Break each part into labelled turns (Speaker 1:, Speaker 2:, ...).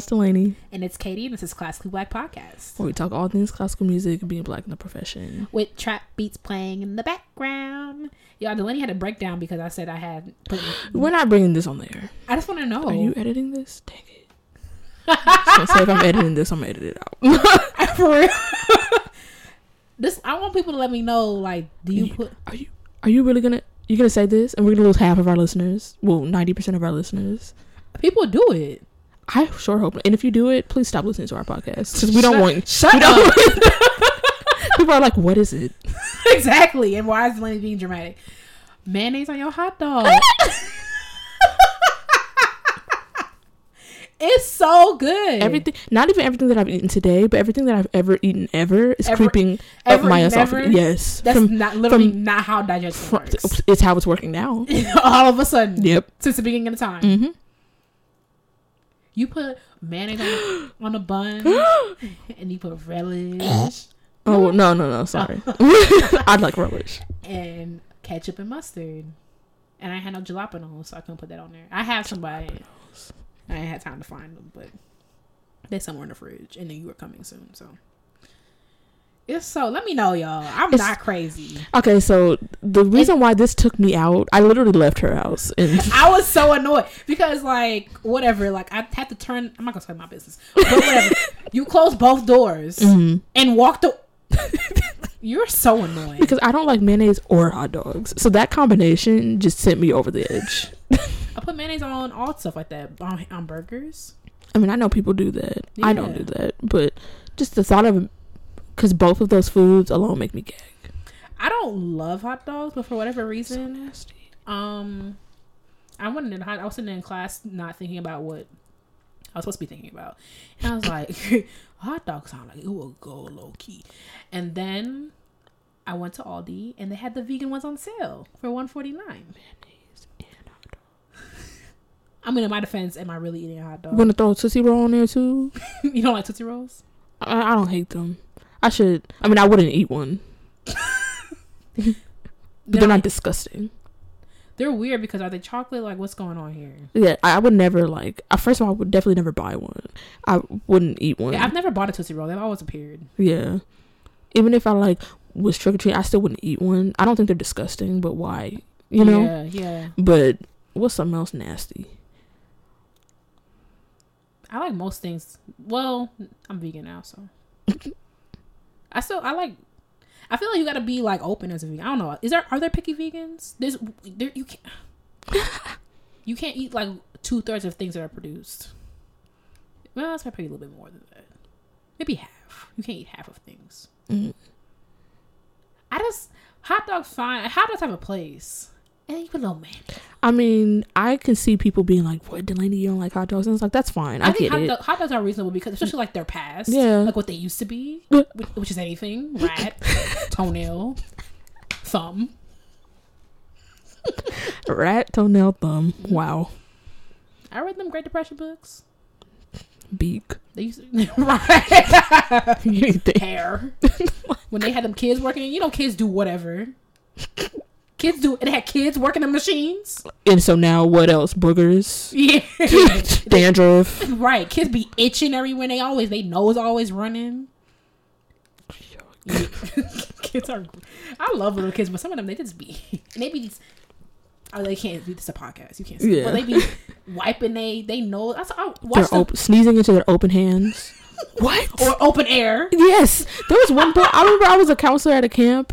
Speaker 1: Delaney.
Speaker 2: And it's Katie, and this is Classically Black Podcast.
Speaker 1: Where we talk all things classical music being black in the profession.
Speaker 2: With trap beats playing in the background. Y'all, Delaney had a breakdown because I said I had. Put,
Speaker 1: We're not bringing this on there.
Speaker 2: I just want to know.
Speaker 1: Are you editing this? Dang it. so say if I'm editing this, I'm gonna edit it out.
Speaker 2: For real? this, I want people to let me know, like, do you put.
Speaker 1: Are you are you really gonna you're gonna say this and we're gonna lose half of our listeners? Well, ninety percent of our listeners.
Speaker 2: People do it.
Speaker 1: I sure hope. And if you do it, please stop listening to our podcast because we don't
Speaker 2: Shut-
Speaker 1: want.
Speaker 2: shut
Speaker 1: don't People are like, "What is it?"
Speaker 2: exactly. And why is Delaney being dramatic? Mayonnaise on your hot dog. it's so good.
Speaker 1: Everything, not even everything that I've eaten today, but everything that I've ever eaten ever is
Speaker 2: Ever-
Speaker 1: creeping
Speaker 2: ever
Speaker 1: up my esophagus. Yes,
Speaker 2: That's
Speaker 1: from,
Speaker 2: not literally
Speaker 1: from-
Speaker 2: not how digestion
Speaker 1: from-
Speaker 2: works.
Speaker 1: it's how it's working now.
Speaker 2: All of a sudden,
Speaker 1: Yep.
Speaker 2: since the beginning of the time,
Speaker 1: hmm
Speaker 2: you put mayonnaise on, on a bun and you put relish
Speaker 1: Oh no, no, no! Sorry, I'd like relish.
Speaker 2: and ketchup and mustard. And I had no jalapenos, so I couldn't put that on there. I have somebody. I had time to find them, but they're somewhere in the fridge, and then you were coming soon, so. It's so. Let me know, y'all. I'm
Speaker 1: It's-
Speaker 2: not crazy.
Speaker 1: Okay, so the reason why this took me out, I literally left her house, and
Speaker 2: I was so annoyed because, like, whatever. Like, I had to turn. I'm not gonna say my business, but whatever. you closed both doors
Speaker 1: Mhm.
Speaker 2: and walked. You're so annoying.
Speaker 1: because I don't like mayonnaise or hot dogs, so that combination just sent me over the edge.
Speaker 2: I put mayonnaise on all stuff like that on, on burgers.
Speaker 1: I mean, I know people do that. I don't do that, but just the thought of, because both of those foods alone make me gag.
Speaker 2: I don't love hot dogs, but for whatever reason, um, I went in. hot- I was sitting in class, not thinking about what I was supposed to be thinking about, and I was like, "Hot dog sound like it will go low key." And then I went to Aldi, and they had the vegan ones on sale for one forty nine. I mean, in my defense, am I really eating a hot dog?
Speaker 1: gonna throw a tootsie roll on there too.
Speaker 2: you don't like Tootsie Rolls?
Speaker 1: I, I don't hate them. I should. I mean, I wouldn't eat one, but they're
Speaker 2: They're,
Speaker 1: not disgusting.
Speaker 2: they're weird because are they chocolate? Like, what's going on here?
Speaker 1: Yeah, I I would never like. Uh, first of all, I would definitely never buy one. I wouldn't eat one.
Speaker 2: Yeah, I've never bought a Tootsie Roll. They've always appeared.
Speaker 1: Yeah. Even if I like was trick or treating, I still wouldn't eat one. I don't think they're disgusting, but why? You know.
Speaker 2: Yeah, yeah.
Speaker 1: But what's something else nasty?
Speaker 2: I like most things. Well, I'm vegan now, so I still I like. I feel like you gotta be like open as a vegan. I don't know. Is there are there picky vegans? There's there you can't you can't eat like two thirds of things that are produced. Well, that's probably a little bit more than that. Maybe half. You can't eat half of things.
Speaker 1: Mm.
Speaker 2: I just hot dogs fine. Hot dogs have a place, and then you put a little man.
Speaker 1: I mean, I can see people being like, "What, Delaney? You don't like hot dogs?" And it's like, that's fine. I,
Speaker 2: I, think
Speaker 1: get
Speaker 2: hot, dog, hot dogs are reasonable because especially like their past,
Speaker 1: Yeah.
Speaker 2: like what they used to be, which, which is anything, rat, toenail, thumb.
Speaker 1: Rat, toenail, thumb. Mm-hmm. Wow.
Speaker 2: I read them Great Depression books.
Speaker 1: Beak.
Speaker 2: They used to, right hair when they had them kids working. You know, kids do whatever. Kids do. It had kids working the machines.
Speaker 1: And so now, what else? Boogers,
Speaker 2: Yeah,
Speaker 1: dandruff.
Speaker 2: right. Kids be itching everywhere. They always they nose always running. kids are. I love little kids, but some of them they just be. And they be. Just, oh, they can't. Do this a podcast. You can't. See,
Speaker 1: Yeah.
Speaker 2: But they be wiping. They they know. That's I
Speaker 1: They're
Speaker 2: watch the,
Speaker 1: op- sneezing into their open hands. what?
Speaker 2: or open air.
Speaker 1: Yes, there was one boy. I remember I was a counselor at a camp,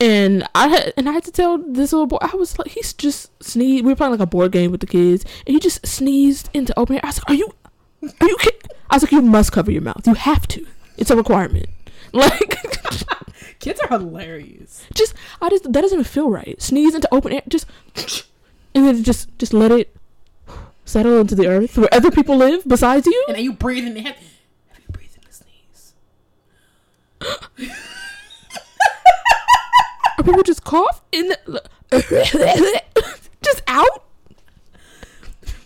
Speaker 1: and I had and I had to tell this little boy. I was like, he's just sneezed. We were playing like a board game with the kids, and he just sneezed into open air. I was like, are you, are you? Kid-? I was like, you must cover your mouth. You have to. It's a requirement. Like,
Speaker 2: Kids are hilarious.
Speaker 1: just I just that doesn't even feel right. Sneeze into open air, just and then just just let it settle into the earth where other people live besides you.
Speaker 2: And then you breathe in the head. Have you breathed in the sneeze?
Speaker 1: People just cough in the just out.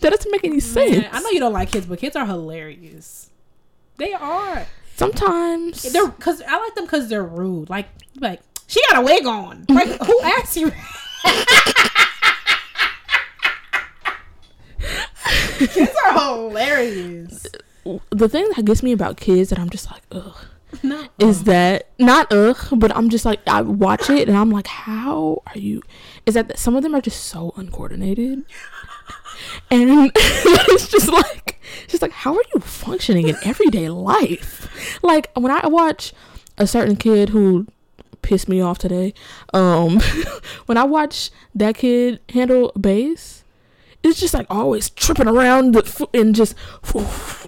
Speaker 1: That doesn't make any sense.
Speaker 2: Man, I know you don't like kids, but kids are hilarious. They are.
Speaker 1: Sometimes
Speaker 2: They're because I like them because they're rude. Like, like she got a wig on. Like, who asked you? kids are hilarious.
Speaker 1: the thing that gets me about kids that I'm just like, ugh,
Speaker 2: No.
Speaker 1: is that not ugh, but I'm just like I watch it and I'm like, how are you? Is that that some of them are just so uncoordinated, and it's just like, it's just like, how are you functioning in everyday life? Like when I watch a certain kid who pissed me off today, um, when I watch that kid handle bass, it's just like always tripping around the and just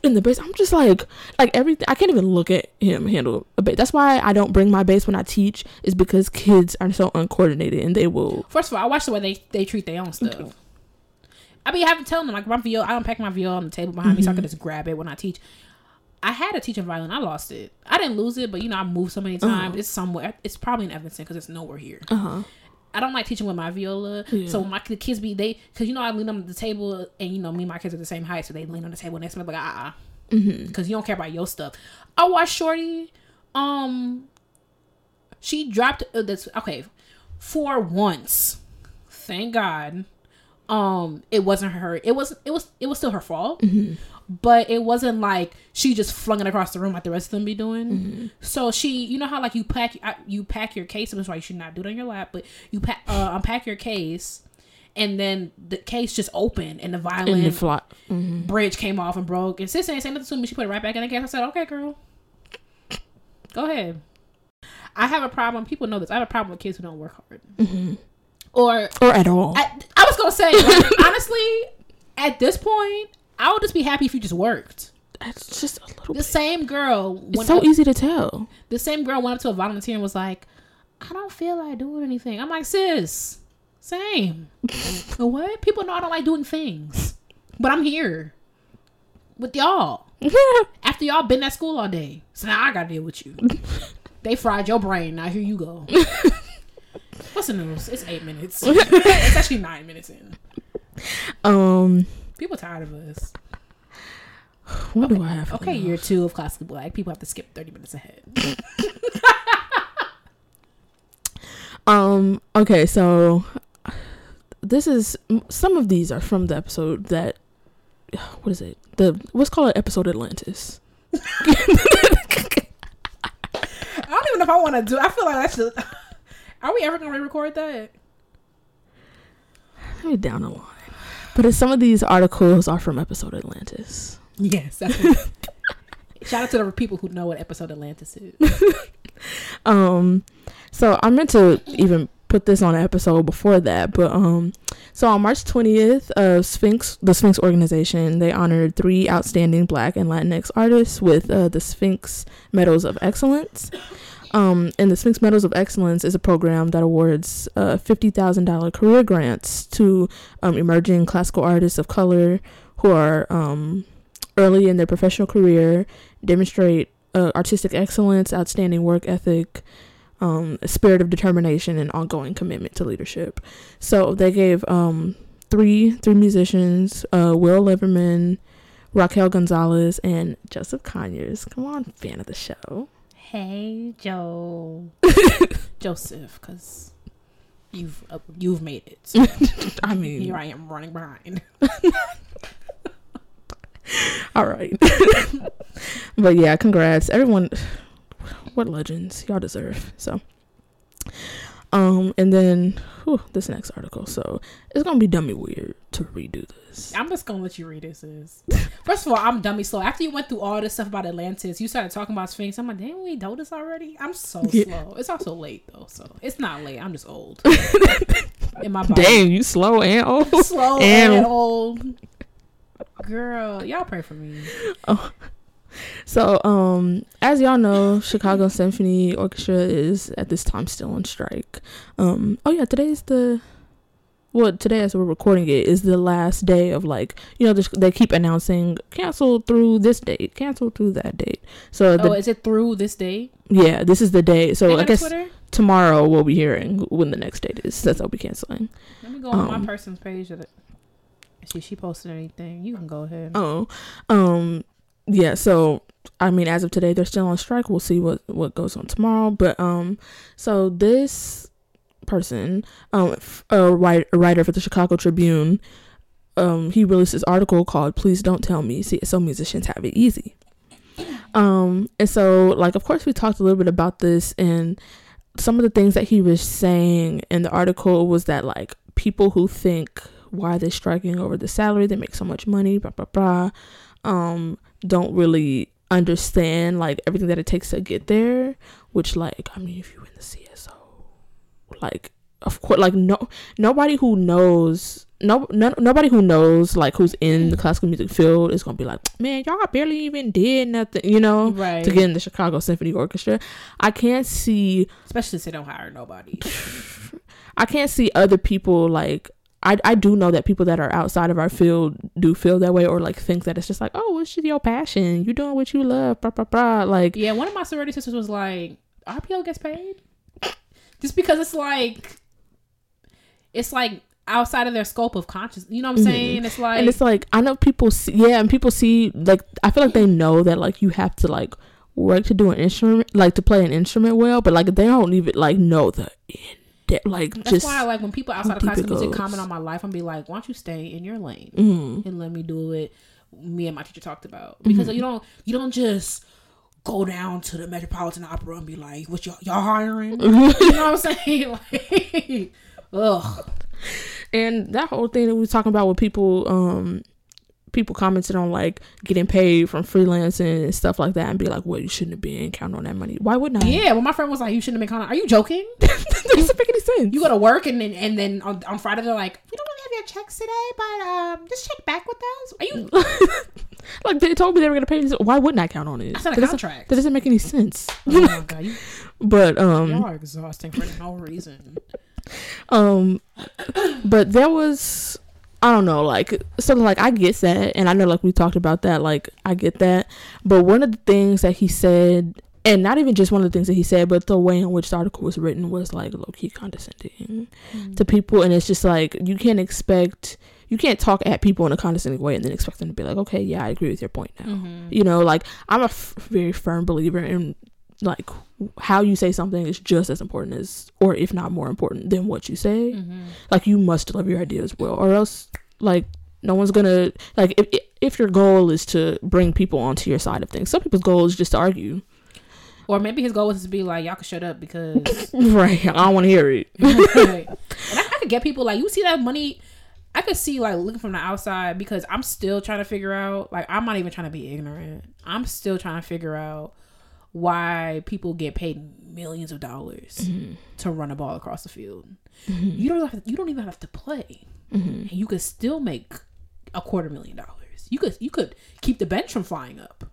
Speaker 1: in the bass. I'm just like, like everything. I can't even look at him handle a bass. That's why I don't bring my bass when I teach. Is because kids are so uncoordinated and they will.
Speaker 2: First of all, I watch the way they, they treat their own stuff. I be having to tell them like my VO, I unpack my VO on the table behind me so I can just grab it when I teach. I had a teaching violin. I lost it. I didn't lose it, but you know I moved so many times. It's somewhere. It's probably in Evanston because it's nowhere here.
Speaker 1: Uh huh.
Speaker 2: I don't like teaching with my viola.
Speaker 1: Yeah.
Speaker 2: So my the kids be they because you know I lean on the table and you know me and my kids are the same height, so they lean on the table next to me like ah
Speaker 1: Mm-hmm.
Speaker 2: because you don't care about your stuff. I watched Shorty. Um, she dropped uh, this. Okay, for once, thank God. Um, it wasn't her. It was. It was. It was still her fault. But it wasn't like she just flung it across the room like the rest of them be doing. So she, you know how like you pack you pack your case. That's why you should not do it on your lap. But you pack uh, unpack your case, and then the case just opened and the violin
Speaker 1: And the fly. hmm
Speaker 2: bridge came off and broke. And sis ain't saying nothing to me. She put it right back in the case. I said, okay, girl. Go ahead. I have a problem. People know this. I have a problem with kids who don't work hard.
Speaker 1: Mm-hmm.
Speaker 2: Or,
Speaker 1: Or at all.
Speaker 2: I, I was going to say, like, honestly, at this point, I would just be happy if you just worked.
Speaker 1: it's just a little.
Speaker 2: The
Speaker 1: bit.
Speaker 2: same girl,
Speaker 1: It's so
Speaker 2: up,
Speaker 1: easy to tell.
Speaker 2: the same girl went up to a volunteer and was like, I don't feel like doing anything. I'm like, sis, same. what? People know I don't like doing things. But I'm here with y'all. After y'all been at school all day. So now I gotta deal with you. they fried your brain. Now here you go. What's the news? It's eight minutes. it's actually nine minutes in.
Speaker 1: um.
Speaker 2: People tired of us.
Speaker 1: What do I have?
Speaker 2: Okay, year two of classical black. People have to skip thirty minutes ahead.
Speaker 1: Um. Okay. So this is some of these are from the episode that. What is it? The what's called episode Atlantis.
Speaker 2: I don't even know if I want to do. I feel like that's just. Are we ever gonna re-record that?
Speaker 1: Maybe down the line. But some of these articles are from episode Atlantis.
Speaker 2: Yes. Shout out to the people who know what episode Atlantis is.
Speaker 1: Um, so I meant to even put this on an episode before that, but um, so on March twentieth, uh, Sphinx, the Sphinx organization, they honored three outstanding Black and Latinx artists with uh, the Sphinx Medals of Excellence. Um, and the Sphinx Medals of Excellence is a program that awards uh, fifty thousand dollar career grants to um, emerging classical artists of color who are um, early in their professional career, demonstrate uh, artistic excellence, outstanding work ethic, um, spirit of determination, and ongoing commitment to leadership. So they gave um, three three musicians, uh, Will Liverman, Raquel Gonzalez, and Joseph Conyers. Come on, fan of the show.
Speaker 2: Hey, Joe. Joseph, because you've uh, you've made it.
Speaker 1: I mean,
Speaker 2: Here I am running behind.
Speaker 1: all right. but yeah, congrats, everyone. What legends y'all deserve. So, um, and then whew, this next article. So it's gonna be dummy weird to redo this.
Speaker 2: I'm just gonna let you read this. Is first of all, I'm dummy slow. After you went through all this stuff about Atlantis, you started talking about Sphinx. I'm like, didn't we know this already? I'm so
Speaker 1: Yeah.
Speaker 2: slow. It's also late though, so it's not late. I'm just old. In my body,
Speaker 1: Dang, you slow and old.
Speaker 2: slow
Speaker 1: And-
Speaker 2: and old. Girl, y'all pray for me.
Speaker 1: So, um, as y'all know, Chicago Symphony Orchestra is at this time still on strike. Um, oh yeah, today's the well, today as we're recording it is the last day of like you know they keep announcing cancel through this date, cancel through that date. So the,
Speaker 2: oh, is it through this date?
Speaker 1: yeah, this is the day. So I guess
Speaker 2: Twitter.
Speaker 1: tomorrow we'll be hearing when the next date is. That's they'll be canceling.
Speaker 2: Let me go on
Speaker 1: um,
Speaker 2: my person's page. If she posted anything. You can go ahead.
Speaker 1: Oh, um, yeah. So I mean, as of today, they're still on strike. We'll see what what goes on tomorrow. But um, so this person, um, a writer for the Chicago Tribune, um he released this article called "Please Don't Tell Me CSO Musicians Have It Easy." Um, and so like of course we talked a little bit about this and some of the things that he was saying in the article was that like people who think why are they striking over the salary they make so much money blah blah blah um don't really understand like everything that it takes to get there which like i mean if you're in the cso like of course like no nobody who knows no, no nobody who knows like who's in the classical music field is gonna be like man y'all barely even did nothing you know
Speaker 2: Right.
Speaker 1: to get in the chicago symphony orchestra i can't see
Speaker 2: Especially since they don't hire nobody.
Speaker 1: I can't see other people like I I do know that people that are outside of our field do feel that way or like think that it's just like oh it's just your passion you're doing what you love blah blah blah like
Speaker 2: Yeah, one of my sorority sisters was like, RPO gets paid? Just because it's like, it's like outside of their scope of conscious. You know what I'm saying? It's like,
Speaker 1: Mm-hmm. and it's like I know people see yeah and people see like I feel like they know that like you have to like work to do an instrument like to play an instrument well but like they don't even like know the in depth like
Speaker 2: that's
Speaker 1: just
Speaker 2: why like when people outside of classical music comment on my life, I'm be like, why don't you stay in your lane
Speaker 1: mm,
Speaker 2: and let me do it? Me and my teacher talked about
Speaker 1: Mm-hmm.
Speaker 2: because you don't you don't just go down to the Metropolitan Opera and be like, what y'all, y'all hiring? you know what I'm saying? Like, ugh.
Speaker 1: and that whole thing that we was talking about with people um people commented on like getting paid from freelancing and stuff like that and be like well you shouldn't have been counting on that money why wouldn't i
Speaker 2: Yeah, well, my friend was like, you shouldn't have been calling. Are you joking?
Speaker 1: that doesn't make any sense
Speaker 2: You go to work and then and then on, on Friday they're like, we don't really have your checks today, but um, just check back with us. Are you?
Speaker 1: like they told me they were gonna pay me why wouldn't i count on it
Speaker 2: I signed
Speaker 1: that
Speaker 2: a
Speaker 1: doesn't,
Speaker 2: contract.
Speaker 1: that doesn't make any sense
Speaker 2: oh my god, you,
Speaker 1: but um
Speaker 2: y'all are exhausting for no reason.
Speaker 1: Um, but there was, I don't know, like, so like I get that, and I know like we talked about that, like I get that, but one of the things that he said, and not even just one of the things that he said, but the way in which the article was written was like low key condescending to people, and it's just like you can't expect. You can't talk at people in a condescending way and then expect them to be like, okay, yeah, I agree with your point now.
Speaker 2: Mm-hmm.
Speaker 1: You know, like I'm a f- very firm believer in like how you say something is just as important as, or if not more important than what you say.
Speaker 2: Mm-hmm.
Speaker 1: Like you must deliver your ideas well, or else like no one's gonna like if if your goal is to bring people onto your side of things. Some people's goal is just to argue.
Speaker 2: Or maybe his goal was to be like, y'all can shut up because.
Speaker 1: Right. I don't want to hear it.
Speaker 2: Right. And I, I could get people like you see that money. I could see like looking from the outside because I'm still trying to figure out. Like I'm not even trying to be ignorant. I'm still trying to figure out why people get paid millions of dollars mm-hmm. to run a ball across the field. Mm-hmm. You don't have you don't even have to play, mm-hmm. and you could still make a quarter million dollars. You could you could keep the bench from flying up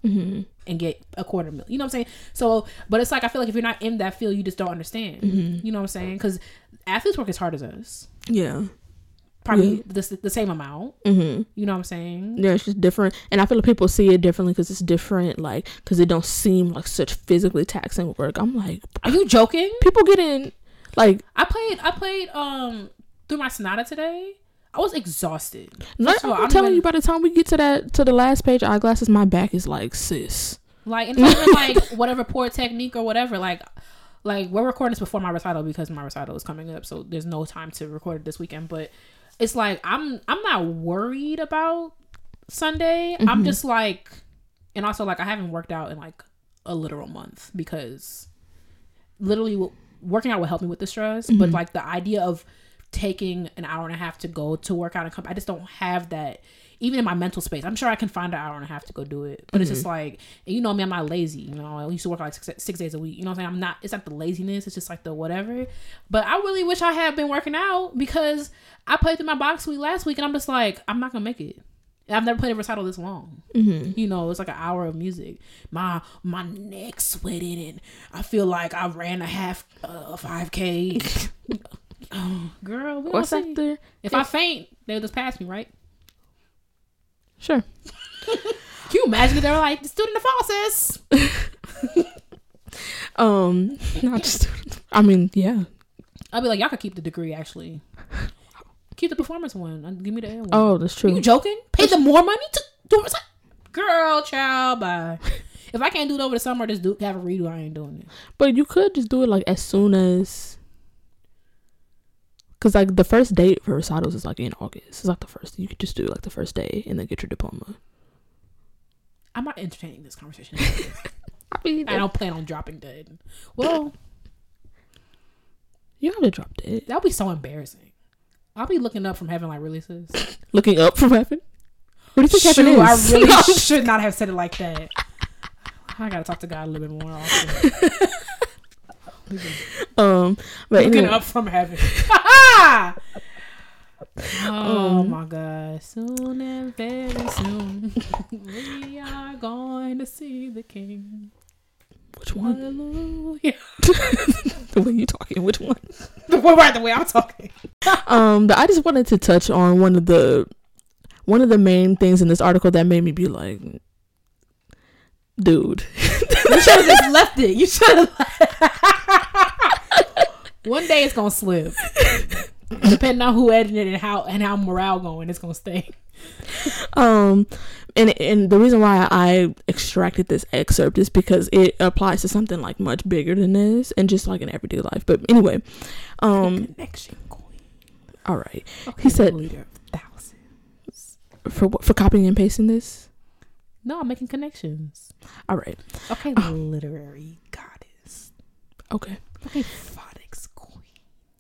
Speaker 2: and get a quarter million. You know what I'm saying? So, but it's like I feel like if you're not in that field, you just don't understand. You know what I'm saying? Because athletes work as hard as us,
Speaker 1: Yeah.
Speaker 2: Probably the, the same amount.
Speaker 1: Mm-hmm.
Speaker 2: You know what I'm saying?
Speaker 1: Yeah, it's just different, and I feel like people see it differently because it's different, like because it don't seem like such physically taxing work. I'm like,
Speaker 2: Are you joking?
Speaker 1: people get in, like,
Speaker 2: I played I played um through my sonata today. I was exhausted.
Speaker 1: like
Speaker 2: all,
Speaker 1: I'm
Speaker 2: I'm
Speaker 1: telling
Speaker 2: even-
Speaker 1: you, by the time we get to that to the last page, eyeglasses, my back is like, sis.
Speaker 2: Like and even like whatever poor technique or whatever. Like like we're recording this before my recital because my recital is coming up, so there's no time to record it this weekend. But it's like I'm I'm not worried about Sunday. I'm mm-hmm. just like and also like I haven't worked out in like a literal month because literally working out will help me with the stress, but mm-hmm. like the idea of taking an hour and a half to go to work out and come I just don't have that even in my mental space. I'm sure I can find an hour and a half to go do it. But it's just like and you know me, I'm not lazy. You know, I used to work like six, six days a week. You know what I'm saying? I'm not it's not the laziness, it's just like the whatever. But I really wish I had been working out because I played through my Bach suite last week and I'm just like, I'm not gonna make it. I've never played a recital this long.
Speaker 1: Mm-hmm.
Speaker 2: You know, it's like an hour of music. My my neck sweating, and I feel like I ran a half uh five k. oh, girl, we don't see.
Speaker 1: after?
Speaker 2: If I faint, they'll just pass me, right?
Speaker 1: Sure.
Speaker 2: Can you imagine if they were like the student of?
Speaker 1: Um, not just. I mean, yeah.
Speaker 2: I'll be like, y'all could keep the degree. Actually, keep the performance one. Uh, Give me the A one.
Speaker 1: Oh, that's true.
Speaker 2: you joking? Pay them more money to do it? Girl, child, bye. If I can't do it over the summer, just do have a redo. I ain't doing it.
Speaker 1: But you could just do it like as soon as. Cause like the first date for recitals is like in August. It's like the first. You could just do like the first day and then get your diploma.
Speaker 2: I'm not entertaining this conversation.
Speaker 1: I mean,
Speaker 2: I don't plan on dropping dead. Well,
Speaker 1: you have to drop dead.
Speaker 2: that would be so embarrassing. I'll be looking up from heaven like releases.
Speaker 1: Looking up from heaven. What do you think heaven
Speaker 2: Shoot, I really
Speaker 1: No.
Speaker 2: should not have said it like that. I gotta talk to God a little bit more often.
Speaker 1: um, but
Speaker 2: Looking
Speaker 1: anyway,
Speaker 2: up from heaven. oh
Speaker 1: Um,
Speaker 2: my God! Soon and very soon, we are going to see the King.
Speaker 1: which one?
Speaker 2: Hallelujah.
Speaker 1: The way you talking? Which one?
Speaker 2: The way, right, the way I'm talking.
Speaker 1: Um, but I just wanted to touch on one of the one of the main things in this article that made me be like, dude.
Speaker 2: You should have just left it. You should have. One day it's gonna slip. Depending on who edited it and how and how morale going, it's gonna stay.
Speaker 1: Um, and and the reason why I extracted this excerpt is because it applies to something like much bigger than this, and just like in everyday life. But anyway, um,
Speaker 2: Connection queen.
Speaker 1: all right.
Speaker 2: Okay,
Speaker 1: He said-
Speaker 2: leader of thousands.
Speaker 1: For what? For copying and pasting this.
Speaker 2: No, I'm making connections.
Speaker 1: All right.
Speaker 2: Okay, literary goddess.
Speaker 1: Okay.
Speaker 2: Okay, phonics queen.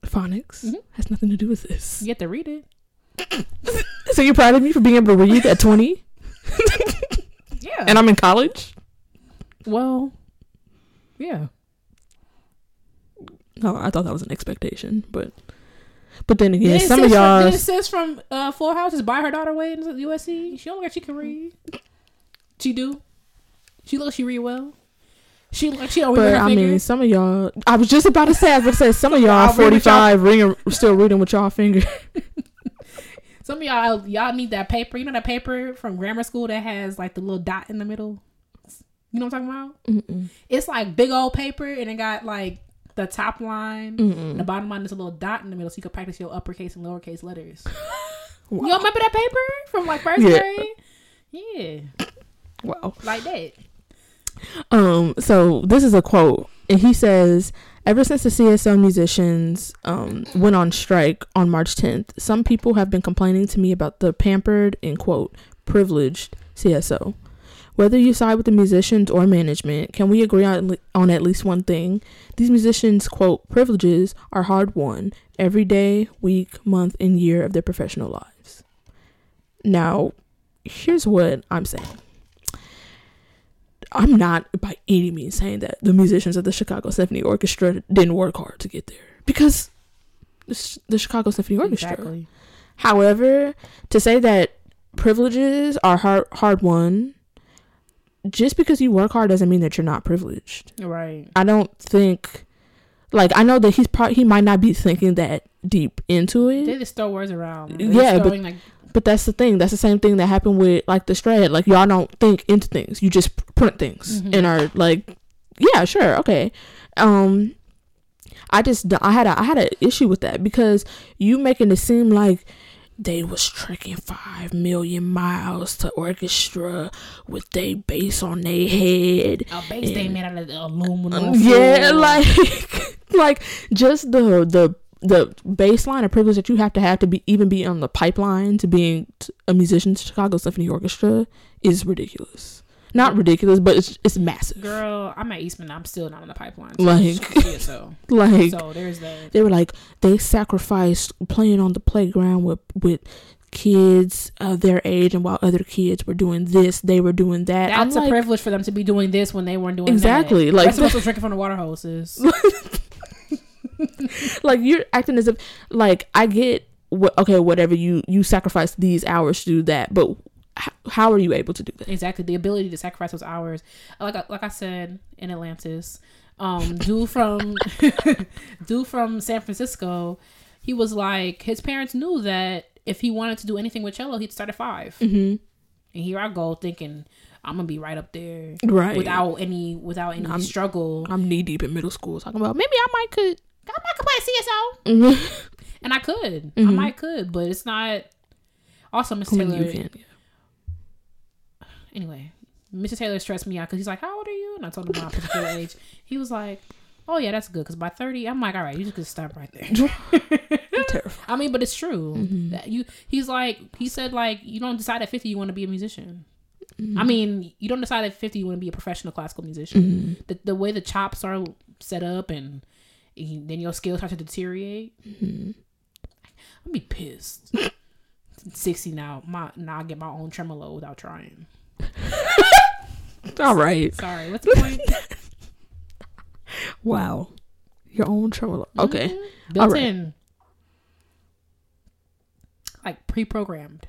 Speaker 1: Phonics
Speaker 2: Mhm.
Speaker 1: has nothing to do with this.
Speaker 2: You have to read it.
Speaker 1: So you're proud of me for being able to read at 20,
Speaker 2: Yeah.
Speaker 1: and I'm in college.
Speaker 2: well, yeah.
Speaker 1: No, I thought that was an expectation, but but then again, some of y'all.
Speaker 2: then it says from uh, Full House is buy her daughter way in USC. She don't like she can read. She do. She look like she read well. She like she don't read
Speaker 1: But I
Speaker 2: fingers.
Speaker 1: mean, some of y'all. I was just about to say. I was about to say some of y'all forty five, reading, still reading with y'all finger.
Speaker 2: Some of y'all y'all need that paper. You know that paper from grammar school that has like the little dot in the middle. You know what I'm talking about?
Speaker 1: Mm-mm.
Speaker 2: It's like big old paper and it got like the top line. And the bottom line is a little dot in the middle, so you can practice your uppercase and lowercase letters.
Speaker 1: Wow.
Speaker 2: You remember that paper from like first
Speaker 1: Yeah.
Speaker 2: grade? Yeah,
Speaker 1: Wow.
Speaker 2: like that.
Speaker 1: Um. So this is a quote, and he says, "Ever since the CSO musicians um went on strike on March 10th, some people have been complaining to me about the pampered and quote privileged CSO." Whether you side with the musicians or management, can we agree on, on at least one thing? These musicians' quote privileges are hard won every day, week, month, and year of their professional lives. Now, here's what I'm saying. I'm not by any means saying that the musicians of the Chicago Symphony Orchestra didn't work hard to get there because the Chicago Symphony Orchestra.
Speaker 2: Exactly.
Speaker 1: However, to say that privileges are hard hard won just because you work hard doesn't mean that you're not privileged.
Speaker 2: Right.
Speaker 1: I don't think like I know that he's probably he might not be thinking that deep into it.
Speaker 2: They just throw words around.
Speaker 1: Yeah,
Speaker 2: They're just
Speaker 1: but-
Speaker 2: like
Speaker 1: But that's the thing. That's the same thing that happened with like the Strad. Like y'all don't think into things. You just print things
Speaker 2: Mhm.
Speaker 1: and are like, yeah, sure, okay. Um, I just I had a I had an issue with that because you making it seem like they was trekking five million miles to orchestra with they bass on their head.
Speaker 2: a base they made out of aluminum.
Speaker 1: Um, yeah, like like just the the the baseline of privilege that you have to have to be even be on the pipeline to being t- a musician to Chicago Symphony Orchestra is ridiculous. Not ridiculous, but it's it's massive.
Speaker 2: Girl, I'm at Eastman. I'm still not on the pipeline.
Speaker 1: Like-
Speaker 2: so,
Speaker 1: Like
Speaker 2: so there's that.
Speaker 1: they were like they sacrificed playing on the playground with with kids of their age, and while other kids were doing this, they were doing that.
Speaker 2: That's
Speaker 1: I'm
Speaker 2: a
Speaker 1: like,
Speaker 2: privilege for them to be doing this when they weren't doing
Speaker 1: Exactly,
Speaker 2: That.
Speaker 1: like-
Speaker 2: us was drinking from the water hoses.
Speaker 1: like you're acting as if like I get what okay whatever you you sacrifice these hours to do that, but h- how are you able to do that?
Speaker 2: exactly, the ability to sacrifice those hours. Like I- like I said in Atlantis, um, dude from dude from San Francisco, he was like his parents knew that if he wanted to do anything with cello, he'd start at 5
Speaker 1: Mm-hmm.
Speaker 2: And here I go thinking I'm gonna be right up there
Speaker 1: Right.
Speaker 2: without any without any
Speaker 1: I'm-
Speaker 2: struggle.
Speaker 1: I'm knee deep in middle school talking about maybe I might could.
Speaker 2: I might could play CSO.
Speaker 1: Mhm.
Speaker 2: And I could. I
Speaker 1: Mhm.
Speaker 2: might could, but it's not. Also, Mr.
Speaker 1: I mean,
Speaker 2: Taylor.
Speaker 1: can.
Speaker 2: Anyway, Mr. Taylor stressed me out because he's like, "How old are you?" And I told him my particular age. He was like, "Oh yeah, that's good." Because by thirty, I'm like, "All right, you just could stop right there." I mean, but it's true.
Speaker 1: Mhm.
Speaker 2: That you, he's like, he said like, you don't decide at fifty you want to be a musician.
Speaker 1: Mm-hmm.
Speaker 2: I mean, you don't decide at fifty you want to be a professional classical musician.
Speaker 1: Mhm.
Speaker 2: The the way the chops are set up, and then your skills start to deteriorate.
Speaker 1: Mhm.
Speaker 2: I'd be pissed. Sixty now, my now I get my own tremolo without trying.
Speaker 1: All right.
Speaker 2: Sorry, what's the point?
Speaker 1: Wow. Your own tremolo. Okay.
Speaker 2: Mhm. built
Speaker 1: right.
Speaker 2: in, like pre-programmed.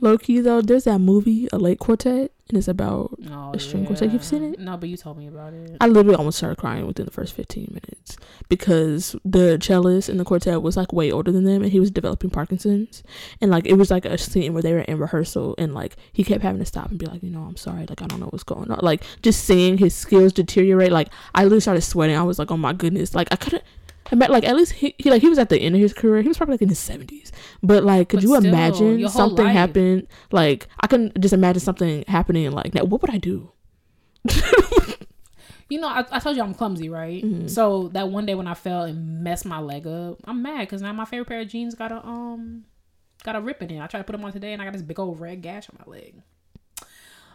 Speaker 1: Low key though, there's that movie, A Late Quartet, and it's about.
Speaker 2: Oh,
Speaker 1: A string quartet, you've seen it?
Speaker 2: No, but you told me about it.
Speaker 1: I literally almost started crying within the first 15 minutes because the cellist in the quartet was like way older than them and he was developing Parkinson's. And like it was like a scene where they were in rehearsal and like he kept having to stop and be like, you know, I'm sorry, like I don't know what's going on. Like just seeing his skills deteriorate, like I literally started sweating. I was like, oh my goodness, like I couldn't. Like at least he, he like he was at the end of his career. He was probably like in his seventies. But like, could
Speaker 2: But
Speaker 1: you
Speaker 2: still,
Speaker 1: imagine something
Speaker 2: life.
Speaker 1: happened? Like I can just imagine something happening. Like now, what would I do?
Speaker 2: You know, I, I told you I'm clumsy, right?
Speaker 1: Mhm.
Speaker 2: So that one day when I fell and messed my leg up, I'm mad because now my favorite pair of jeans got a um got a rip in it. I tried to put them on today and I got this big old red gash on my leg.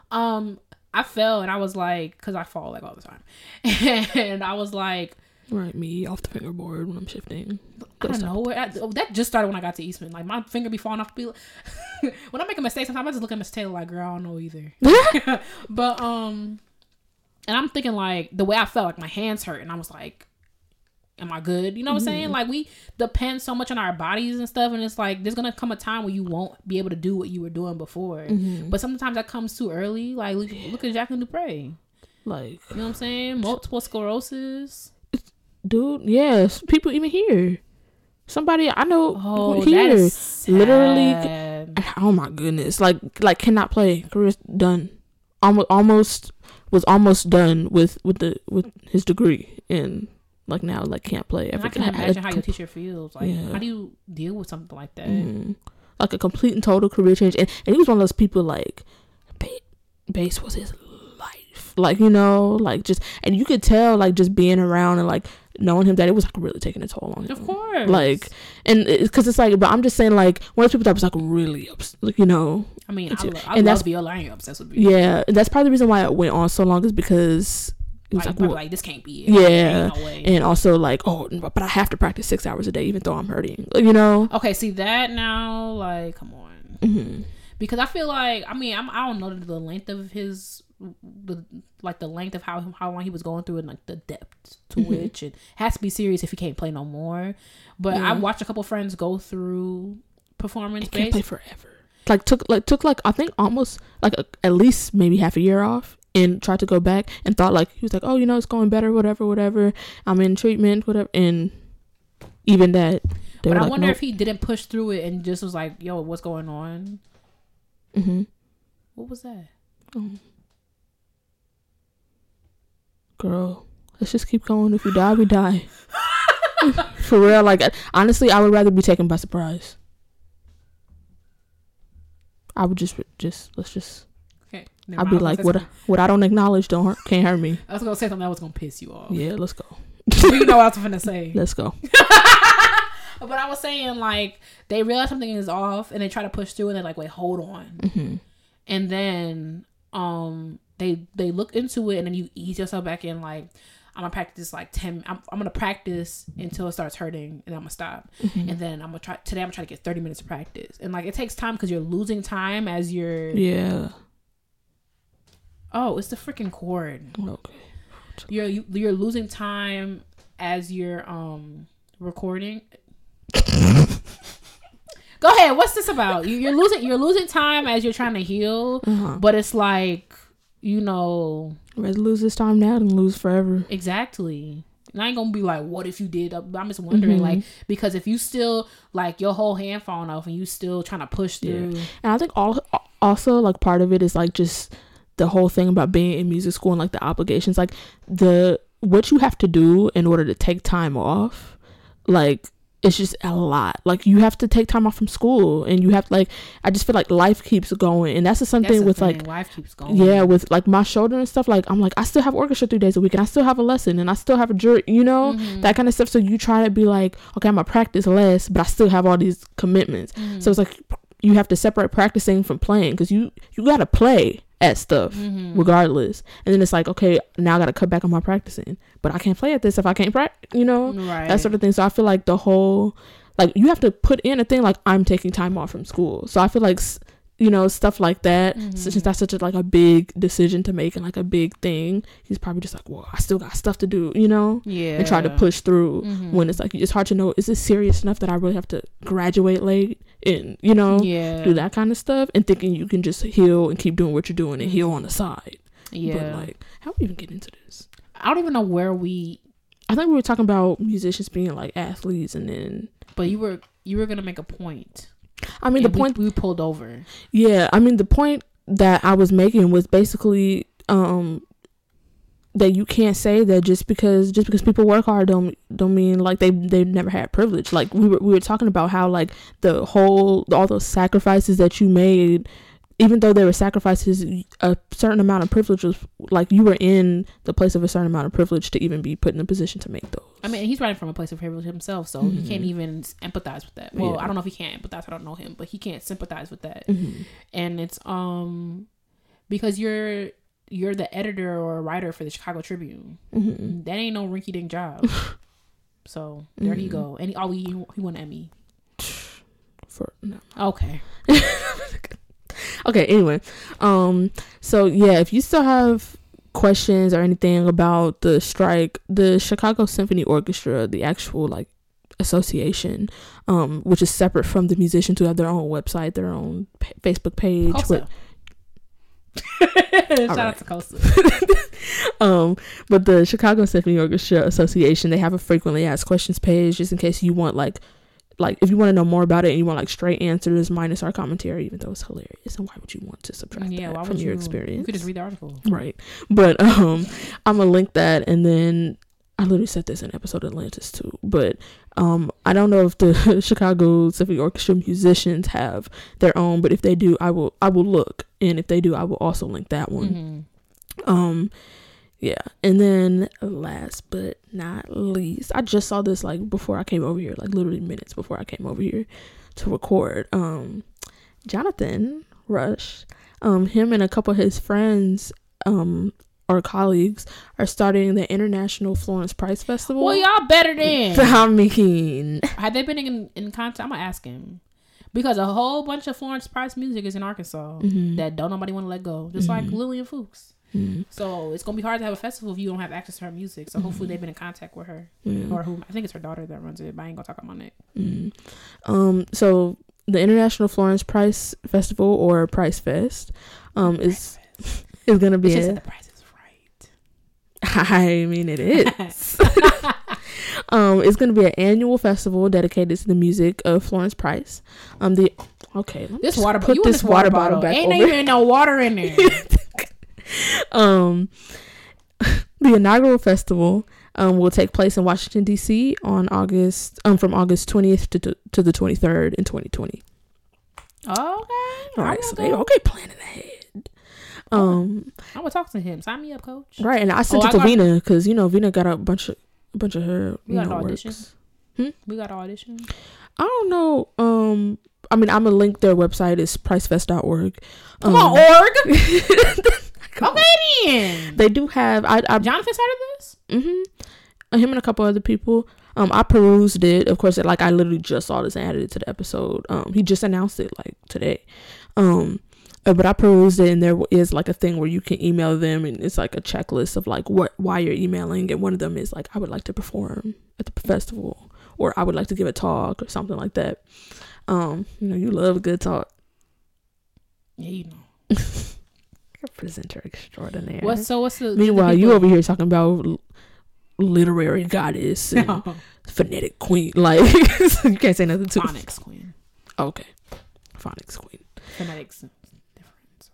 Speaker 2: Um, I fell and I was like, because I fall like all the time, and I was like,
Speaker 1: Right, me off the fingerboard when I'm shifting.
Speaker 2: I don't know where I, oh, that just started when I got to Eastman. Like my finger be falling off. Be like, when I make a mistake, sometimes I just look at Miss Taylor like, girl, I don't know either. but um, and I'm thinking like the way I felt, like my hands hurt, and I was like, am I good? You know what I'm saying? Like we depend so much on our bodies and stuff, and it's like there's gonna come a time where you won't be able to do what you were doing before.
Speaker 1: Mm-hmm.
Speaker 2: But sometimes that comes too early. Like look, look at Jacqueline du Pré.
Speaker 1: Like,
Speaker 2: You know what I'm saying? Multiple sclerosis.
Speaker 1: Dude, yes, people even here. Somebody I know
Speaker 2: Oh,
Speaker 1: here. literally- Oh my goodness, like, like cannot play. Career's done. Almost, almost was almost done with with the with his degree, and like now like can't play.
Speaker 2: And I can imagine how your teacher feels. Like,
Speaker 1: Yeah.
Speaker 2: how do you deal with something like that?
Speaker 1: Mhm. like a complete and total career change. And, and he was one of those people like, ba- bass was his life. Like, you know, like just, and you could tell, like, just being around and like knowing him that it was like really taking a toll on him.
Speaker 2: Of course.
Speaker 1: Like, and because it's like, but I'm just saying, like, one of the people that was like really, ups- like, you know,
Speaker 2: I mean, I, lo- I
Speaker 1: And that's-
Speaker 2: Viola. I ain't obsessed with Viola.
Speaker 1: yeah. That's probably the reason why it went on so long is because it was
Speaker 2: Like,
Speaker 1: like, well,
Speaker 2: like, this can't be it.
Speaker 1: Yeah.
Speaker 2: No
Speaker 1: and also like, oh, but I have to practice six hours a day even though I'm hurting, Like, you know.
Speaker 2: okay, see that now, like, come on.
Speaker 1: hmm
Speaker 2: Because I feel like, I mean, I'm, I don't know the length of his, the like the length of how how long he was going through and like the depth to
Speaker 1: Mhm.
Speaker 2: which it has to be serious if he can't play no more. But
Speaker 1: Yeah.
Speaker 2: I watched a couple friends go through performance
Speaker 1: It can't play forever. Like took like took like I think almost like a, at least maybe half a year off and tried to go back and thought like he was like oh you know it's going better whatever whatever I'm in treatment whatever and even that
Speaker 2: But I
Speaker 1: like
Speaker 2: wonder
Speaker 1: nope.
Speaker 2: if he didn't push through it and just was like, "Yo, what's going on?
Speaker 1: hmm
Speaker 2: What was that?"
Speaker 1: Girl let's just keep going. If we die we die. For real like honestly I would rather be taken by surprise. I would just just let's just
Speaker 2: Okay,
Speaker 1: I'd be like what what I don't acknowledge don't hurt, can't hurt me.
Speaker 2: I was gonna say something that was gonna piss you off.
Speaker 1: yeah let's go.
Speaker 2: You know what I was gonna say.
Speaker 1: let's go.
Speaker 2: But I was saying like they realize something is off and they try to push through and they're like, wait, hold on.
Speaker 1: hmm
Speaker 2: And then um they they look into it and then you ease yourself back in like I'm gonna practice like ten. I'm, I'm gonna practice until it starts hurting, and I'm gonna stop.
Speaker 1: Mm-hmm.
Speaker 2: And then I'm gonna try today. I'm gonna try to get 30 minutes of practice, and like it takes time because you're losing time as you're.
Speaker 1: yeah
Speaker 2: Oh, it's the freaking cord.
Speaker 1: okay
Speaker 2: You're you, you're losing time as you're um recording. Go ahead. What's this about? You, you're losing you're losing time as you're trying to heal,
Speaker 1: uh-huh.
Speaker 2: but it's like you know
Speaker 1: Rather lose this time now than lose forever.
Speaker 2: exactly. And I ain't gonna be like, what if you did? I'm just wondering,
Speaker 1: Mhm.
Speaker 2: like, because if you still like your whole hand falling off and you still trying to push
Speaker 1: Yeah.
Speaker 2: through,
Speaker 1: And I think all also like part of it is like just the whole thing about being in music school and like the obligations, like the what you have to do in order to take time off, like it's just a lot. Like you have to take time off from school, and you have to like. I just feel like life keeps going, and that's the same
Speaker 2: That's
Speaker 1: with
Speaker 2: thing,
Speaker 1: like
Speaker 2: life keeps going.
Speaker 1: yeah, with like my shoulder and stuff. Like I'm like I still have orchestra three days a week, and I still have a lesson, and I still have a jury. You know
Speaker 2: Mhm.
Speaker 1: that kind of stuff. So you try to be like, okay, I'm gonna practice less, but I still have all these commitments.
Speaker 2: Mhm.
Speaker 1: So it's like you have to separate practicing from playing because you you gotta play at stuff
Speaker 2: Mhm.
Speaker 1: regardless. And then it's like, okay, now I gotta cut back on my practicing, but I can't play at this if I can't practice. You know
Speaker 2: right.
Speaker 1: that sort of thing. So I feel like the whole like you have to put in a thing like I'm taking time off from school. So I feel like you know stuff like that.
Speaker 2: Mhm.
Speaker 1: Since that's such a like a big decision to make and like a big thing, he's probably just like, well, I still got stuff to do, you know,
Speaker 2: yeah.
Speaker 1: and try to push through.
Speaker 2: Mhm.
Speaker 1: When it's like it's hard to know is this serious enough that I really have to graduate late and you know
Speaker 2: yeah.
Speaker 1: do that kind of stuff and thinking you can just heal and keep doing what you're doing and heal on the side.
Speaker 2: Yeah.
Speaker 1: But like, how do we even get into this?
Speaker 2: I don't even know where we.
Speaker 1: I think we were talking about musicians being like athletes, and then
Speaker 2: But you were you were gonna make a point.
Speaker 1: I mean the
Speaker 2: we-
Speaker 1: point.
Speaker 2: we, pulled over.
Speaker 1: Yeah, I mean the point that I was making was basically um that you can't say that just because just because people work hard don't don't mean like they they've never had privilege. Like we were we were talking about how like the whole all those sacrifices that you made even though there were sacrifices a certain amount of privilege was like you were in the place of a certain amount of privilege to even be put in a position to make those.
Speaker 2: I mean, he's writing from a place of privilege himself, so he can't
Speaker 1: Mhm.
Speaker 2: even empathize with that. Well,
Speaker 1: Yeah.
Speaker 2: I don't know if he can't empathize. I don't know him, but he can't sympathize with that.
Speaker 1: Mhm.
Speaker 2: And it's um because you're you're the editor or writer for the Chicago Tribune.
Speaker 1: Mhm.
Speaker 2: That ain't no rinky dink job. so there you
Speaker 1: Mhm.
Speaker 2: go. And he, oh, he, he won an Emmy.
Speaker 1: For no.
Speaker 2: Okay.
Speaker 1: okay anyway um so yeah if you still have questions or anything about the strike the chicago symphony orchestra the actual like association um which is separate from the musicians who have their own website their own pa- facebook page with,
Speaker 2: Costa. Shout
Speaker 1: right.
Speaker 2: out to Costa.
Speaker 1: um but the chicago symphony orchestra association they have a frequently asked questions page just in case you want like like if you want to know more about it and you want like straight answers minus our commentary even though it's hilarious and why would you want to subtract
Speaker 2: Yeah, why
Speaker 1: that from
Speaker 2: you?
Speaker 1: your
Speaker 2: You
Speaker 1: experience
Speaker 2: could just read the article.
Speaker 1: right but um i'm gonna link that and then i literally said this in episode atlantis too but um i don't know if the chicago symphony orchestra musicians have their own but if they do i will i will look and if they do i will also link that one
Speaker 2: Mhm.
Speaker 1: um yeah and then last but not least i just saw this like before i came over here like literally minutes before i came over here to record um jonathan rush um him and a couple of his friends um or colleagues are starting the international florence Price festival
Speaker 2: Well, y'all better than.
Speaker 1: i mean
Speaker 2: Have they been in in contact? I'm gonna ask him because a whole bunch of Florence Price music is in Arkansas
Speaker 1: mhm,
Speaker 2: that don't nobody want to let go, just like
Speaker 1: Mhm.
Speaker 2: Lillian Fuchs.
Speaker 1: mhm,
Speaker 2: So it's gonna be hard to have a festival if you don't have access to her music. So hopefully they've been in contact with her
Speaker 1: yeah.
Speaker 2: or who I think it's her daughter that runs it. But I ain't gonna talk about my neck.
Speaker 1: Mm. Um, so the International Florence Price Festival or Price Fest, um, is is gonna
Speaker 2: It's
Speaker 1: be.
Speaker 2: just
Speaker 1: A,
Speaker 2: that the price is right.
Speaker 1: I mean, it is. um, it's gonna be an annual festival dedicated to the music of Florence Price. Um, the okay, let me
Speaker 2: This water,
Speaker 1: put this
Speaker 2: this water, bottle,
Speaker 1: back
Speaker 2: ain't
Speaker 1: over.
Speaker 2: even no water in there.
Speaker 1: um, the inaugural festival um, will take place in Washington D.C. on August um from August twentieth to, to to the twenty third in twenty twenty.
Speaker 2: okay,
Speaker 1: All right. So they okay planning ahead. Um,
Speaker 2: I'm gonna talk to him. Sign me up, coach.
Speaker 1: right, and I sent
Speaker 2: Oh,
Speaker 1: it to
Speaker 2: got-
Speaker 1: Vina because you know Vina got a bunch of a bunch of her
Speaker 2: you got
Speaker 1: know
Speaker 2: an audition?
Speaker 1: works.
Speaker 2: We got an audition.
Speaker 1: I don't know. Um, I mean, I'm gonna link their website is pricefest.org.
Speaker 2: Come
Speaker 1: um,
Speaker 2: on, org. okay then.
Speaker 1: They do have I I
Speaker 2: Jonathan started this.
Speaker 1: mm-hmm, him and a couple other people. Um, I perused it. Of course, like I literally just saw this and added it to the episode. Um, he just announced it like today. Um, uh, but I perused it, and there is like a thing where you can email them, and it's like a checklist of like what why you're emailing, and one of them is like I would like to perform at the festival, or I would like to give a talk, or something like that. Um, you know, you love a good talk.
Speaker 2: Yeah, you know.
Speaker 1: Presenter extraordinaire.
Speaker 2: What's so? What's the?
Speaker 1: Meanwhile,
Speaker 2: the
Speaker 1: you over here talking about l- literary goddess and phonetic queen. Like you can't say nothing to
Speaker 2: phonics queen.
Speaker 1: Okay, phonics queen.
Speaker 2: Phonetics is different. So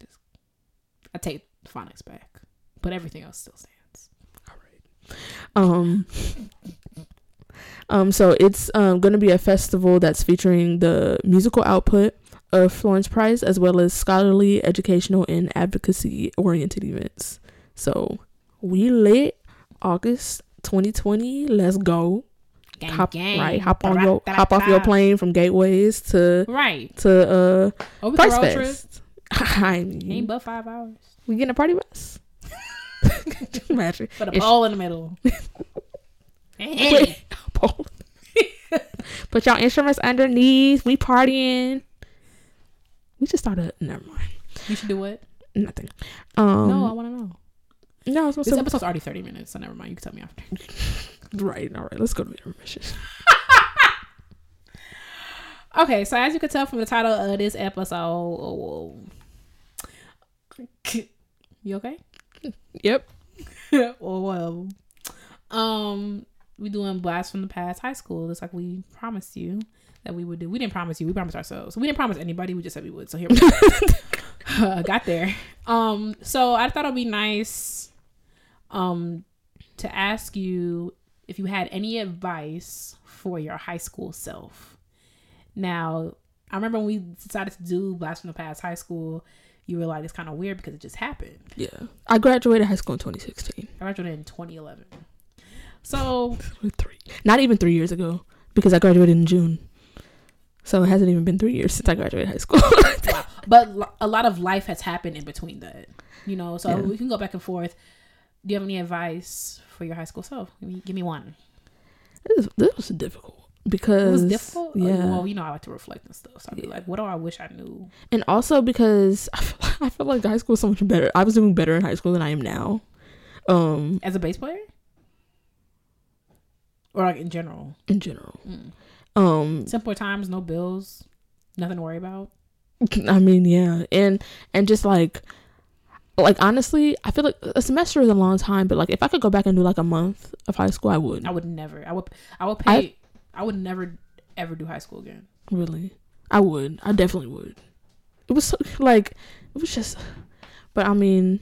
Speaker 2: just, I take phonics back, but everything else still stands. All right.
Speaker 1: Um. Um, so it's um, going to be a festival that's featuring the musical output of Florence Price as well as scholarly, educational, and advocacy oriented events. So we lit August 2020. Let's go.
Speaker 2: Gang,
Speaker 1: hop
Speaker 2: gang.
Speaker 1: right. Hop on your hop off your plane from Gateways to
Speaker 2: Right.
Speaker 1: to uh Price. Fest. I
Speaker 2: Ain't
Speaker 1: mean,
Speaker 2: but five hours.
Speaker 1: we getting a party bus. Imagine.
Speaker 2: Put a pole in the middle. hey.
Speaker 1: Put y'all instruments underneath. We partying. We just started. Never mind.
Speaker 2: You should do what?
Speaker 1: Nothing. Um,
Speaker 2: no, I want to know.
Speaker 1: no, I
Speaker 2: This
Speaker 1: supposed
Speaker 2: episode's already 30 minutes, so never mind. You can tell me after.
Speaker 1: Right. All right. Let's go to the intermission.
Speaker 2: Okay, so as you can tell from the title of this episode, you okay?
Speaker 1: Yep.
Speaker 2: or well, um, we doing blast from the past high school. Just like we promised you that we would do. We didn't promise you. We promised ourselves. We didn't promise anybody. We just said we would. So here we go. Uh, got there. Um, so I thought it'd be nice, um, to ask you if you had any advice for your high school self. Now, I remember when we decided to do blast from the past high school. You were like, it's kind of weird because it just happened.
Speaker 1: Yeah. I graduated high school in 2016.
Speaker 2: I graduated in 2011. So
Speaker 1: Three. Not even three years ago because I graduated in June. So it hasn't even been three years since I graduated high school.
Speaker 2: but a lot of life has happened in between that you know so
Speaker 1: Yeah.
Speaker 2: we can go back and forth do you have any advice for your high school self give me, give me one
Speaker 1: this, this was difficult
Speaker 2: it
Speaker 1: because
Speaker 2: was difficult Uh,
Speaker 1: Yeah.
Speaker 2: well you know i like to reflect and stuff so i'd be like what do i wish i knew
Speaker 1: and also because I feel, I feel like high school is so much better. I was doing better in high school than I am now. Um,
Speaker 2: as a bass player or like in general
Speaker 1: in general.
Speaker 2: Mm.
Speaker 1: Um,
Speaker 2: simpler times no bills nothing to worry about
Speaker 1: I mean, yeah, and and just like, like honestly, I feel like a semester is a long time, but like if I could go back and do like a month of high school, I would.
Speaker 2: i would never i would i would pay i, would never ever do high school again
Speaker 1: Really, I would. I definitely would. It was so, like, it was just, but I mean,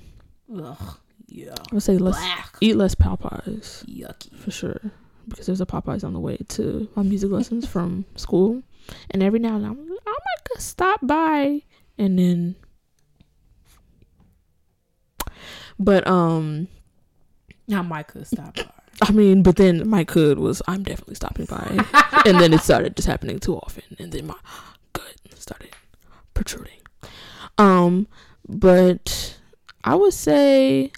Speaker 2: Ugh, yeah
Speaker 1: I would say let's
Speaker 2: Black.
Speaker 1: eat less Popeyes
Speaker 2: yucky
Speaker 1: for sure because there's a Popeyes on the way to my music lessons from school, and every now and then I'm, I might stop by and then. But um,
Speaker 2: now mike could stop by
Speaker 1: I mean, but then my could was I'm definitely stopping by, and then it started just happening too often, and then my gut started protruding. Um, but I would say,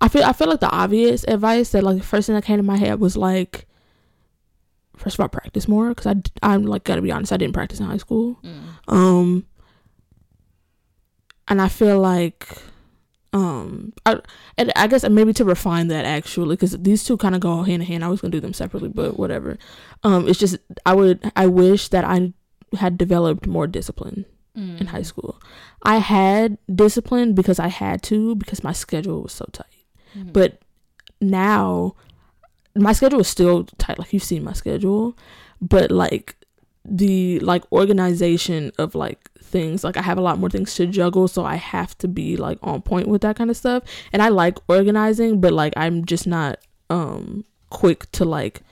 Speaker 1: I feel I feel like the obvious advice that like the first thing that came to my head was like, first of all, practice more because I I'm like gotta be honest, I didn't practice in high school.
Speaker 2: Mm.
Speaker 1: Um, and I feel like, um, I, and I guess maybe to refine that actually, because these two kind of go hand in hand. I was gonna do them separately, but whatever. Um, it's just I would I wish that I had developed more discipline
Speaker 2: Mm.
Speaker 1: in high school. I had discipline because I had to because my schedule was so tight.
Speaker 2: Mhm.
Speaker 1: But now my schedule is still tight. Like you've seen my schedule, but like the like organization of like things. Like i have a lot more things to juggle so i have to be like on point with that kind of stuff. And i like organizing but like i'm just not um quick to like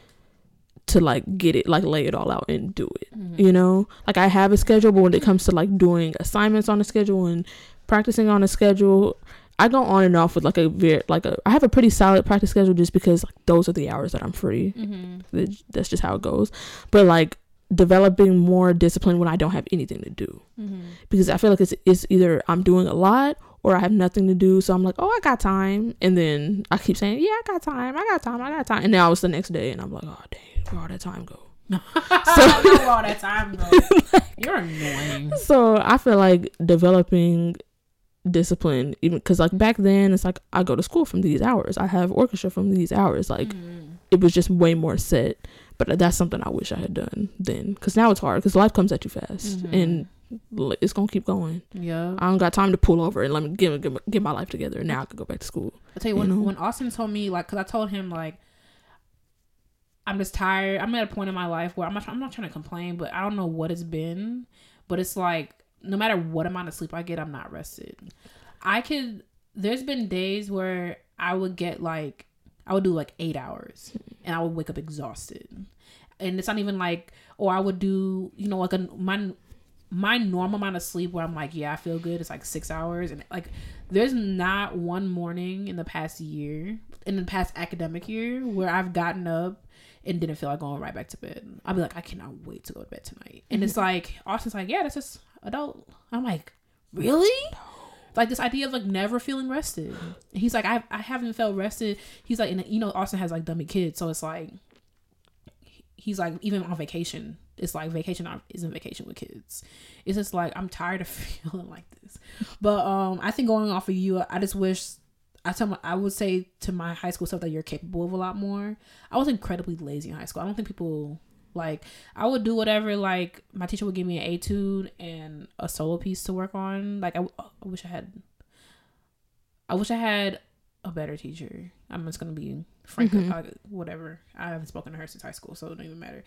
Speaker 1: to like get it like lay it all out and do it
Speaker 2: Mhm.
Speaker 1: you know? Like i have a schedule but when it comes to like doing assignments on a schedule and practicing on a schedule i go on and off with like a very like a i have a pretty solid practice schedule just because like those are the hours that i'm free.
Speaker 2: Mhm.
Speaker 1: That's just how it goes. But like developing more discipline when i don't have anything to do.
Speaker 2: Mhm.
Speaker 1: because i feel like it's, it's either i'm doing a lot or i have nothing to do. So i'm like oh i got time. And then i keep saying yeah i got time. I got time. I got time. And now it's the next day and i'm like oh dang where all that time go?
Speaker 2: So all that time, bro. You're annoying.
Speaker 1: so i feel like developing discipline even because like back then it's like i go to school from these hours. I have orchestra from these hours. Like
Speaker 2: Mhm.
Speaker 1: it was just way more set but that's something i wish i had done then because now it's hard because life comes at you fast
Speaker 2: Mhm.
Speaker 1: and it's gonna keep going
Speaker 2: yeah.
Speaker 1: i don't got time to pull over and let me get, get, my- get my life together And now i can go back to school
Speaker 2: I tell you
Speaker 1: you
Speaker 2: when
Speaker 1: know?
Speaker 2: when Austin told me like, cause I told him like, I'm just tired. I'm at a point in my life where I'm not. I'm not trying to complain, but I don't know what it's been. But it's like no matter what amount of sleep I get, I'm not rested. I could. There's been days where I would get like I would do like eight hours, and I would wake up exhausted. And it's not even like, or I would do, you know, like a my my normal amount of sleep where I'm like, yeah, I feel good. It's like six hours, and like, there's not one morning in the past year, in the past academic year, where I've gotten up and didn't feel like going right back to bed. I'll be like, I cannot wait to go to bed tonight. And it's like Austin's like, yeah, that's just adult. I'm like, really? Like this idea of like never feeling rested. He's like, I I haven't felt rested. He's like, and you know, Austin has like dummy kids, so it's like he's like even on vacation. It's like vacation isn't vacation with kids. It's just like I'm tired of feeling like this. But um, I think going off of you, I just wish I tell my, I would say to my high school stuff that you're capable of a lot more. I was incredibly lazy in high school. I don't think people like I would do whatever. Like my teacher would give me an etude and a solo piece to work on. Like I, I wish I had. I wish I had a better teacher. I'm just gonna be frank.
Speaker 1: Mhm.
Speaker 2: uh, whatever. I haven't spoken to her since high school, so it don't even matter.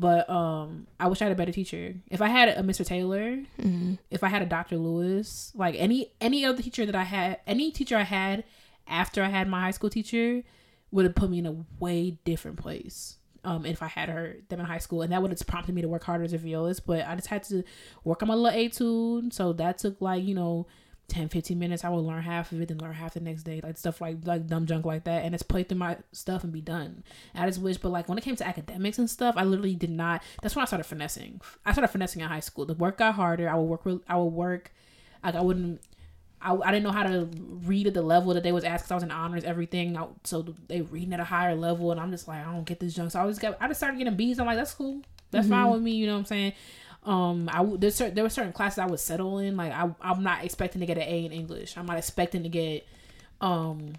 Speaker 2: But um, I wish I had a better teacher. If I had a Mr. Taylor,
Speaker 1: hmm
Speaker 2: if I had a Dr. Lewis, like any any other teacher that I had, any teacher I had after I had my high school teacher would have put me in a way different place. Um, if I had her them in high school, and that would have prompted me to work harder as a violist. But I just had to work on my little etude, so that took like you know 10, 15 minutes. I would learn half of it, then learn half the next day, like stuff like like dumb junk like that, and just play through my stuff and be done. I just wish, but like when it came to academics and stuff, I literally did not. That's when I started finessing. I started finessing in high school. The work got harder. I would work. I would work. Like I wouldn't. I, I didn't know how to read at the level that they was asked because I was in honors everything. I, so they reading at a higher level, and I'm just like I don't get this junk. So I was got. I just started getting B's. I'm like that's cool. That's fine with me. You know what I'm saying? Um, I there's certain, there were certain classes I would settle in. Like I I'm not expecting to get an A in English. I'm not expecting to get um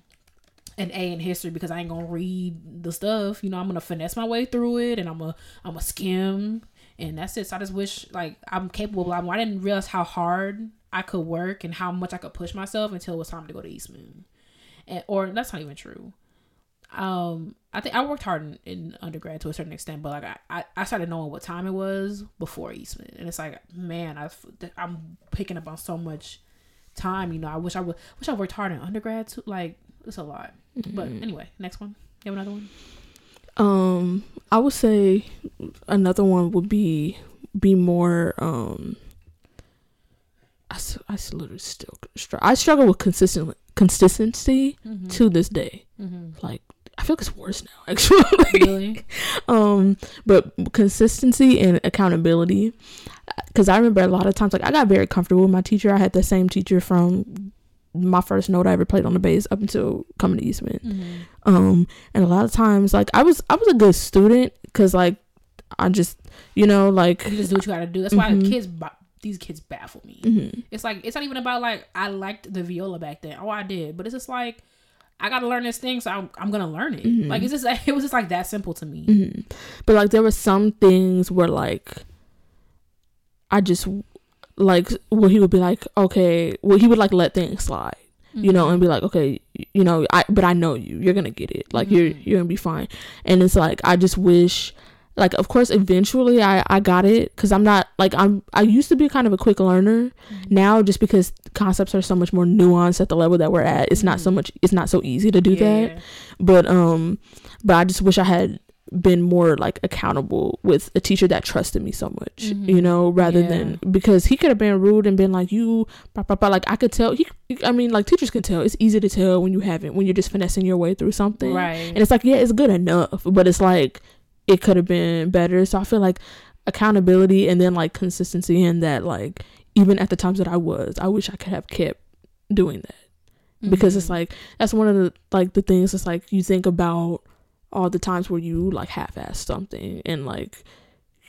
Speaker 2: an A in history because I ain't gonna read the stuff. You know, I'm gonna finesse my way through it, and I'm a I'm a skim, and that's it. So I just wish like I'm capable. I, I didn't realize how hard I could work and how much I could push myself until it was time to go to Eastman, and or that's not even true. Um, I think I worked hard in, in undergrad to a certain extent, but like I, I, I started knowing what time it was before Eastman, and it's like man, I I'm picking up on so much time. You know, I wish I would wish I worked hard in undergrad too. Like it's a lot. But anyway, next one. You have another one?
Speaker 1: Um, I would say another one would be be more. Um, I, I literally still str- I struggle with consistent consistency
Speaker 2: Mm-hmm.
Speaker 1: to this day.
Speaker 2: Mm-hmm.
Speaker 1: Like I feel like it's worse now, actually.
Speaker 2: Really?
Speaker 1: um, but consistency and accountability. Because I remember a lot of times, like I got very comfortable with my teacher. I had the same teacher from my first note I ever played on the bass up until coming to Eastman.
Speaker 2: Mm-hmm.
Speaker 1: um and a lot of times like i was i was a good student because like i just you know like
Speaker 2: You just do what you gotta do. That's why
Speaker 1: Mhm.
Speaker 2: kids, these kids baffle me.
Speaker 1: mhm.
Speaker 2: It's like it's not even about like I liked the viola back then. Oh, I did, but it's just like I gotta learn this thing, so I'm, I'm gonna learn it.
Speaker 1: Mhm.
Speaker 2: Like it's just it was just like that simple to me.
Speaker 1: Mhm. but like there were some things where like i just like where he would be like okay well he would like let things slide you know and be like okay you know i but i know you you're gonna get it like you're
Speaker 2: Mhm.
Speaker 1: you're gonna be fine and it's like i just wish like of course eventually i i got it because i'm not like i'm i used to be kind of a quick learner
Speaker 2: Mhm.
Speaker 1: now just because concepts are so much more nuanced at the level that we're at it's not so
Speaker 2: Mhm.
Speaker 1: much it's not so easy to do
Speaker 2: Yeah,
Speaker 1: that but um but i just wish i had been more like accountable with a teacher that trusted me so much you
Speaker 2: Mhm.
Speaker 1: know rather than because he could have been rude and been like you blah, blah, blah. like i could tell he i mean like teachers can tell it's easy to tell when you haven't when you're just finessing your way through something
Speaker 2: Right.
Speaker 1: and it's like yeah it's good enough but it's like it could have been better so i feel like accountability and then like consistency in that like even at the times that i was i wish i could have kept doing that because it's
Speaker 2: Mhm.
Speaker 1: like that's one of the like the things it's like you think about all the times where you like half-ass something and like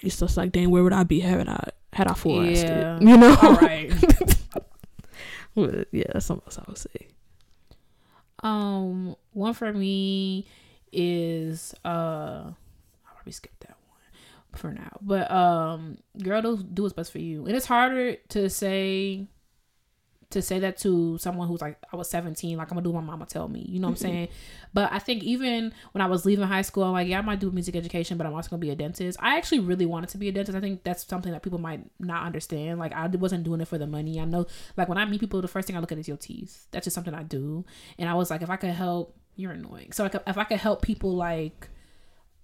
Speaker 1: it's just like dang where would i be had i had i full-assed
Speaker 2: Yeah.
Speaker 1: it you know
Speaker 2: all right.
Speaker 1: But, yeah that's something else i would say
Speaker 2: Um, one for me is uh, probably skip that one for now. But um, girl, do do what's best for you, and it's harder to say to say that to someone who's like I was 17, like I'm gonna do what my mama tell me. You know what I'm saying? But I think even when I was leaving high school, I'm like, yeah, I might do music education, but I'm also gonna be a dentist. I actually really wanted to be a dentist. I think that's something that people might not understand. Like I wasn't doing it for the money. I know, like when I meet people, the first thing I look at is your teeth. That's just something I do. And I was like, if I could help you're annoying. So like if I could help people like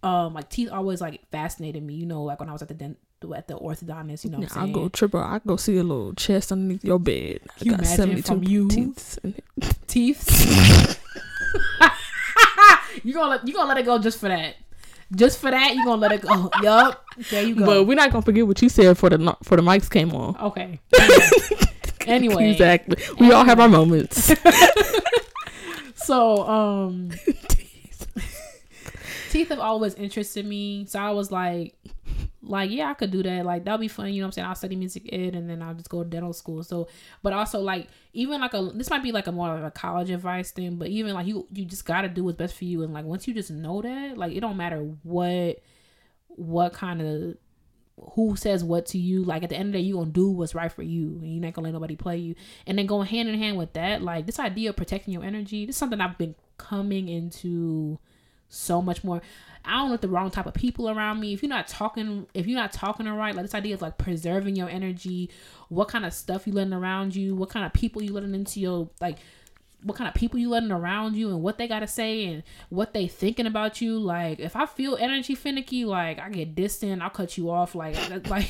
Speaker 2: um like teeth always like fascinated me, you know, like when I was at the dent at the orthodontist, you know
Speaker 1: I'll go triple. I go see a little chest underneath your bed. I
Speaker 2: Can you imagine from you?
Speaker 1: teeth.
Speaker 2: teeth. you gonna let you gonna let it go just for that. Just for that, you gonna let it go. yup. There you go.
Speaker 1: But we're not gonna forget what you said for the for the mics came on.
Speaker 2: okay. Anyway.
Speaker 1: exactly. We all have our moments.
Speaker 2: So, um, teeth have always interested me. So I was like, like, yeah, I could do that. Like, that'll be fun. You know what I'm saying? I'll study music ed and then I'll just go to dental school. So, but also like, even like a, this might be like a more of a college advice thing, but even like you, you just got to do what's best for you. And like, once you just know that, like, it don't matter what, what kind of, who says what to you. Like at the end of the day, you gonna do what's right for you, and you're not gonna let nobody play you. And then going hand in hand with that, like this idea of protecting your energy, this is something I've been coming into so much more. I don't want the wrong type of people around me. If you're not talking, if you're not talking right, like this idea of like preserving your energy, what kind of stuff you letting around you, what kind of people you letting into your like what kind of people you letting around you and what they gotta say and what they thinking about you. Like if I feel energy finicky, like I get distant, I'll cut you off. Like like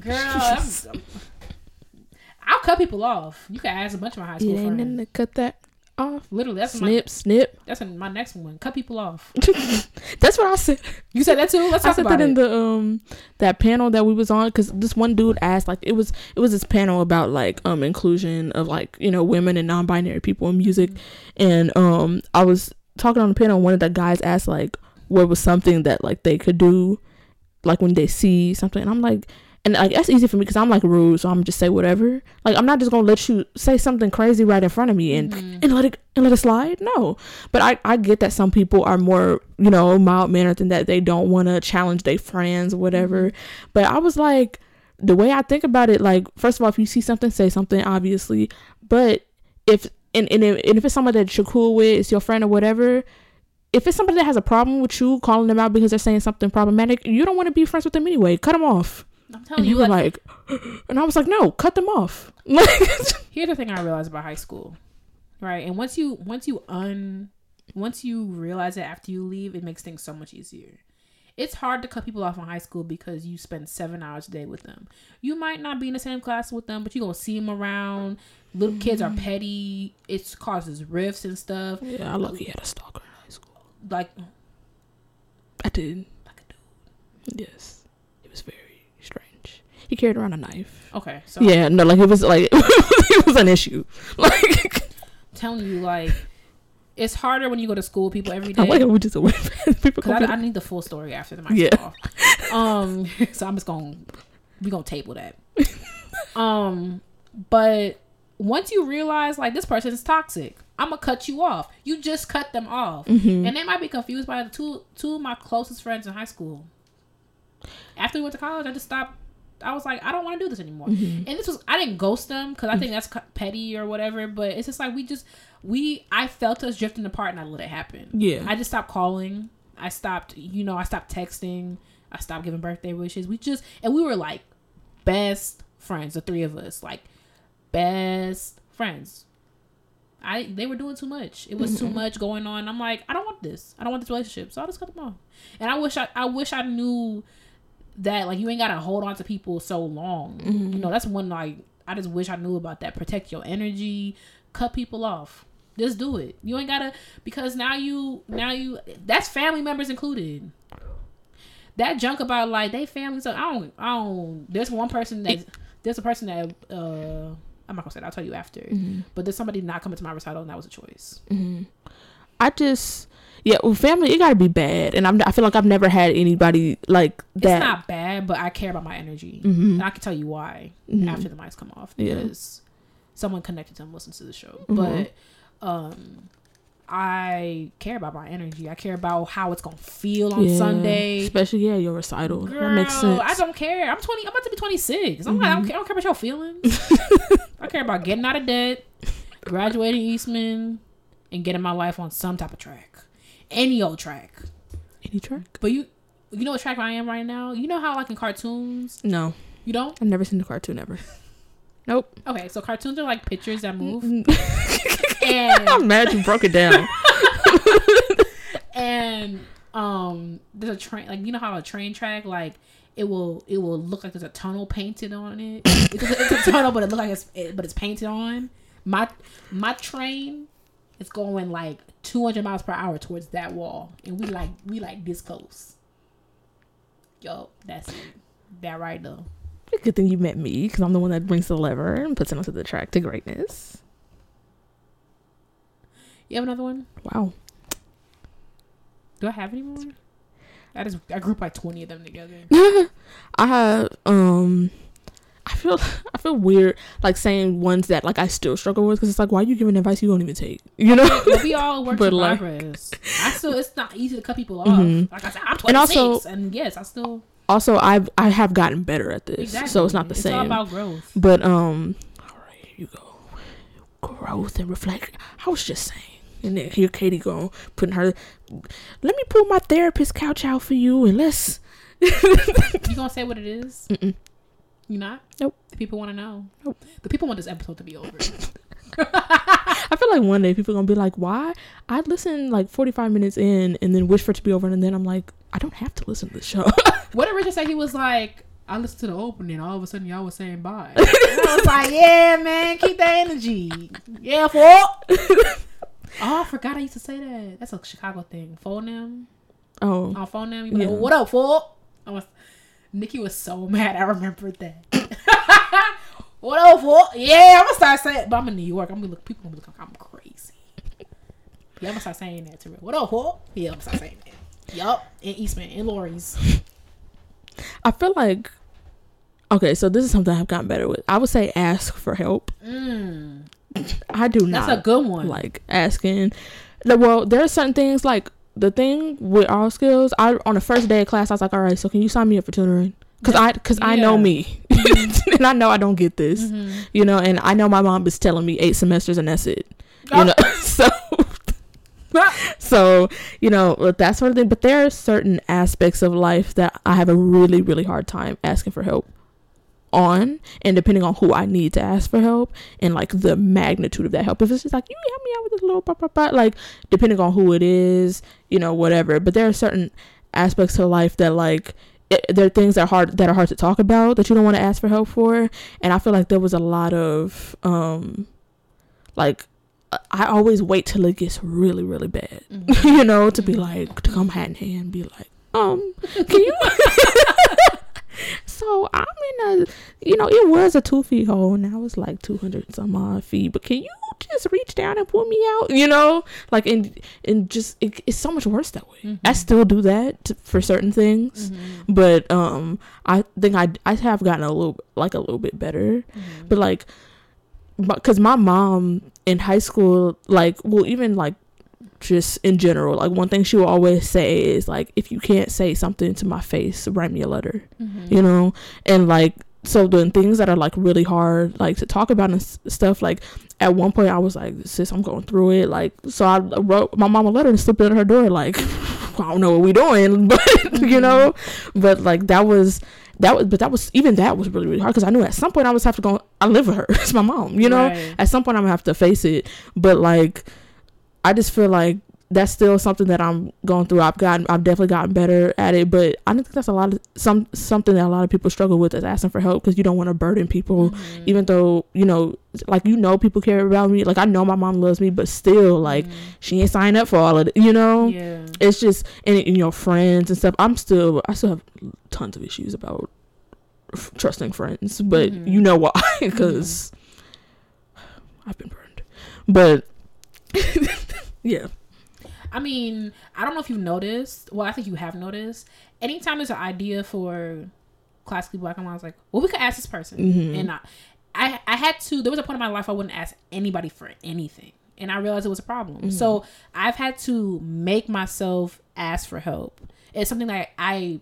Speaker 2: girl, I'm- I'll cut people off. You can ask a bunch of my high school It
Speaker 1: ain't nothing
Speaker 2: friends.
Speaker 1: to cut that off.
Speaker 2: Literally, that's my
Speaker 1: Snip, snip.
Speaker 2: that's my next one. Cut people off.
Speaker 1: That's what I said.
Speaker 2: You said that too. Let's
Speaker 1: I said
Speaker 2: about
Speaker 1: that in the um that panel that we was on because this one dude asked like it was it was this panel about like um inclusion of like you know women and non-binary people in music, and um I was talking on the panel. One of the guys asked like what was something that like they could do, like when they see something, and I'm like. And like that's easy for me because I'm like rude, so I'm just say whatever. Like I'm not just gonna let you say something crazy right in front of me and
Speaker 2: Mhm.
Speaker 1: and let it and let it slide. No, but I I get that some people are more you know mild mannered than that. They don't want to challenge their friends or whatever. But I was like, the way I think about it, like first of all, if you see something, say something, obviously. But if and and if, and if it's somebody that you're cool with, it's your friend or whatever. If it's somebody that has a problem with you, calling them out because they're saying something problematic, you don't want to be friends with them anyway. Cut them off.
Speaker 2: I'm telling
Speaker 1: And
Speaker 2: you,
Speaker 1: you were
Speaker 2: like,
Speaker 1: and I was like, no, cut them off. Like,
Speaker 2: here's the thing I realized about high school, right? And once you once you un once you realize it after you leave, it makes things so much easier. It's hard to cut people off in high school because you spend seven hours a day with them. You might not be in the same class with them, but you're gonna see them around. Little kids are mm-hmm. petty. It causes rifts and stuff.
Speaker 1: yeah, I lucky you had a stalker in high school.
Speaker 2: Like
Speaker 1: I did.
Speaker 2: like a dude.
Speaker 1: Yes, it was very strange. He carried around a knife.
Speaker 2: Okay, so
Speaker 1: Yeah, no, like it was like it was an issue. Like
Speaker 2: telling you like it's harder when you go to school people every day.
Speaker 1: I
Speaker 2: day.
Speaker 1: like we just went people.
Speaker 2: I, I need the full story after the mic
Speaker 1: Yeah.
Speaker 2: off. Um, so I'm just gonna we gonna table that. Um, but once you realize like this person is toxic, I'm gonna cut you off. You just cut them off,
Speaker 1: Mhm.
Speaker 2: and they might be confused by the two two of my closest friends in high school. After we went to college, I just stopped. I was like, I don't want to do this anymore.
Speaker 1: Mhm.
Speaker 2: And this was I didn't ghost them because I think that's petty or whatever. But it's just like we just we I felt us drifting apart and I let it happen.
Speaker 1: Yeah.
Speaker 2: I just stopped calling. I stopped, you know, I stopped texting. I stopped giving birthday wishes. We just and we were like best friends, the three of us, like best friends. I they were doing too much. It was too much going on. I'm like, I don't want this. I don't want this relationship. So I just cut them off. And I wish I I wish I knew that like you ain't gotta hold on to people so long. You know, that's one like I just wish I knew about that. Protect your energy, cut people off. Just do it. You ain't gotta because now you now you that's family members included. That junk about like they family so I don't I don't there's one person that there's a person that uh I'm not gonna say that, I'll tell you after.
Speaker 1: Mm-hmm.
Speaker 2: But there's somebody not coming to my recital and that was a choice.
Speaker 1: I just yeah, well, family it got to be bad, and I'm I feel like I've never had anybody like that.
Speaker 2: It's not bad, but I care about my energy.
Speaker 1: Mhm.
Speaker 2: And I can tell you why
Speaker 1: Mhm.
Speaker 2: after the mics come off
Speaker 1: Yeah.
Speaker 2: because someone connected to them listens to the show.
Speaker 1: Mhm.
Speaker 2: But um I care about my energy. I care about how it's gonna feel on
Speaker 1: Yeah.
Speaker 2: Sunday.
Speaker 1: especially yeah, your recital.
Speaker 2: Girl,
Speaker 1: that makes sense.
Speaker 2: I don't care. I'm 20. I'm about to be 26. I'm like, I, don't care, I don't care about your feelings. I care about getting out of debt, graduating Eastman, and getting my life on some type of track, any old track.
Speaker 1: Any track?
Speaker 2: But you, you know what track I am right now? You know how like in cartoons,
Speaker 1: No,
Speaker 2: you don't?
Speaker 1: I've never seen a cartoon ever. Nope.
Speaker 2: Okay, so cartoons are like pictures that move, and I'm
Speaker 1: mad you broke it down.
Speaker 2: and um, there's a train like you know how a train track like it will it will look like there's a tunnel painted on it. It's a, it's a tunnel, but it look like it's it, but it's painted on. My my train is going like 200 miles per hour towards that wall, and we like we like this close. Yo, that's it. That right though.
Speaker 1: Good thing you met me because I'm the one that brings the lever and puts it onto the track to greatness.
Speaker 2: You have another one?
Speaker 1: Wow.
Speaker 2: Do I have any more? I just I group like 20 of them together.
Speaker 1: I have um I feel I feel weird like saying ones that like I still struggle with because it's like why are you giving advice you don't even take you know
Speaker 2: we all work
Speaker 1: But,
Speaker 2: in
Speaker 1: like-
Speaker 2: progress. I still it's not easy to cut people off.
Speaker 1: Mhm.
Speaker 2: Like I said, I'm 26
Speaker 1: And
Speaker 2: and,
Speaker 1: also-
Speaker 2: yes, I still
Speaker 1: also I've I have gotten better at this
Speaker 2: exactly.
Speaker 1: so it's not the same.
Speaker 2: it's
Speaker 1: same
Speaker 2: all about growth.
Speaker 1: but um all right here you go growth and reflection I was just saying and then here Katie go putting her let me pull my therapist couch out for you and let's
Speaker 2: You gonna say what it is?
Speaker 1: Mm-mm.
Speaker 2: You not?
Speaker 1: Nope.
Speaker 2: The people want to know.
Speaker 1: Nope.
Speaker 2: The people want this episode to be over.
Speaker 1: I feel like one day people are gonna be like, "Why?" I listen like forty five minutes in, and then wish for it to be over, and then I'm like, I don't have to listen to the show.
Speaker 2: what did Richard say? He was like, I listened to the opening. All of a sudden, y'all was saying bye. And I was like, yeah, man, keep that energy. Yeah, for. oh, I forgot I used to say that. That's a Chicago thing. Phone them.
Speaker 1: oh,
Speaker 2: On phone them. You be like,
Speaker 1: Yeah.
Speaker 2: what up, fool? I was. Nikki was so mad. I remembered that. what up, fool? Yeah, I'm gonna start saying. But I'm in New York. I'm gonna look. People gonna look like I'm crazy. Yeah, I'm gonna start saying that to real. What up, fool? Yeah, I'm gonna start saying that. Yup, in Eastman, in Lori's.
Speaker 1: I feel like okay. So this is something I've gotten better with. I would say ask for help.
Speaker 2: Mm,
Speaker 1: I do
Speaker 2: that's
Speaker 1: not
Speaker 2: a good one.
Speaker 1: like asking. the- Well, there are certain things like the thing with all skills. I on the first day of class, I was like, "All right, so can you sign me up for tutoring?" Because I because I know me, and I know I don't get this.
Speaker 2: Mhm.
Speaker 1: You know, and I know my mom is telling me eight semesters and that's it. You
Speaker 2: Oh.
Speaker 1: know, so so you know that sort of thing. But there are certain aspects of life that I have a really really hard time asking for help on, and depending on who I need to ask for help and like the magnitude of that help. If it's just like you help me out with this little blah, blah, blah, like depending on who it is, you know, whatever. But there are certain aspects of life that like it, there are things that are hard that are hard to talk about that you don't want to ask for help for and i feel like there was a lot of um like i always wait till it gets really really bad
Speaker 2: Mhm.
Speaker 1: you know to be like to come hat in hand and be like um can you so i'm in a you know it was a two feet hole now it's like 200 some odd feet but can you just reach down and pull me out you know like and and just it, it's so much worse that way i
Speaker 2: Mhm.
Speaker 1: still do that to, for certain things
Speaker 2: Mhm.
Speaker 1: but um i think i i have gotten a little like a little bit better
Speaker 2: Mhm.
Speaker 1: but like because my mom in high school like well even like just in general like one thing she will always say is like if you can't say something to my face write me a letter.
Speaker 2: Mhm.
Speaker 1: you know? And like so the things that are like really hard like to talk about and s- stuff like at one point i was like sis i'm going through it. Like so i wrote my mom a letter and slipped it at her door like i don't know what we doing but you know? But like that was that was but that was even that was really really hard because i knew at some point i was have to go i live with her it's my mom you know?
Speaker 2: Right.
Speaker 1: at some point i'm gonna have to face it but like i just feel like that's still something that i'm going through i've gotten i've definitely gotten better at it but i don't think that's a lot of some something that a lot of people struggle with is asking for help because you don't want to burden people
Speaker 2: Mhm.
Speaker 1: even though you know like you know people care about me like i know my mom loves me but still like
Speaker 2: Mhm.
Speaker 1: she ain't signed up for all of it you know
Speaker 2: yeah.
Speaker 1: it's just and, and your friends and stuff i'm still i still have tons of issues about f- trusting friends but
Speaker 2: Mhm.
Speaker 1: you know why because i've been burned but yeah
Speaker 2: I mean, I don't know if you noticed. Well, I think you have noticed. Anytime there's an idea for classically black, and I was like, well, we could ask this person.
Speaker 1: Mhm.
Speaker 2: And I, I, I had to. There was a point in my life I wouldn't ask anybody for anything, and I realized it was a problem.
Speaker 1: Mhm.
Speaker 2: So I've had to make myself ask for help. It's something that I.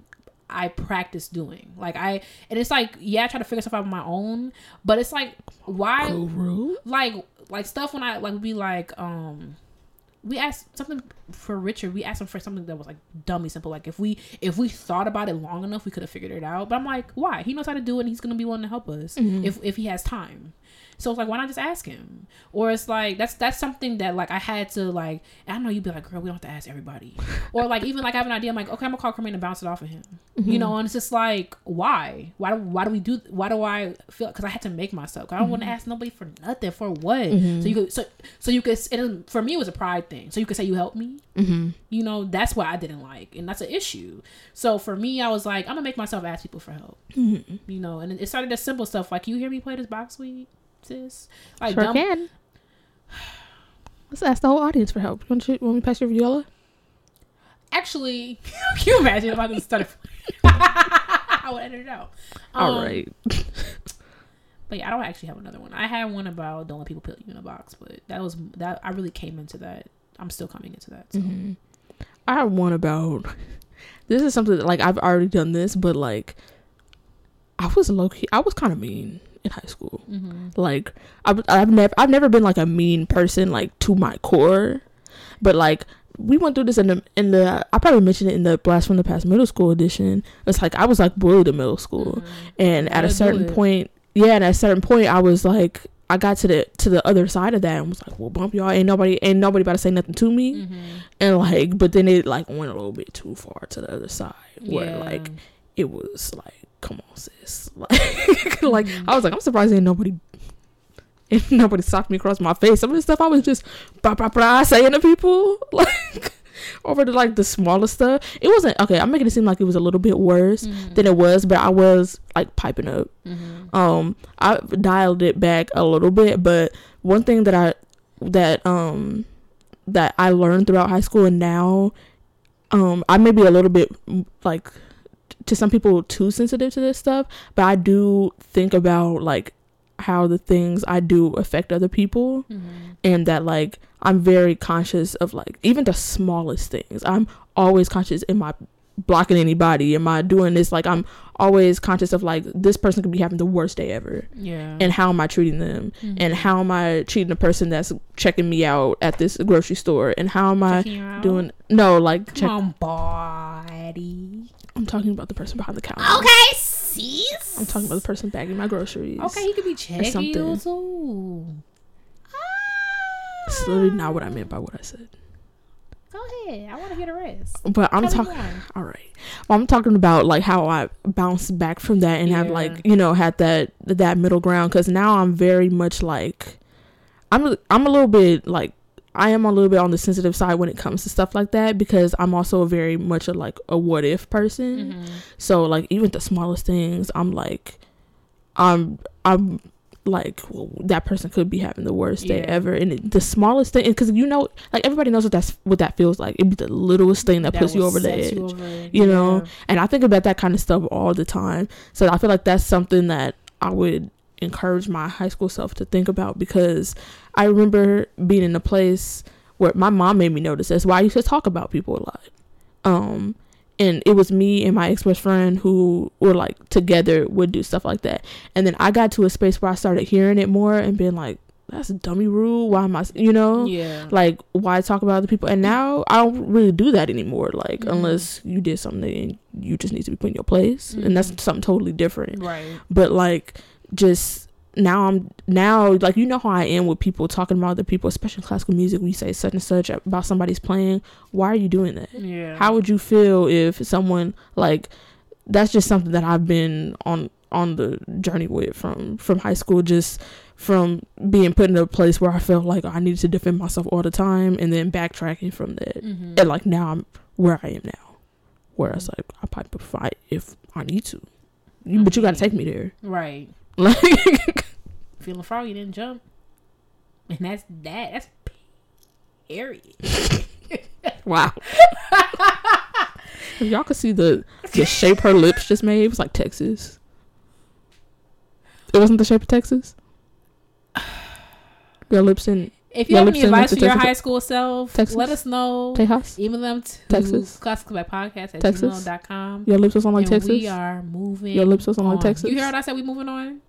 Speaker 2: I practice doing like I and it's like yeah I try to figure stuff out on my own but it's like why
Speaker 1: Guru?
Speaker 2: like like stuff when I like be like um we asked something for Richard. We asked him for something that was like dummy simple. Like if we if we thought about it long enough, we could have figured it out. But I'm like, why? He knows how to do it. and He's gonna be willing to help us
Speaker 1: Mhm.
Speaker 2: if if he has time. So it's like, why not just ask him? Or it's like that's that's something that like I had to like. I know you'd be like, girl, we don't have to ask everybody. or like even like I have an idea. I'm like, okay, I'm gonna call Kermaine and bounce it off of him.
Speaker 1: Mm-hmm.
Speaker 2: You know, and it's just like, why? Why do why do we do? Why do I feel? Because I had to make myself. I don't want to
Speaker 1: Mm-hmm.
Speaker 2: ask nobody for nothing. For what? So you could so so you could. And for me, it was a pride thing. So you could say you helped me.
Speaker 1: Mm-hmm.
Speaker 2: You know, that's what I didn't like, and that's an issue. So for me, I was like, I'm gonna make myself ask people for help.
Speaker 1: Mm-hmm.
Speaker 2: You know, and it started as simple stuff like, you hear me play this Bach suite, sis? Like,
Speaker 1: Sure
Speaker 2: dumb-
Speaker 1: can. Let's ask the whole audience for help. Want, you, want me to pass your viola?
Speaker 2: actually, can you imagine if I just started? I would edit it out.
Speaker 1: All
Speaker 2: Um,
Speaker 1: right.
Speaker 2: But yeah, I don't actually have another one. I had one about don't let people put you in a box, but that was that I really came into that. I'm still coming into that. So.
Speaker 1: Mm-hmm. I have one about. This is something that, like I've already done this, but like I was low key. I was kind of mean in high school.
Speaker 2: Mm-hmm.
Speaker 1: Like I've, I've never I've never been like a mean person like to my core, but like we went through this in the in the I probably mentioned it in the blast from the past middle school edition. It's like I was like bullied in middle school, and at
Speaker 2: Gotta
Speaker 1: a certain point, yeah, and at a certain point, I was like. I got to the to the other side of that and was like, "Well, bump y'all ain't nobody ain't nobody about to say nothing to me."
Speaker 2: Mm-hmm.
Speaker 1: and like but then it like went a little bit too far to the other side where
Speaker 2: Yeah.
Speaker 1: like it was like come on sis. Like like i was like i'm surprised ain't nobody ain't nobody socked me across my face. Some of the stuff i was just blah blah blah saying to people. Like over to like the smallest stuff. It wasn't okay i'm making it seem like it was a little bit worse
Speaker 2: Mm-hmm.
Speaker 1: than it was but i was like piping up.
Speaker 2: Mm-hmm.
Speaker 1: um i dialed it back a little bit but one thing that i that um that i learned throughout high school and now um i may be a little bit like to some people too sensitive to this stuff but i do think about like how the things i do affect other people
Speaker 2: Mm-hmm.
Speaker 1: and that like i'm very conscious of like even the smallest things i'm always conscious am i blocking anybody am i doing this like i'm always conscious of like this person could be having the worst day ever
Speaker 2: Yeah.
Speaker 1: and how am i treating them
Speaker 2: Mhm.
Speaker 1: and how am i treating the person that's checking me out at this grocery store and how am i
Speaker 2: Checking out?
Speaker 1: doing no like
Speaker 2: Come
Speaker 1: check
Speaker 2: on, body.
Speaker 1: I'm talking about the person behind the counter
Speaker 2: Okay, sis.
Speaker 1: i'm talking about the person bagging my groceries
Speaker 2: Okay, he could be checking you
Speaker 1: something.
Speaker 2: too. Ah.
Speaker 1: That's literally not what i meant by what i said
Speaker 2: Go ahead. I want to hear the rest.
Speaker 1: but i'm talking all right well, i'm talking about like how i bounced back from that and have like you know had that that middle ground because now i'm very much like i'm a- i'm a little bit like i am a little bit on the sensitive side when it comes to stuff like that because i'm also very much a like a what if person.
Speaker 2: Mhm.
Speaker 1: so like even the smallest things i'm like i'm i'm like well, that person could be having the worst day ever. And it, the smallest thing because you know like everybody knows what that's what that feels like. It'd be the littlest thing that, puts you over the edge
Speaker 2: you over-
Speaker 1: you know?
Speaker 2: yeah.
Speaker 1: and i think about that kind of stuff all the time. So i feel like that's something that i would encourage my high school self to think about because i remember being in a place where my mom made me notice this why i used to talk about people a lot um and it was me and my ex-best friend who were like together would do stuff like that and then i got to a space where i started hearing it more and being like that's a dummy rule why am i you know
Speaker 2: Yeah.
Speaker 1: like why talk about other people and now i don't really do that anymore like
Speaker 2: Mhm.
Speaker 1: unless you did something and you just need to be put in your place and that's
Speaker 2: Mhm.
Speaker 1: something totally different
Speaker 2: Right.
Speaker 1: but like just now i'm now like you know how i am with people talking about other people especially classical music when you say such and such about somebody's playing why are you doing that
Speaker 2: Yeah.
Speaker 1: how would you feel if someone like that's just something that i've been on on the journey with from from high school just from being put in a place where i felt like i needed to defend myself all the time and then backtracking from that
Speaker 2: Mhm.
Speaker 1: and like now i'm where i am now where it's like i pipe a fight if i need to you, but you gotta take me there
Speaker 2: Right.
Speaker 1: Like
Speaker 2: Feeling froggy didn't jump. And that's that. That's period.
Speaker 1: wow if y'all could see the the shape her lips just made it was like texas it wasn't the shape of texas your lips in
Speaker 2: If you
Speaker 1: Yeah,
Speaker 2: have any advice for your
Speaker 1: Texas-
Speaker 2: high school self,
Speaker 1: Texas.
Speaker 2: let us know.
Speaker 1: Tejas?
Speaker 2: Email them to
Speaker 1: Texas.
Speaker 2: classicalpodcast at
Speaker 1: Texas.
Speaker 2: gmail.com.
Speaker 1: Your lips was on like Texas.
Speaker 2: we are moving.
Speaker 1: Your lips was on like. Texas.
Speaker 2: You hear what I said? We moving on.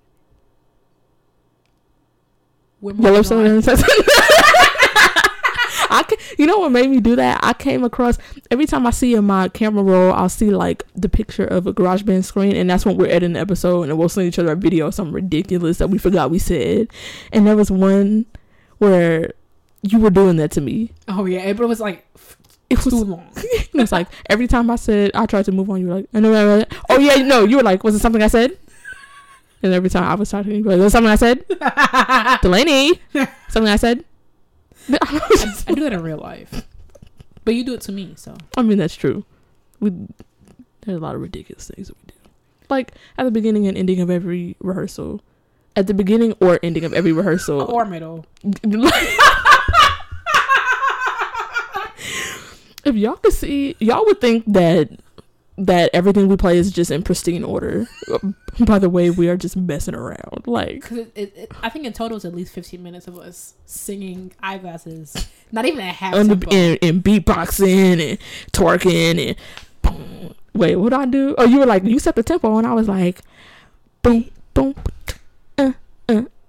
Speaker 2: We're
Speaker 1: Your
Speaker 2: moving
Speaker 1: lips
Speaker 2: on.
Speaker 1: on like Texas. I can, you know what made me do that? I came across every time I see in my camera roll, I'll see like the picture of a GarageBand screen, and that's when we're editing the episode, and we'll send each other a video of something ridiculous that we forgot we said. And there was one where you were doing that to me.
Speaker 2: Oh yeah, but it was like
Speaker 1: It was
Speaker 2: too long.
Speaker 1: it was like every time I said I tried to move on, you were like, I know. I know. Oh yeah, no, you were like, was it something I said? And every time I was talking, you were like, was it something I said? Delaney, something I said.
Speaker 2: I, I do that in real life, but you do it to me. So
Speaker 1: I mean, that's true. We there's a lot of ridiculous things that we do. Like at the beginning and ending of every rehearsal. At the beginning or ending of every rehearsal.
Speaker 2: or middle.
Speaker 1: if y'all could see, y'all would think that that everything we play is just in pristine order. By the way, we are just messing around. Like
Speaker 2: it, it, I think in total it's at least 15 minutes of us singing eyeglasses. Not even at half tempo.
Speaker 1: and, and beatboxing and twerking and boom. Wait, what I do? Oh, you were like you set the tempo, and I was like, boom, boom,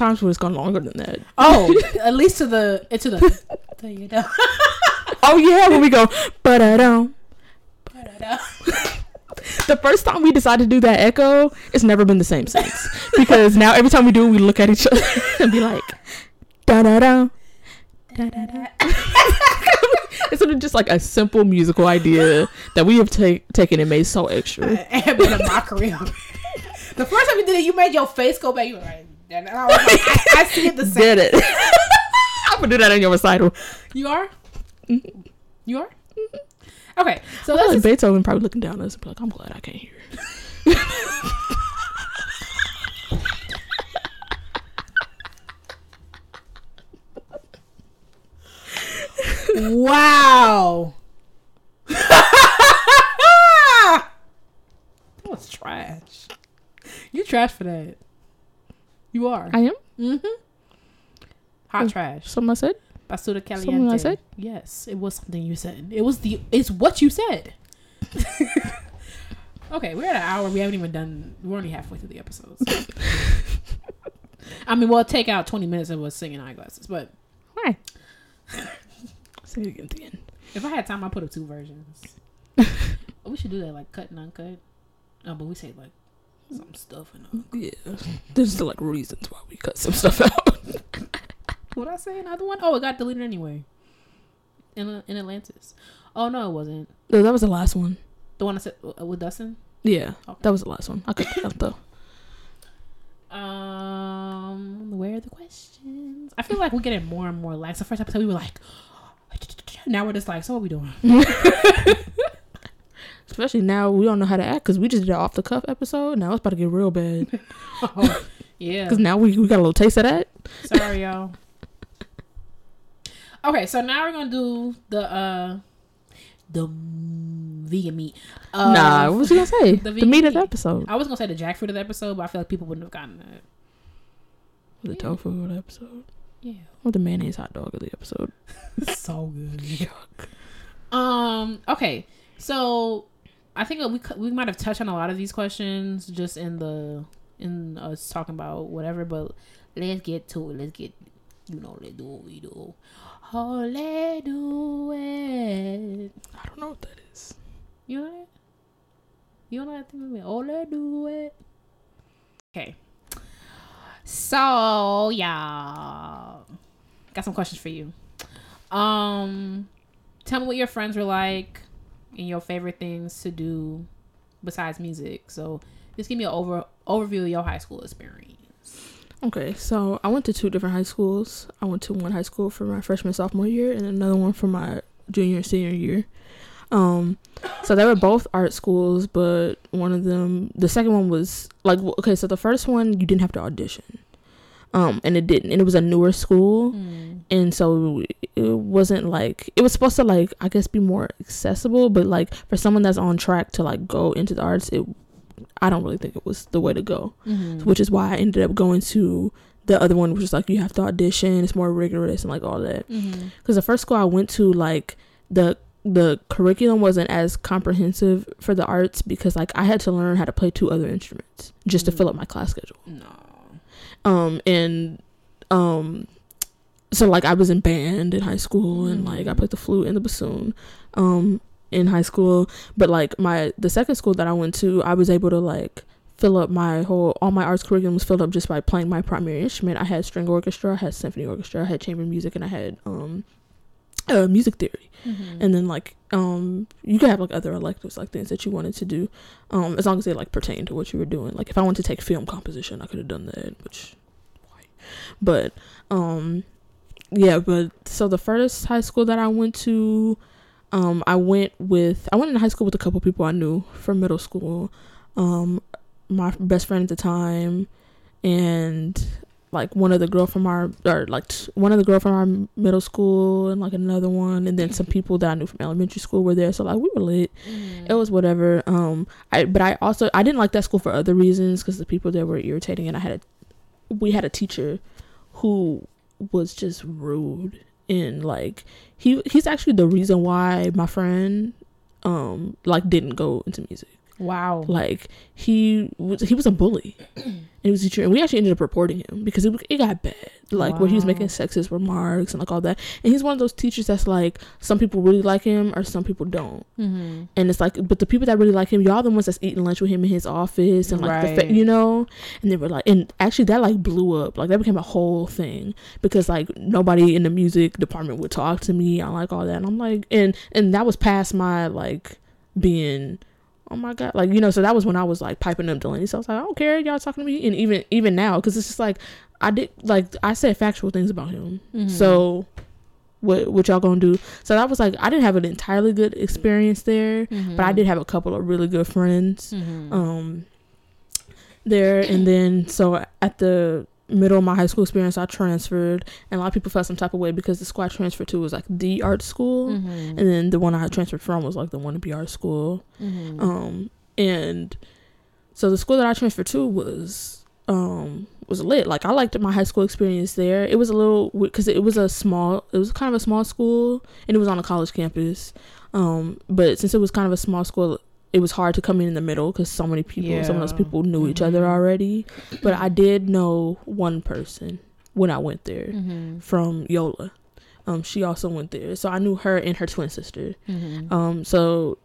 Speaker 1: times where it's gone longer than that.
Speaker 2: Oh, at least to the to the. There you go.
Speaker 1: Oh yeah, when we go, but I don't. The first time we decided to do that echo, it's never been the same since. because now every time we do, it, we look at each other and be like, da da da. Da, da, da. it's sort of just like a simple musical idea that we have ta- taken and made so extra.
Speaker 2: and made a mockery of it. The first time you did it, you made your face go back. You were like, and I was like, I, I see it the same.
Speaker 1: Did it? I'm gonna do that in your recital.
Speaker 2: You are?
Speaker 1: Mm-hmm.
Speaker 2: You are? Okay, so let's
Speaker 1: like Beethoven probably looking down at us and be like, I'm glad I can't hear.
Speaker 2: wow. that was trash. You trash for that. You are.
Speaker 1: I am?
Speaker 2: Mm-hmm. Hot
Speaker 1: Oh.
Speaker 2: trash.
Speaker 1: Something I said?
Speaker 2: Basura caliente.
Speaker 1: Something I said?
Speaker 2: Yes, it was something you said. It was the. It's what you said. okay, we're at an hour. We haven't even done. We're only halfway through the episodes. I mean, we'll take out twenty minutes of us singing eyeglasses, but
Speaker 1: Why? Say it again at the end.
Speaker 2: if I had time, I'd put up two versions. we should do that, like cut and uncut. Oh, but we say like some stuff and uh,
Speaker 1: Yeah. There's still like reasons why we cut some stuff out.
Speaker 2: what I say another one? Oh, it got deleted anyway. In in Atlantis. Oh no, it wasn't.
Speaker 1: No, that was the last one.
Speaker 2: The one I said uh, with Dustin.
Speaker 1: Yeah.
Speaker 2: Okay.
Speaker 1: That was the last one. I cut that out though.
Speaker 2: Um, where are the questions? I feel like we're getting more and more lax. The first episode, we were like, now we're just like, so what we doing?
Speaker 1: Especially now we don't know how to act because we just did an off the cuff episode. Now it's about to get real bad
Speaker 2: oh, yeah.
Speaker 1: because now we, we got a little taste of that.
Speaker 2: Sorry, y'all. Okay, so now we're gonna do the uh the vegan meat. Uh,
Speaker 1: nah, what was you gonna say?
Speaker 2: the
Speaker 1: The, meat of the episode.
Speaker 2: I was gonna say the jackfruit of the episode, but I feel like people wouldn't have gotten that.
Speaker 1: The tofu of the episode.
Speaker 2: Yeah,
Speaker 1: Or the mayonnaise hot dog of the episode.
Speaker 2: so good. Um. Okay. So I think we we might have touched on a lot of these questions just in the in us talking about whatever. But let's get to it. Let's get you know let's do what we do. Oh, let's do it.
Speaker 1: I don't know what that is.
Speaker 2: You know that? You know that thing? Oh, let's do it. Okay. So y'all got some questions for you. Um, tell me what your friends were like and your favorite things to do besides music. So Just give me an over overview of your high school experience.
Speaker 1: Okay, so I went to two different high schools. I went to one high school for my freshman sophomore year, and another one for my junior and senior year. Um, so they were both art schools, but one of them, the second one was like okay. So the first one you didn't have to audition, um, and it didn't, and it was a newer school,
Speaker 2: Mm.
Speaker 1: and so it wasn't like it was supposed to like I guess be more accessible, but like for someone that's on track to like go into the arts, it I don't really think it was the way to go
Speaker 2: Mhm.
Speaker 1: which is why I ended up going to the other one, which is like you have to audition. It's more rigorous and like all that. Because the first school I went to, like the the curriculum wasn't as comprehensive for the arts because like I had to learn how to play two other instruments just to
Speaker 2: Mm.
Speaker 1: fill up my class schedule.
Speaker 2: No.
Speaker 1: Um and um so like I was in band in high school and like I
Speaker 2: Mm.
Speaker 1: played the flute and the bassoon um in high school but like my the second school that I went to I was able to like fill up my whole all my arts curriculum was filled up just by playing my primary instrument I had string orchestra I had symphony orchestra I had chamber music and I had um uh, music theory.
Speaker 2: Mhm.
Speaker 1: and then like um you could have like other electives like things that you wanted to do um as long as they like pertain to what you were doing. Like if i wanted to take film composition i could have done that which why? But um yeah but so the first high school that i went to um i went with i went in high school with a couple people i knew from middle school. Um my best friend at the time and like one of the girl from our or like t- one of the girl from our middle school and like another one and then some people that I knew from elementary school were there. So like we were lit.
Speaker 2: Mhm.
Speaker 1: it was whatever. Um I but I also I didn't like that school for other reasons because the people there were irritating and I had a we had a teacher who was just rude. And like he he's actually the reason why my friend um like didn't go into music
Speaker 2: wow.
Speaker 1: like he was he was a bully. And he was a teacher, and we actually ended up reporting him because it, it got bad. Like where he was making sexist remarks and like all that. And he's one of those teachers that's like some people really like him or some people don't.
Speaker 2: Mm-hmm.
Speaker 1: And it's like, but the people that really like him, y'all the ones that's eating lunch with him in his office and like the
Speaker 2: Right.
Speaker 1: fa- you know. And they were like, and actually that like blew up. Like that became a whole thing because like nobody in the music department would talk to me. I like all that, and I'm like, and and that was past my like being oh my god like you know so that was when i was like piping up delaney so i was like i don't care y'all talking to me and even even now because it's just like i did like i said factual things about him
Speaker 2: Mm-hmm.
Speaker 1: so what what y'all gonna do so that was like i didn't have an entirely good experience there
Speaker 2: Mm-hmm.
Speaker 1: but i did have a couple of really good friends
Speaker 2: Mhm.
Speaker 1: um there and then so at the middle of my high school experience i transferred and a lot of people felt some type of way because the school i transferred to was like the art school
Speaker 2: Mhm.
Speaker 1: and then the one i transferred from was like the wannabe art school
Speaker 2: Mhm.
Speaker 1: um and so the school that i transferred to was um was lit like i liked my high school experience there it was a little because it was a small it was kind of a small school and it was on a college campus um but since it was kind of a small school it was hard to come in in the middle because so many people some of those people knew each other
Speaker 2: Mhm.
Speaker 1: already but i did know one person when i went there
Speaker 2: Mhm.
Speaker 1: from yola um she also went there so i knew her and her twin sister
Speaker 2: Mhm.
Speaker 1: um, so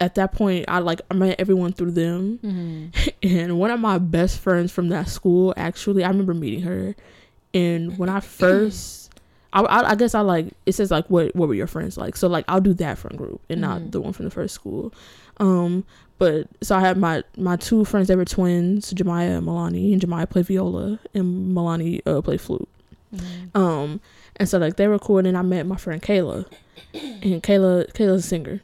Speaker 1: at that point, I like I met everyone through them,
Speaker 2: Mhm.
Speaker 1: and one of my best friends from that school actually, I remember meeting her, and when I first, I, I, guess I like it says like what what were your friends like? So like I'll do that friend group and not the one from the first school. Um, but so I had my my two friends that were twins, Jemiah and Milani, and Jemiah played viola and Milani uh, played flute.
Speaker 2: Mhm.
Speaker 1: Um, and so like they were cool, and then I met my friend Kayla, and Kayla Kayla's a singer,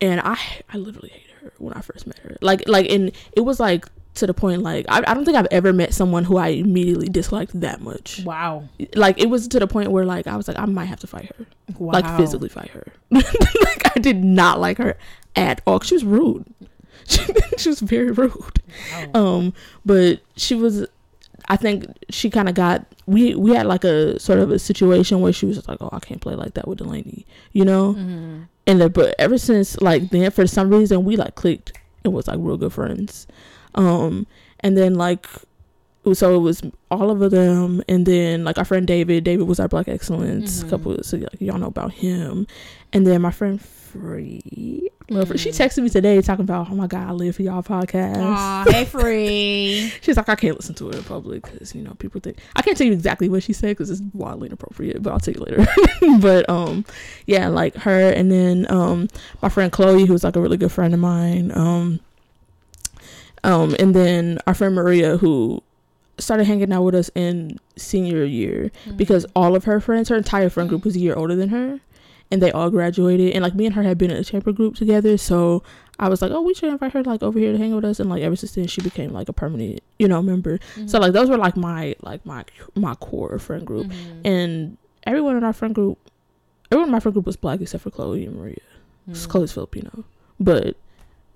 Speaker 1: and I I literally hated her when I first met her. Like like and it was like to the point like I I don't think I've ever met someone who I immediately disliked that much.
Speaker 2: Wow.
Speaker 1: Like it was to the point where like I was like I might have to fight her,
Speaker 2: Wow.
Speaker 1: like physically fight her. like I did not like her at all. She was rude. She, she was very rude
Speaker 2: Wow.
Speaker 1: um but she was i think she kind of got we we had like a sort of a situation where she was just like oh i can't play like that with delaney you know
Speaker 2: Mhm.
Speaker 1: and then, but ever since like then for some reason we like clicked and was like real good friends um and then like so it was all of them and then like our friend david david was our black excellence
Speaker 2: Mhm.
Speaker 1: couple so like y'all know about him and then my friend free Lil Free- she
Speaker 2: Mhm.
Speaker 1: texted me today talking about oh my god i live for y'all podcast
Speaker 2: Aw, hey, free.
Speaker 1: She's like, I can't listen to it in public because you know people think I can't tell you exactly what she said because it's wildly inappropriate, but I'll tell you later. but um, yeah, like her and then um, my friend Chloe, who's like a really good friend of mine. Um, Um, and then our friend Maria, who started hanging out with us in senior year
Speaker 2: Mm-hmm.
Speaker 1: because all of her friends, her entire friend group was a year older than her, and they all graduated. And like me and her had been in a chamber group together, so I was like, oh, we should invite her like over here to hang with us. And like ever since then, she became like a permanent, you know, member.
Speaker 2: Mm-hmm.
Speaker 1: So like those were like my like my my core friend group,
Speaker 2: Mhm.
Speaker 1: and everyone in our friend group, everyone in my friend group was black except for Chloe and Maria.
Speaker 2: Mhm.
Speaker 1: Chloe's Filipino, but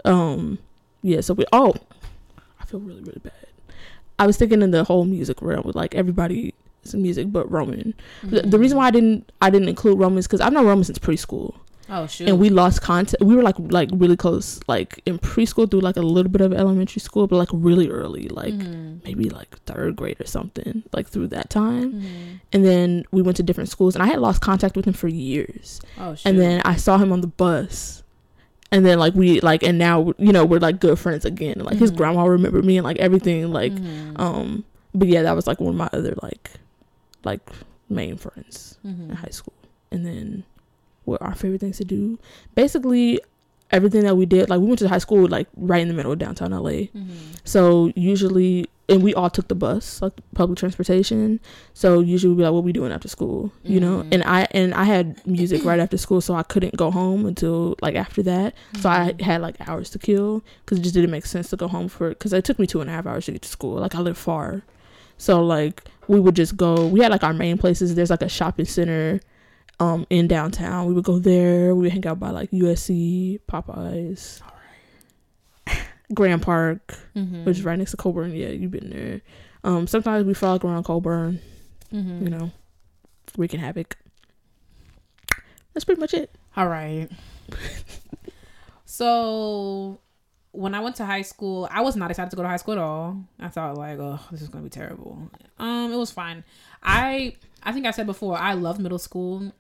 Speaker 1: um, yeah. So we oh, I feel really really bad. I was thinking in the whole music realm with like everybody is music but Roman. The, the reason why I didn't I didn't include Roman is because I've known Roman since preschool,
Speaker 2: Oh shoot.
Speaker 1: and we lost contact. We were like like really close, like in preschool through like a little bit of elementary school, but like really early, like
Speaker 2: Mhm.
Speaker 1: maybe like third grade or something, like through that time.
Speaker 2: Mhm.
Speaker 1: And then we went to different schools, and I had lost contact with him for years.
Speaker 2: Oh shoot.
Speaker 1: And then I saw him on the bus. And then like we like and now you know we're like good friends again. Like his
Speaker 2: Mhm.
Speaker 1: grandma remembered me and like everything like
Speaker 2: Mhm.
Speaker 1: um but yeah that was like one of my other like like main friends in
Speaker 2: Mhm.
Speaker 1: high school. And then what our favorite things to do basically everything that we did like we went to high school like right in the middle of downtown LA.
Speaker 2: Mhm.
Speaker 1: So usually, and we all took the bus, like public transportation. So usually we'd be like, "What we doing after school?" You know.
Speaker 2: Mhm.
Speaker 1: And I and I had music right after school, so I couldn't go home until like after that. So I
Speaker 2: Mhm.
Speaker 1: had like hours to kill because it just didn't make sense to go home for because it took me two and a half hours to get to school. Like I live far, so like we would just go. We had like our main places. There's like a shopping center. Um, in downtown, we would go there. We would hang out by like USC, Popeyes, Grand Park,
Speaker 2: Mhm.
Speaker 1: which is right next to Colburn. Yeah, you've been there. Um, sometimes we frolic around Colburn,
Speaker 2: Mhm.
Speaker 1: you know, wreaking havoc. That's pretty much it.
Speaker 2: All right. so when I went to high school, I was not excited to go to high school at all. I thought like, oh, this is gonna be terrible. Um, it was fine. I I think I said before, I loved middle school.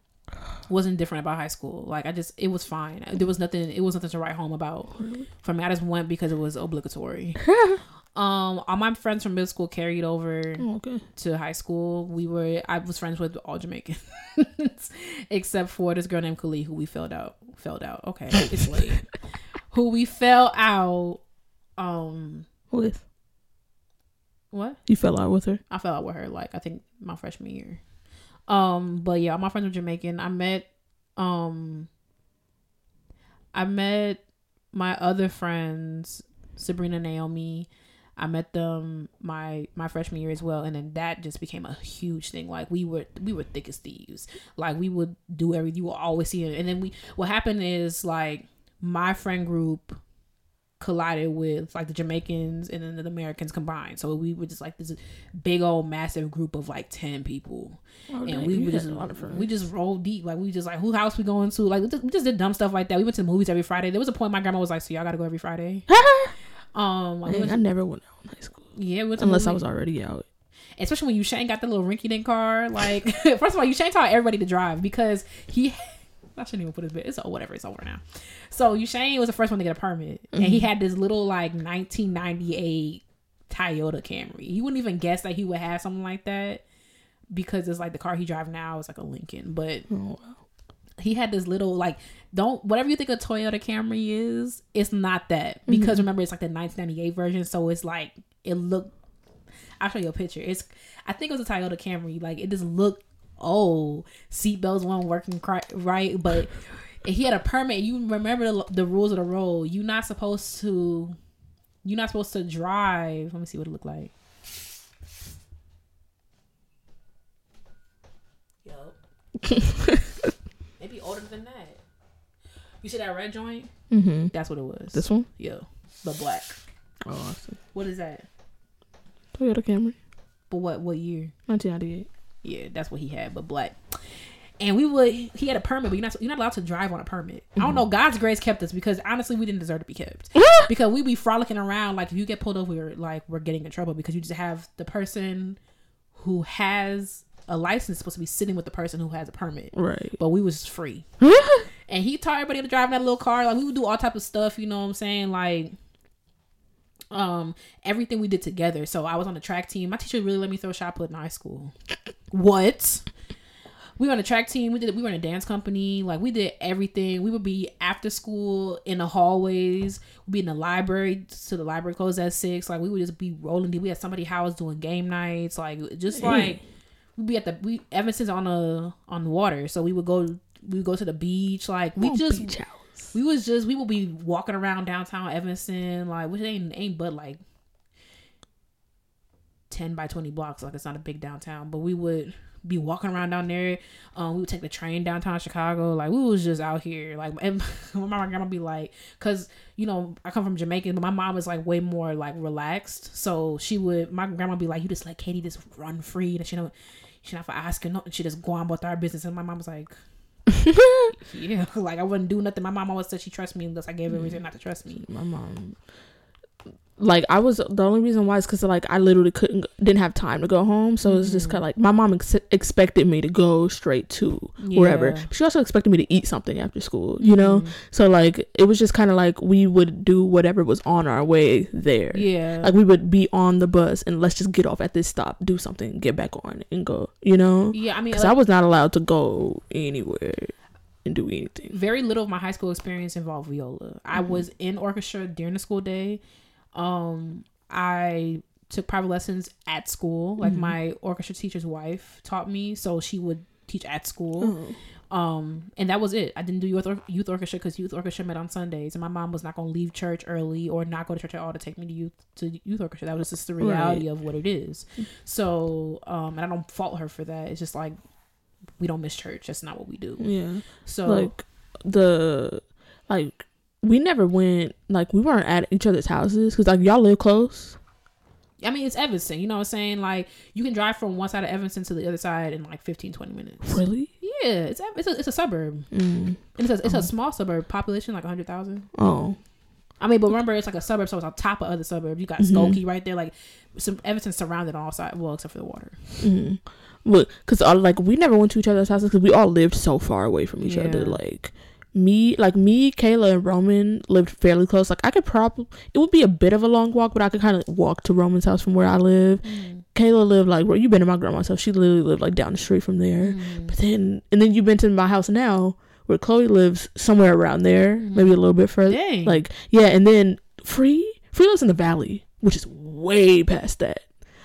Speaker 2: Wasn't different about high school. Like I just, it was fine. There was nothing. It was nothing to write home about. For me, I just went because it was obligatory. um, all my friends from middle school carried over
Speaker 1: Oh, okay.
Speaker 2: to high school, we were I was friends with all Jamaicans, except for this girl named Kali who we filled out. Filled out. Okay, it's late. who we fell out. Um,
Speaker 1: With
Speaker 2: what?
Speaker 1: you fell out with her.
Speaker 2: I fell out with her like I think my freshman year. Um, but yeah, all my friends were Jamaican. I met, um, I met my other friends, Sabrina, Naomi. I met them my my freshman year as well, and then that just became a huge thing. Like we were we were thick as thieves. Like we would do everything. You will always see it. And then we what happened is like my friend group collided with like the Jamaicans and then the Americans combined. So we were just like this big old massive group of like ten people,
Speaker 1: Oh,
Speaker 2: and
Speaker 1: dang,
Speaker 2: we would just
Speaker 1: a lot of
Speaker 2: we just rolled deep. Like we just like who house we going to? Like we just, we just did dumb stuff like that. We went to the movies every Friday. There was a point my grandma was like, "So y'all got to go every Friday." um, like,
Speaker 1: Dang, I never went out in high school
Speaker 2: yeah, we
Speaker 1: unless I was already out.
Speaker 2: especially when you Shane got the little rinky dink car. Like, first of all, you Shane taught everybody to drive because he. I shouldn't even put his bit. It's oh, whatever. It's over now. So Shane was the first one to get a permit, and he mm-hmm. had this little like 1998 Toyota Camry. You wouldn't even guess that he would have something like that because it's like the car he drives now is like a Lincoln, but
Speaker 1: Oh wow.
Speaker 2: he had this little like don't whatever you think a Toyota Camry is, it's not that mm-hmm. because remember it's like the 1998 version, so it's like it looked. I'll show you a picture. It's I think it was a Toyota Camry. Like it just looked old. Seatbelts weren't working cri- right, but he had a permit. You remember the, the rules of the road. You're not supposed to. You're not supposed to drive. Let me see what it looked like. Yup. Maybe older than that. You see that red joint?
Speaker 1: Mm-hmm.
Speaker 2: That's what it was.
Speaker 1: This one.
Speaker 2: Yeah, but black.
Speaker 1: Oh, awesome.
Speaker 2: What is that?
Speaker 1: Toyota Camry,
Speaker 2: But what? What year?
Speaker 1: 1998.
Speaker 2: Yeah, that's what he had, but black. And we would. He had a permit, but you're not. You're not allowed to drive on a permit. I don't mm-hmm. know. God's grace kept us because honestly, we didn't deserve to be kept. because we be frolicking around like if you get pulled over, we're, like we're getting in trouble because you just have the person who has a license supposed to be sitting with the person who has a permit.
Speaker 1: Right.
Speaker 2: But we was free. and he taught everybody to drive in that little car. Like we would do all type of stuff, you know what I'm saying? Like um everything we did together. So I was on the track team. My teacher really let me throw shot put in high school. What? we were on a track team. We did. We were in a dance company. Like we did everything. We would be after school in the hallways. We'd be in the library. So the library closed at six. Like we would just be rolling. We had somebody house doing game nights. Like just like we'd be at the we Evanston's on the on the water. So we would go. We would go to the beach. Like we
Speaker 1: Oh,
Speaker 2: just. We was just we would be walking around downtown Evanston. Like which ain't ain't but like. 10 by 20 blocks like it's not a big downtown but we would be walking around down there um we would take the train downtown chicago like we was just out here like and my mom be like because you know i come from jamaica but my mom is like way more like relaxed so she would my grandma be like you just let katie just run free and she don't she not for asking nothing she just go on about our business and my mom was like yeah. Like i wouldn't do nothing. My mom always said she trusts me unless i gave her a reason not to trust me.
Speaker 1: My mom like i was the only reason why is because like i literally couldn't didn't have time to go home so it's just kind of like my mom ex- expected me to go straight to wherever
Speaker 2: Yeah.
Speaker 1: she also expected me to eat something after school you know so like it was just kind of like we would do whatever was on our way there
Speaker 2: yeah
Speaker 1: like we would be on the bus and let's just get off at this stop do something get back on and go you know
Speaker 2: yeah i mean
Speaker 1: because
Speaker 2: like,
Speaker 1: i was not allowed to go anywhere and do anything
Speaker 2: very little of my high school experience involved viola. I
Speaker 1: Mm-hmm.
Speaker 2: was in orchestra during the school day. Um, I took private lessons at school.
Speaker 1: Mm-hmm.
Speaker 2: Like my orchestra teacher's wife taught me, so she would teach at school.
Speaker 1: Oh.
Speaker 2: Um, and that was it. I didn't do youth or- youth orchestra because youth orchestra met on Sundays, and my mom was not going to leave church early or not go to church at all to take me to youth to youth orchestra. That was just the reality of what it is. So, um, and I don't fault her for that. It's just like we don't miss church. That's not what we do.
Speaker 1: yeah
Speaker 2: So,
Speaker 1: like the like we never went like we weren't at each other's houses because like y'all live close
Speaker 2: I mean, it's Evanston. You know what I'm saying? Like, you can drive from one side of Evanston to the other side in like 15, 20 minutes.
Speaker 1: really
Speaker 2: Yeah, it's it's a, it's a suburb.
Speaker 1: mm.
Speaker 2: And it's a, it's a small suburb. Population like 100,000.
Speaker 1: oh
Speaker 2: I mean, but remember, it's like a suburb, so it's on top of other suburbs. You got Skokie right there. Like, some Evanston surrounded on all sides. Well, except for the water.
Speaker 1: mm. look because like we never went to each other's houses because we all lived so far away from each other like me like me kayla and roman lived fairly close. Like i could probably it would be a bit of a long walk but i could kind of walk to roman's house from where i live. Mm. Kayla lived like where you've been to my grandma's house. She literally lived like down the street from there. Mm. But then, and then you've been to my house now, where Chloe lives somewhere around there, mm-hmm. maybe a little bit further.
Speaker 2: Dang.
Speaker 1: Like, yeah, and then Free, Free lives in the valley, which is way past that.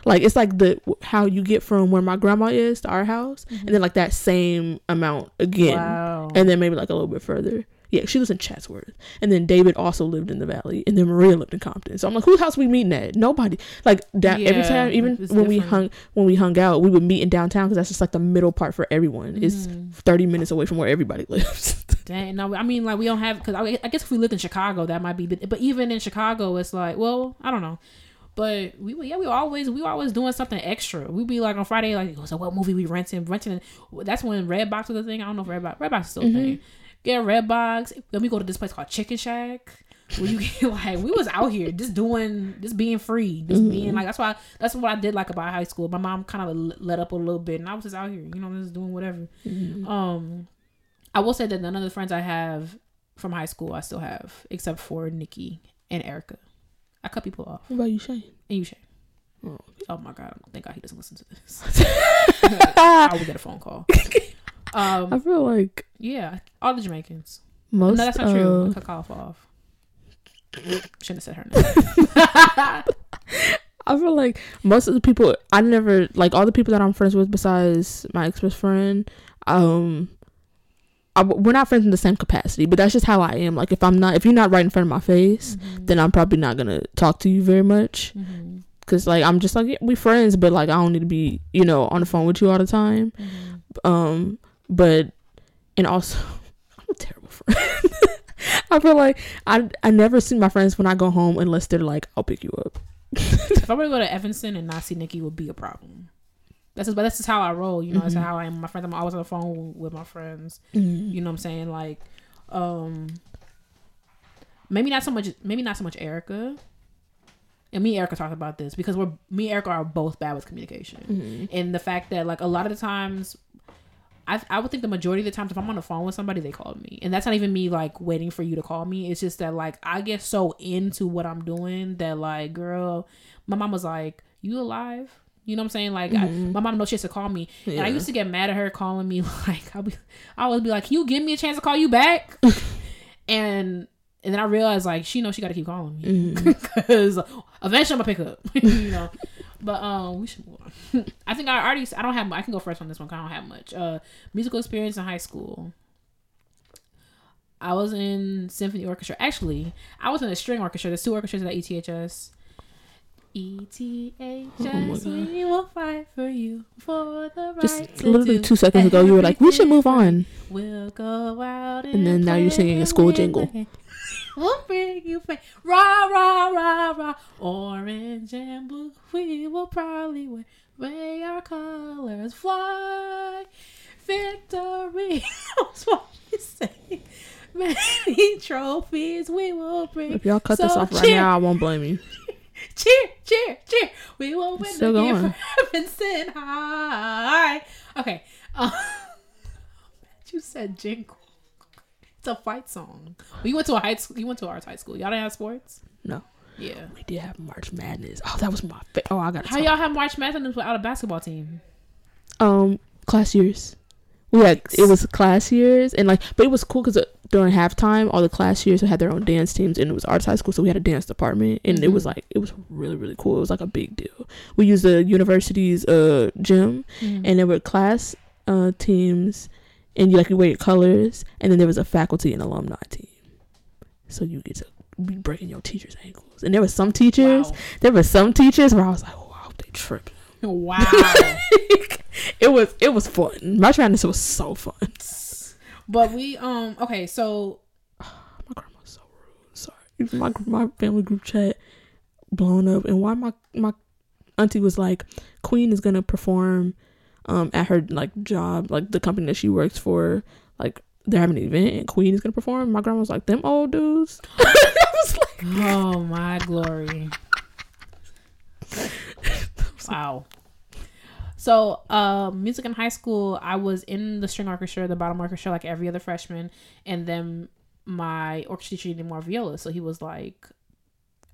Speaker 1: Like, it's like the how you get from where my grandma is to our house, and then like that same amount again,
Speaker 2: Wow.
Speaker 1: and then maybe like a little bit further. Yeah, she lives in Chatsworth, and then David also lived in the valley, and then Maria lived in Compton. So I'm like, whose house we meeting at? Nobody. Like that every time, even when we hung when we hung out, we would meet in downtown because that's just like the middle part for everyone. It's
Speaker 2: Mm-hmm.
Speaker 1: 30 minutes away from where everybody lives.
Speaker 2: Dang, no, I mean, like, we don't have, because I, I guess if we lived in Chicago, that might be, but even in Chicago, it's like, well, I don't know. But we, yeah, we always, we were always doing something extra. We'd be like on Friday, like, oh, so what movie we renting? Renting, that's when Redbox was a thing. I don't know if Redbox, Redbox is still a mm-hmm. thing. Get a Redbox. Then we go to this place called Chicken Shack. Where you get like we was out here just doing just being free just mm-hmm. being like that's why that's what I did like about high school my mom kind of let up a little bit and I was just out here you know just doing whatever mm-hmm. um I will say that none of the friends I have from high school I still have, except for Nikki and Erica. I cut people off.
Speaker 1: what about you, Shane?
Speaker 2: And you, Shay.
Speaker 1: Oh.
Speaker 2: Oh my god! Thank God he doesn't listen to this. I will get a phone call. Um,
Speaker 1: I feel like
Speaker 2: yeah, all the Jamaicans.
Speaker 1: most.
Speaker 2: no, that's not true. I cut Khalif off. Shouldn't have said her name.
Speaker 1: I feel like most of the people I never like all the people that I'm friends with besides my ex best friend. Um, I, we're not friends in the same capacity, but that's just how I am. Like if I'm not, if you're not right in front of my face, then I'm probably not gonna talk to you very much.
Speaker 2: Mm-hmm.
Speaker 1: Cause like I'm just like yeah, we friends, but like I don't need to be you know on the phone with you all the time. Um, but and also I'm a terrible friend. I feel like I I never see my friends when I go home unless they're like I'll pick you up.
Speaker 2: if I were to go to Evanston and not see Nikki, would be a problem. But that's just how I roll. You know, that's mm-hmm. how I am. My friends, I'm always on the phone with my friends. Mm-hmm. You know what I'm saying? Like, um, maybe not so much. Maybe not so much Erica. And me and Erica talked about this because we're me and Erica are both bad with communication, mm-hmm. and the fact that like a lot of the times. I, I would think the majority of the times if I'm on the phone with somebody, they call me. And that's not even me like waiting for you to call me. It's just that like I get so into what I'm doing that like, girl, my mom was like, You alive? You know what I'm saying? Like
Speaker 1: Mhm.
Speaker 2: I, my mom knows she has to call me, and I used to get mad at her calling me. Like I'll be, I would be like, "Can you give me a chance to call you back?" and and then I realized like she knows she got to keep calling me because eventually I'm gonna pick up. you know. But um, we should move on. I think I already. I don't have. I can go first on this one. Cause I don't have much. Uh, musical experience in high school. I was in symphony orchestra. Actually, I was in a string orchestra. There's two orchestras at ETHS. ETHS,
Speaker 1: Oh
Speaker 2: we will fight for you for the right
Speaker 1: Just literally two seconds ago, you were like, "We should move on."
Speaker 2: We'll go out and,
Speaker 1: And then now you're singing a school jingle.
Speaker 2: We'll bring you fame. Rah, rah, rah, rah. Orange and blue. We will proudly wear. May our colors fly. Victory. That's what you say. Many trophies we will bring.
Speaker 1: If y'all cut this off right now, I won't blame you.
Speaker 2: Cheer, cheer, cheer. We will win
Speaker 1: Still
Speaker 2: the game
Speaker 1: going.
Speaker 2: for high. Okay. Uh, you said jingle. It's a fight song. We went to a high school. You went to our high school. Y'all didn't have sports?
Speaker 1: No,
Speaker 2: Yeah.
Speaker 1: we did have March Madness. Oh, that was my. Fa- oh, I got
Speaker 2: How y'all have March Madness without a basketball team?
Speaker 1: um class years. We had it was class years and like, but it was cool because during halftime, all the class years had their own dance teams, and it was arts high school, so we had a dance department, and it was
Speaker 2: Mhm.
Speaker 1: like it was really really cool. It was like a big deal. We used the university's uh gym,
Speaker 2: Mm-hmm.
Speaker 1: and there were class uh teams, and you like you wear your colors, and then there was a faculty and alumni team, so you get to be breaking your teachers' ankles. And there were some teachers, there were some teachers where I was like, oh, I hope they trip.
Speaker 2: Wow.
Speaker 1: it was it was fun. My March Madness was so fun.
Speaker 2: but we um okay, so
Speaker 1: My grandma's so rude. Sorry, my my family group chat blown up, and why my my auntie was like, Queen is gonna perform um at her like job, like the company that she works for, like they're having an event and Queen is gonna perform. My grandma was like, them old dudes. I was like,
Speaker 2: oh my glory. Wow. So, uh, music in high school, I was in the string orchestra, the bottom orchestra, like every other freshman, and then my orchestra teacher needed more viola, so he was like,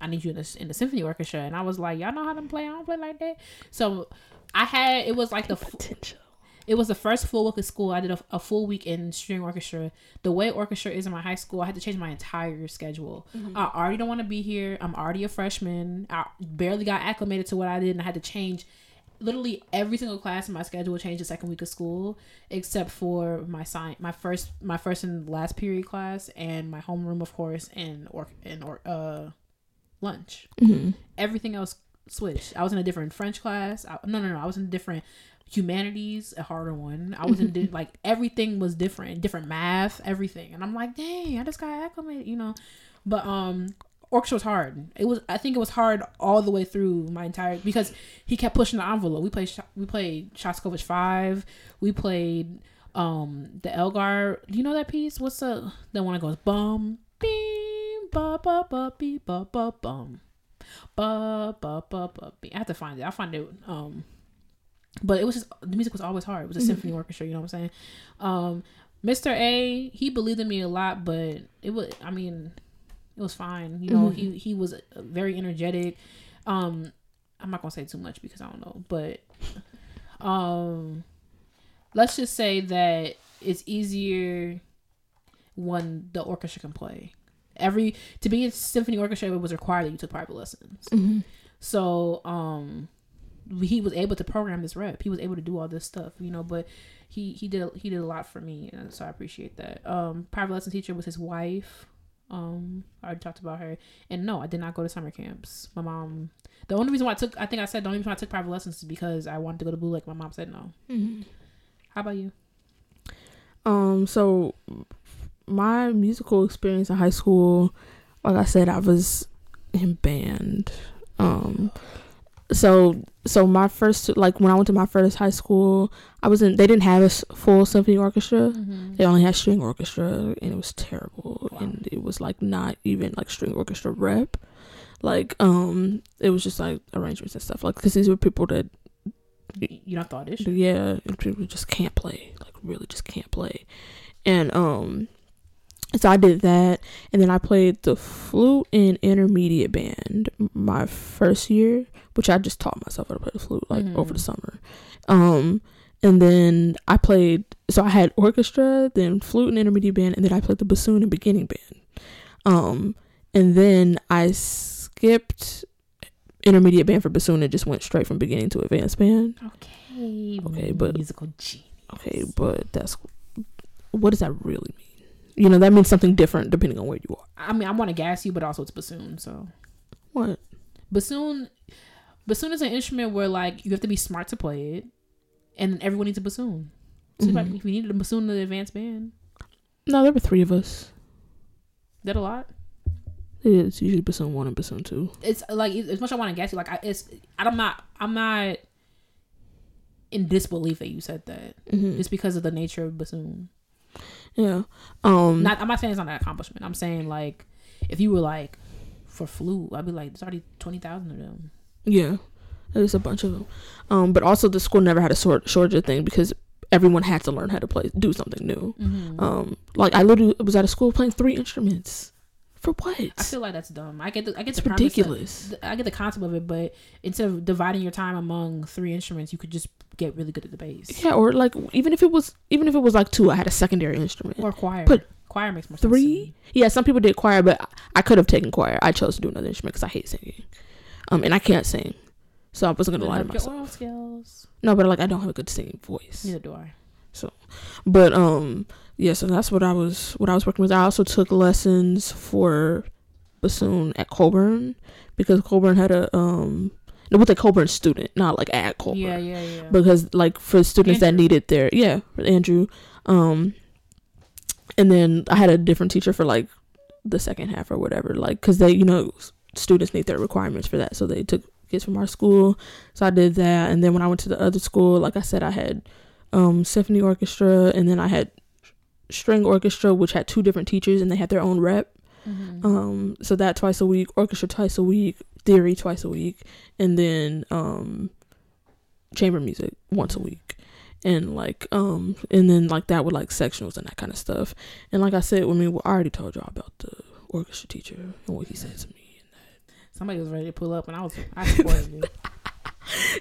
Speaker 2: "I need you in the in the symphony orchestra," and I was like, "Y'all know how to play? I don't play like that." So, I had it was like the
Speaker 1: potential.
Speaker 2: It was the first full week of school. I did a, a full week in string orchestra. The way orchestra is in my high school, I had to change my entire schedule. I already don't want to be here. I'm already a freshman. I barely got acclimated to what I did, and I had to change literally every single class in my schedule changed the second week of school, except for my science, my first, my first and last period class, and my homeroom, of course, and or and or uh lunch
Speaker 1: hmm
Speaker 2: everything else switched. I was in a different French class. I, no, no, no. I was in a different humanities, a harder one. I was in di- like everything was different, different math, everything. And I'm like, dang, I just got acclimated, you know. But um, orchestra was hard. It was. I think it was hard all the way through my entire because he kept pushing the envelope. We played. Sh- We played Shostakovich Five. We played um the Elgar. Do you know that piece? What's the the one that goes bum beam ba ba ba beep ba ba bum ba ba ba ba. beep. I have to find it. I'll find it. Um, but it was just the music was always hard. It was a symphony orchestra. You know what I'm saying? Um, Mr. A, he believed in me a lot, but it was. I mean, it was fine. You know, he he was very energetic. Um, I'm not gonna say too much because I don't know, but um, let's just say that it's easier when the orchestra can play. Every to be in symphony orchestra, it was required that you took private lessons.
Speaker 1: hmm
Speaker 2: So um he was able to program this rep. He was able to do all this stuff, you know, but he he did he did a lot for me and so I appreciate that. Um private lesson teacher was his wife. Um I already talked about her. And no, I did not go to summer camps. My mom the only reason why I took I think I said the only reason why I took private lessons is because I wanted to go to Blue Lake. My mom said no.
Speaker 1: hmm
Speaker 2: How about you?
Speaker 1: Um, so my musical experience in high school, like I said, I was in band. Um, so so my first like when I went to my first high school, I was in. They didn't have a full symphony orchestra.
Speaker 2: Mm-hmm.
Speaker 1: They only had string orchestra, and it was terrible. And it was like not even like string orchestra rep. Like um, it was just like arrangements and stuff. Like because these were people that
Speaker 2: You not the audition?
Speaker 1: yeah, and people just can't play. Like really just can't play. And um So I did that, and then I played the flute in intermediate band my first year, which I just taught myself how to play the flute like over the
Speaker 2: Mhm.
Speaker 1: summer. Um, and then I played. So I had orchestra, then flute and intermediate band, and then I played the bassoon and beginning band. Um, and then I skipped intermediate band for bassoon and just went straight from beginning to advanced band.
Speaker 2: Okay.
Speaker 1: Okay, but-
Speaker 2: musical genius.
Speaker 1: Okay, but that's what does that really mean? You know, that means something different depending on where you are.
Speaker 2: I mean, I want to gas you, but also it's bassoon. So
Speaker 1: What?
Speaker 2: bassoon, bassoon is an instrument where like you have to be smart to play it, and everyone needs a bassoon. So
Speaker 1: Mhm.
Speaker 2: like, if you needed a bassoon in the advanced band,
Speaker 1: No, there were three of us.
Speaker 2: that a lot.
Speaker 1: It is usually bassoon one and bassoon two.
Speaker 2: It's like as much as I want to gas you, like I, it's I'm not I'm not in disbelief that you said that
Speaker 1: Mm-hmm.
Speaker 2: just because of the nature of bassoon.
Speaker 1: Yeah. Um.
Speaker 2: Not I'm not saying it's not an accomplishment. I'm saying like if you were like for flu, I'd be like there's already twenty thousand of them.
Speaker 1: Yeah, there's a bunch of them. Um, but also the school never had a short shortage of thing because everyone had to learn how to play, do something new.
Speaker 2: Mm-hmm.
Speaker 1: Um, like I literally was at a school playing three instruments. For what?
Speaker 2: I feel like that's dumb. I get the I get
Speaker 1: it's
Speaker 2: the premise of-
Speaker 1: ridiculous.
Speaker 2: I get the concept of it, but instead of dividing your time among three instruments, you could just get really good at the bass
Speaker 1: Yeah, or like even if it was even if it was like two, I had a secondary instrument.
Speaker 2: or choir.
Speaker 1: But
Speaker 2: choir makes more sense.
Speaker 1: Three? Yeah, some people did choir, but I- could have taken choir. I chose to do another instrument because I hate singing. Um, and I can't sing, so I wasn't gonna lie to myself.
Speaker 2: skills.
Speaker 1: No, but like I don't have a good singing voice.
Speaker 2: Neither do I.
Speaker 1: So, but um, yeah, so that's what I was what I was working with. I also took lessons for bassoon at Colburn because Colburn had a um, with a Colburn student, not like at Colburn.
Speaker 2: Yeah, yeah, yeah.
Speaker 1: Because like for students that needed their yeah, for Andrew, um, and then I had a different teacher for like the second half or whatever, like because they you know students need their requirements for that, so they took kids from our school, so I did that, and then when I went to the other school, like I said, I had um symphony orchestra, and then I had string orchestra, which had two different teachers, and they had their own rep.
Speaker 2: Mhm.
Speaker 1: Um, so that twice a week, orchestra twice a week, theory twice a week, and then um, chamber music once a week, and like um, and then like that with like sectionals and that kind of stuff. And like I said, I mean, I already told y'all about the orchestra teacher and what he said to me.
Speaker 2: and that Somebody was ready to pull up, and I was I supported you.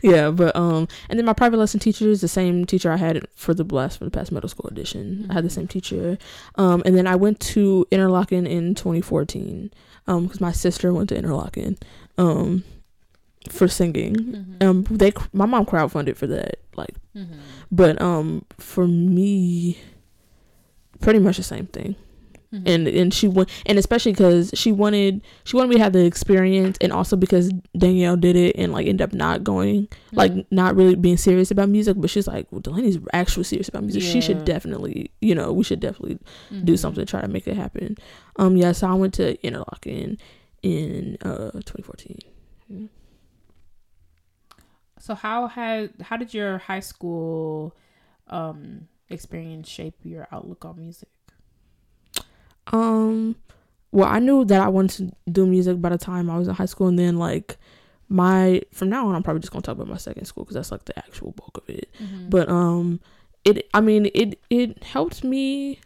Speaker 1: yeah, but um, and then my private lesson teacher is the same teacher I had for the blast for the past middle school edition. I had the
Speaker 2: Mhm.
Speaker 1: same teacher, um, and then I went to Interlochen in 2014, um, because my sister went to Interlochen, um, for singing.
Speaker 2: Mhm.
Speaker 1: Um, they my mom crowdfunded for that, like,
Speaker 2: Mhm.
Speaker 1: but um, for me, pretty much the same thing
Speaker 2: Mhm.
Speaker 1: and and she went and especially because she wanted she wanted me to have the experience and also because Danielle did it and like ended up not going like
Speaker 2: Mhm.
Speaker 1: not really being serious about music but she's like well Delaney's actually serious about music she should definitely you know we should definitely do
Speaker 2: Mhm.
Speaker 1: something to try to make it happen um yeah so I went to Interlochen in uh 2014
Speaker 2: So how had how did your high school um experience shape your outlook on music?
Speaker 1: Um, well, I knew that I wanted to do music by the time I was in high school, and then like my from now on, I'm probably just gonna talk about my second school because that's like the actual bulk of it.
Speaker 2: Mm-hmm.
Speaker 1: But um, it I mean it it helped me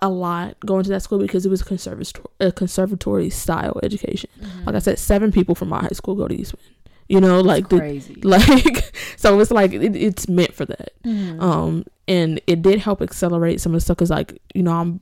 Speaker 1: a lot going to that school because it was a conservatory a conservatory style education.
Speaker 2: Mm-hmm.
Speaker 1: Like I said, seven people from my high school go to Eastman. You know, like the
Speaker 2: crazy.
Speaker 1: like so it's like it, it's meant for that
Speaker 2: Mhm.
Speaker 1: um and it did help accelerate some of the stuff because like you know i'm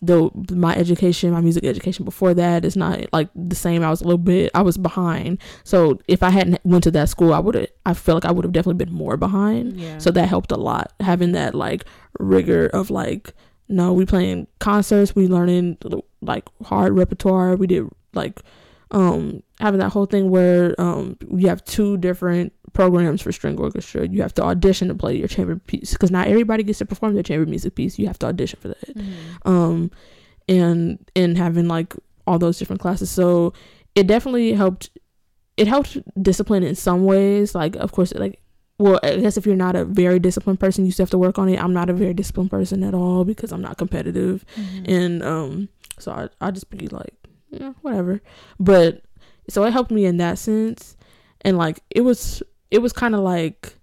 Speaker 1: though my education my music education before that is not like the same i was a little bit i was behind so if i hadn't went to that school i would have i feel like i would have definitely been more behind
Speaker 2: yeah.
Speaker 1: so that helped a lot having that like rigor of like no we playing concerts we learning like hard repertoire. We did like um having that whole thing where um you have two different programs for string orchestra. You have to audition to play your chamber piece because not everybody gets to perform their chamber music piece. You have to audition for that.
Speaker 2: Mhm.
Speaker 1: um and and having like all those different classes. So it definitely helped it helped discipline in some ways. Like of course like well i guess if you're not a very disciplined person you still have to work on it i'm not a very disciplined person at all because i'm not competitive
Speaker 2: Mhm.
Speaker 1: and um so i i just be like yeah whatever but so it helped me in that sense and like it was it was kind of like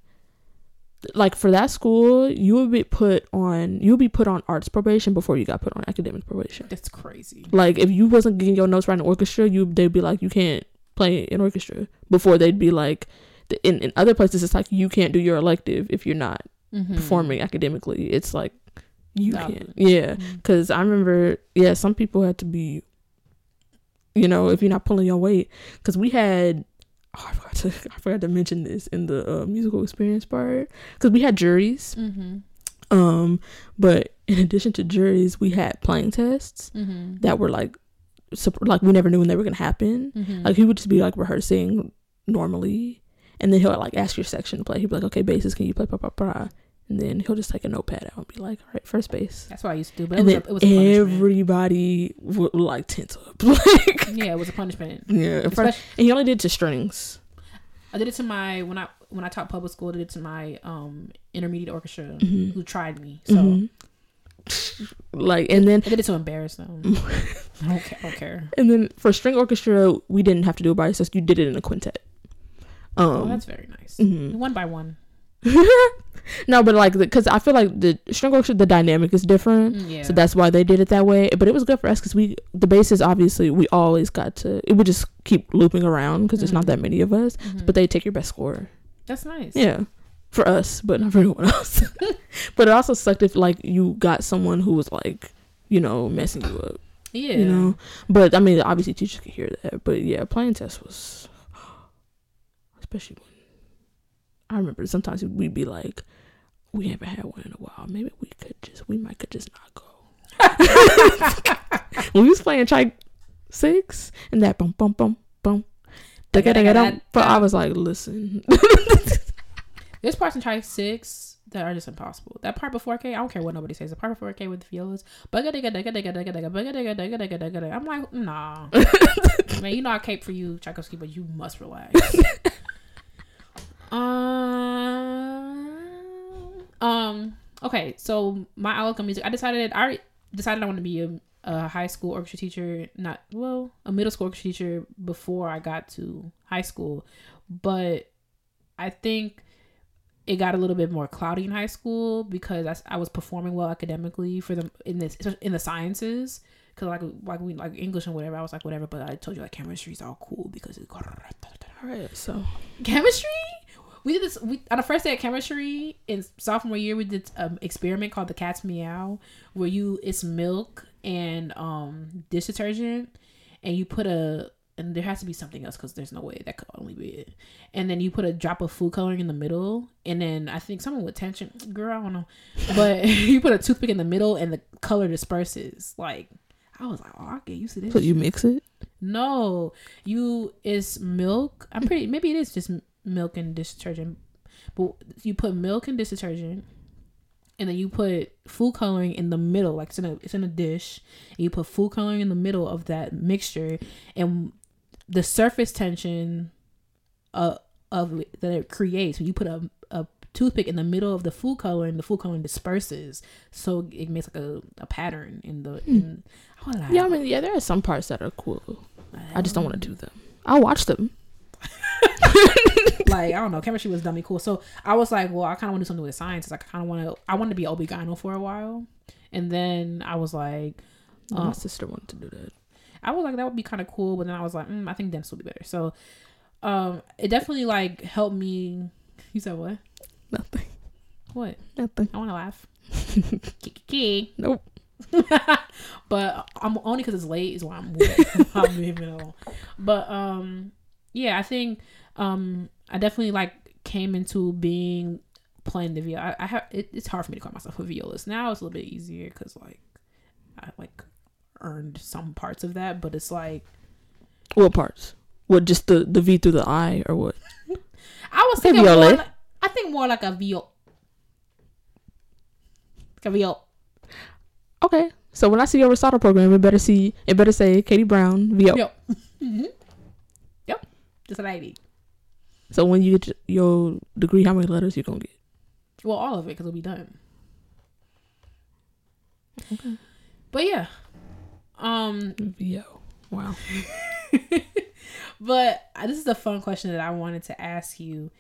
Speaker 1: like for that school, you would be put on you would be put on arts probation before you got put on academic probation.
Speaker 2: That's crazy.
Speaker 1: Like if you wasn't getting your notes right in orchestra, you they'd be like you can't play in orchestra. Before they'd be like in in other places it's like you can't do your elective if you're not
Speaker 2: Mm-hmm.
Speaker 1: performing academically. It's like you can't. Yeah, because I remember yeah, some people had to be. You know, if you're not pulling your weight, because we had. Oh, I forgot to I forgot to mention this in the uh, musical experience part because we had juries.
Speaker 2: Mm-hmm.
Speaker 1: Um, but in addition to juries, we had playing tests
Speaker 2: Mm-hmm.
Speaker 1: that were like, like we never knew when they were gonna happen.
Speaker 2: Mm-hmm.
Speaker 1: Like he would just be like rehearsing normally, and then he'll like ask your section to play. He'd be like, "Okay, basses, can you play?" Blah, blah, blah. And then he'll just take a notepad out and be like, "All right, first bass."
Speaker 2: That's what I used to do, but it
Speaker 1: and
Speaker 2: was,
Speaker 1: then
Speaker 2: a, it was
Speaker 1: everybody would like tense up, like
Speaker 2: yeah, it was a punishment.
Speaker 1: yeah.
Speaker 2: Especially,
Speaker 1: and he only did it to strings.
Speaker 2: I did it to my when I when I taught public school. I did it to my um intermediate orchestra
Speaker 1: Mhm.
Speaker 2: who tried me. So
Speaker 1: Mhm. Like and then
Speaker 2: I did it to embarrass them. I don't care. I don't care.
Speaker 1: and then for string orchestra, we didn't have to do it by ourselves. You did it in a quintet.
Speaker 2: Oh,
Speaker 1: Um,
Speaker 2: that's very nice.
Speaker 1: mhm.
Speaker 2: One by one.
Speaker 1: no, but like because I feel like the string orchestra, the dynamic is different.
Speaker 2: Mm, Yeah.
Speaker 1: So that's why they did it that way. But it was good for us because we, the basses, obviously, we always got to, it would just keep looping around because there's not
Speaker 2: Mhm.
Speaker 1: that many of us.
Speaker 2: Mhm.
Speaker 1: But they take your best score.
Speaker 2: that's nice.
Speaker 1: Yeah. For us, but not for anyone else. but it also sucked if, like, you got someone who was, like, you know, messing you up,
Speaker 2: Yeah.
Speaker 1: you know? But, I mean, obviously, teachers could hear that. But, yeah, playing test was, especially when, I remember sometimes we'd be like, we haven't had one in a while. Maybe we could just, we might could just not go. when we was playing Tchaik Six and that bum bum bum bum.
Speaker 2: Dugga, dugga,
Speaker 1: Dugga-dugga-dum, But I was like, listen.
Speaker 2: There's parts in Try Six that are just impossible. That part before K, I don't care what nobody says. The part before K with the violas. I'm like, nah, man. You know I cape for you, Tchaikovsky, but you must relax. Um, um. Okay, so my outlook on music, I decided I decided I want to be a, a high school orchestra teacher, not well, a middle school orchestra teacher before I got to high school, but I think it got a little bit more cloudy in high school because I, I was performing well academically for them in this in the sciences. Because like like we like English and whatever I was like whatever but I told you like chemistry is all cool because it's
Speaker 1: All right, so.
Speaker 2: Chemistry we did this we on the first day of chemistry in sophomore year we did an experiment called the cat's meow where you it's milk and um dish detergent and you put a and there has to be something else because there's no way that could only be it and then you put a drop of food coloring in the middle and then i think someone with tension girl i don't know but you put a toothpick in the middle and the color disperses like i was like oh i get used to this
Speaker 1: so you mix it.
Speaker 2: no, you it's milk. I'm pretty. Maybe it is just milk and dish detergent, but you put milk and dish detergent, and then you put food coloring in the middle, like it's in a it's in a dish. And you put food coloring in the middle of that mixture, and the surface tension, uh, of that it creates when you put a a toothpick in the middle of the food coloring, the food coloring disperses, so it makes like a, a pattern in the. In, I
Speaker 1: Yeah, I mean, yeah, there are some parts that are cool. I just don't want to do them. I'll watch them.
Speaker 2: like I don't know, chemistry was dummy cool. So I was like, well, I kind of want to do something with science. Like I kind of want to, I wanted to be OB-GYN for a while, and then I was like,
Speaker 1: My
Speaker 2: Oh.
Speaker 1: sister wanted to do that.
Speaker 2: I was like, that would be kind of cool. But then I was like, mm, I think dentist would be better. So, um, it definitely like helped me. You said what?
Speaker 1: Nothing.
Speaker 2: What?
Speaker 1: Nothing.
Speaker 2: I want to laugh.
Speaker 1: Nope.
Speaker 2: but I'm only because it's late is why I'm I'm leaving it alone. But um, yeah, I think um, I definitely like came into being playing the viola. I, I have it, it's hard for me to call myself a violist now. It's a little bit easier because like I like earned some parts of that, but it's like
Speaker 1: What parts? What, just the, the V through the I or what?
Speaker 2: I was thinking more like, I think more like a viol. Like a viol.
Speaker 1: Okay. So when I see your recital program, it better see, it better say Katie Brown, VO.
Speaker 2: Yep. hmm Yep. Just what I need.
Speaker 1: So when you get your degree, how many letters you gonna get?
Speaker 2: Well, all of it because it'll be done. Okay. But yeah, um,
Speaker 1: VO. Wow.
Speaker 2: but this is a fun question that I wanted to ask you.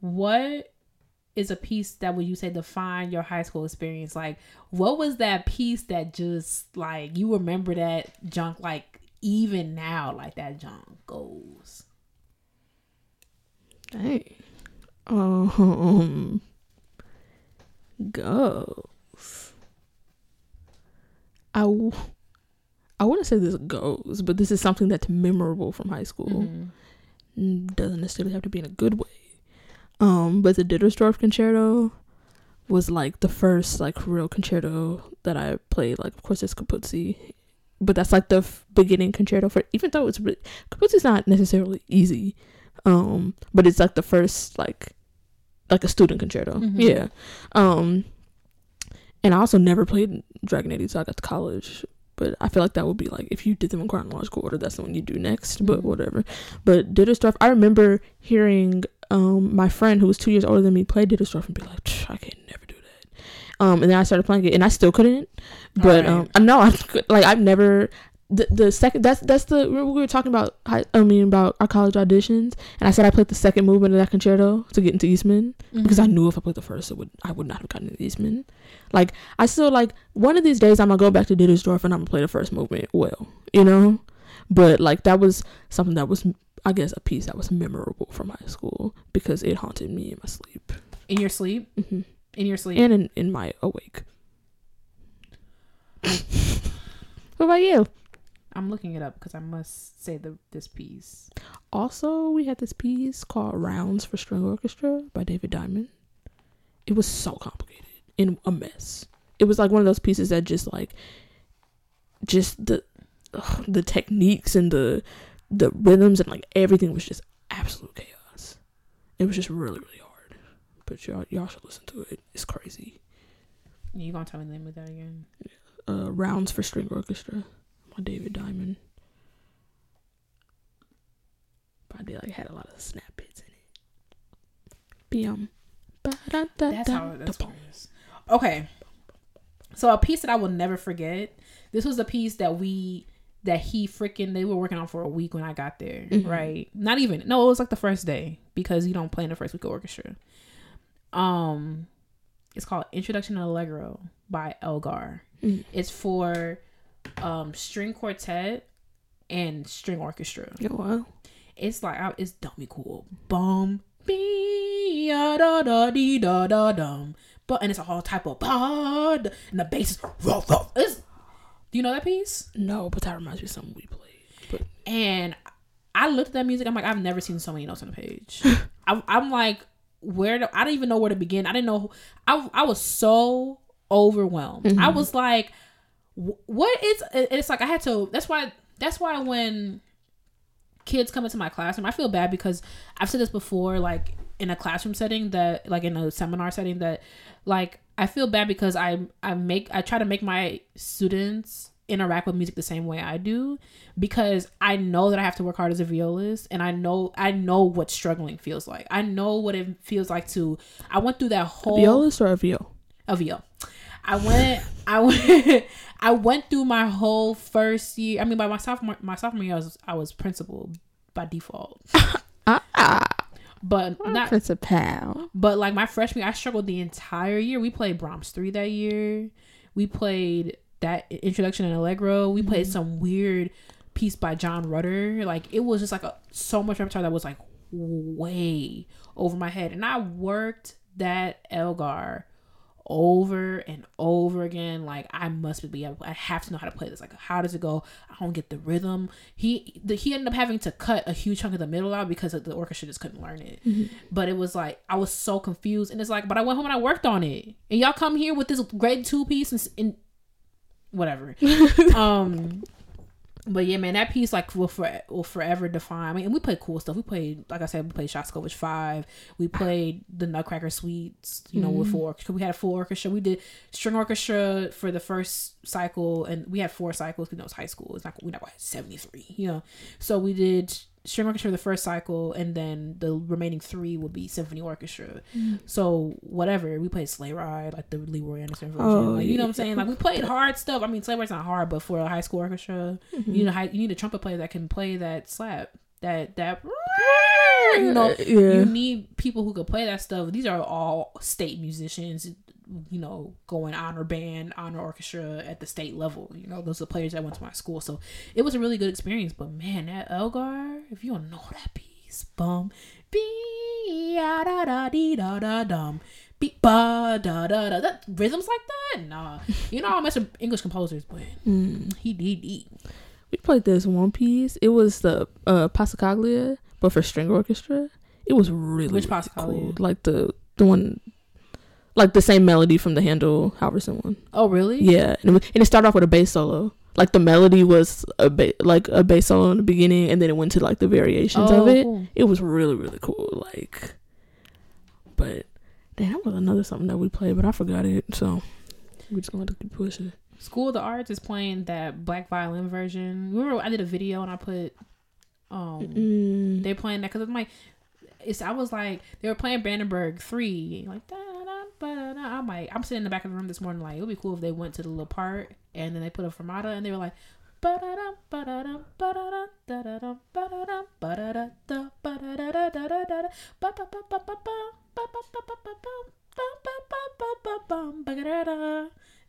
Speaker 2: What is a piece that would you say define your high school experience? Like, what was that piece that just like you remember that junk like even now like that junk goes?
Speaker 1: Dang. Um. Goes. I. W- I wouldn't say this goes, but this is something that's memorable from high school. Mm, Doesn't necessarily have to be in a good way. Um, but the Dittersdorf concerto was like the first like real concerto that I played. Like, of course, it's Capuzzi, but that's like the f- beginning concerto for. Even though it's re- Capuzzi's not necessarily easy, um, but it's like the first like like a student concerto.
Speaker 2: Mhm.
Speaker 1: Yeah. Um, and I also never played Dragonetti until I got to college. But I feel like that would be like if you did them in chronological order, that's the one you do next. But
Speaker 2: Mhm.
Speaker 1: whatever. But Dittersdorf, I remember hearing um my friend who was two years older than me play Dittersdorf and be like, "Psh, I can never do that. Um, and then I started playing it, and I still couldn't. But
Speaker 2: Alright.
Speaker 1: um, I know I like I've never. The, the second that's that's the we were talking about high- I mean about our college auditions and I said I played the second movement of that concerto to get into Eastman because I knew if I played the first, it would I would not have gotten into Eastman. Like I still like one of these days I'm gonna go back to Dittersdorf and I'm gonna play the first movement well, you know. But like that was something that was I guess a piece that was memorable from high school because it haunted me in my sleep
Speaker 2: in your sleep,
Speaker 1: hmm
Speaker 2: in your sleep.
Speaker 1: and in in my awake. what about you?
Speaker 2: I'm looking it up because I must say the this piece.
Speaker 1: Also, we had this piece called Rounds for String Orchestra by David Diamond. It was so complicated and a mess. It was like one of those pieces that just like just the ugh, the techniques and the the rhythms and like everything was just absolute chaos. It was just really really hard. But y'all y'all should listen to it. It's crazy.
Speaker 2: You gonna tell me the name of that again?
Speaker 1: Uh Rounds for String Orchestra by David Diamond. Did like had a lot of snap hits in it. Bam.
Speaker 2: That's how that's what it is. Okay. So a piece that I will never forget. This was a piece that we that he freaking they were working on for a week when I got there.
Speaker 1: Mhm.
Speaker 2: Right. Not even no, it was like the first day because you don't play in the first week of orchestra. Um it's called Introduction to Allegro by Elgar.
Speaker 1: Mm.
Speaker 2: It's for um string quartet and string orchestra.
Speaker 1: Yo, wow.
Speaker 2: It's like I- it's dummy cool. Bum be da da da dee da da dum. But and it's a whole type of pod and the bass is rough, rough. It's, do you know that piece?
Speaker 1: No, but that reminds me of something we played. But
Speaker 2: And I looked at that music. I'm like, I've never seen so many notes on a page. I, I'm like, where? Do, I don't even know where to begin. I didn't know. I I was so overwhelmed. I
Speaker 1: Mhm.
Speaker 2: was like, what is? It's like I had to. That's why. That's why when kids come into my classroom, I feel bad because I've said this before, like in a classroom setting that, like in a seminar setting that, like I feel bad because I I make I try to make my students interact with music the same way I do because I know that I have to work hard as a violist and I know I know what struggling feels like. I know what it feels like to I went through that whole
Speaker 1: violist or a viol?
Speaker 2: a VO. I went I went I went through my whole first year. I mean by my sophomore my sophomore year I was I was principal by default.
Speaker 1: Ah.
Speaker 2: But not
Speaker 1: principal.
Speaker 2: but like my freshman year, I struggled the entire year. We played Brahms 3 that year. We played that introduction in Allegro. We played some weird piece by John Rutter. Like it was just like a, so much repertoire that was like way over my head. And I worked that Elgar over and over again. Like I must be able, I have to know how to play this. Like how does it go? I don't get the rhythm. He the, he ended up having to cut a huge chunk of the middle out because the orchestra just couldn't learn it. But it was like I was so confused, and it's like, but I went home and I worked on it, and y'all come here with this grade two piece and, and whatever. um, but yeah, man, that piece like will for will forever define. I mean, and we played cool stuff. We played, like I said, we played Shostakovich Five. We played the Nutcracker Suites. You know, with mm-hmm. four orchestra. We had a full orchestra. We did string orchestra for the first cycle, and we had four cycles because it was high school. It's not we never had seventy three. You know, so we did string orchestra for the first cycle, and then the remaining three would be symphony orchestra. Mm. So whatever, we played Sleigh Ride, like the Leroy Anderson version.
Speaker 1: Oh,
Speaker 2: like, you know what I'm saying? Like we played hard stuff. I mean, Sleigh Ride's not hard, but for a high school orchestra, you mm-hmm. need a high, you need a trumpet player that can play that slap. that that you know
Speaker 1: Yeah.
Speaker 2: you need people who could play that stuff. These are all state musicians, you know, going honor band, honor orchestra at the state level. You know, those are players that went to my school. So it was a really good experience. But man, that Elgar, if you don't know that piece, bum, be da da da dee da da dum. Beep ba da da da that rhythms like that. Nah, you know I mess with English composers, but
Speaker 1: Mm.
Speaker 2: he did. He,
Speaker 1: We played this one piece. It was the uh Passacaglia, but for string orchestra. It was really,
Speaker 2: Which
Speaker 1: really cool. Like the the one, like the same melody from the Handel Halvorsen one.
Speaker 2: oh really?
Speaker 1: Yeah, and it, and it started off with a bass solo. Like the melody was a ba- like a bass solo in the beginning, and then it went to like the variations
Speaker 2: Oh,
Speaker 1: of it. It was really really cool. Like, but damn, that was another something that we played, but I forgot it. So we're just gonna have to keep pushing.
Speaker 2: School of the Arts is playing that black violin version. Remember, I did a video and I put, um,
Speaker 1: Mm.
Speaker 2: they're playing that because I'm like, it's. I was like, they were playing Brandenburg three, like da da da da. I'm like, I'm sitting in the back of the room this morning, like it would be cool if they went to the little part and then they put a fermata and they were like. And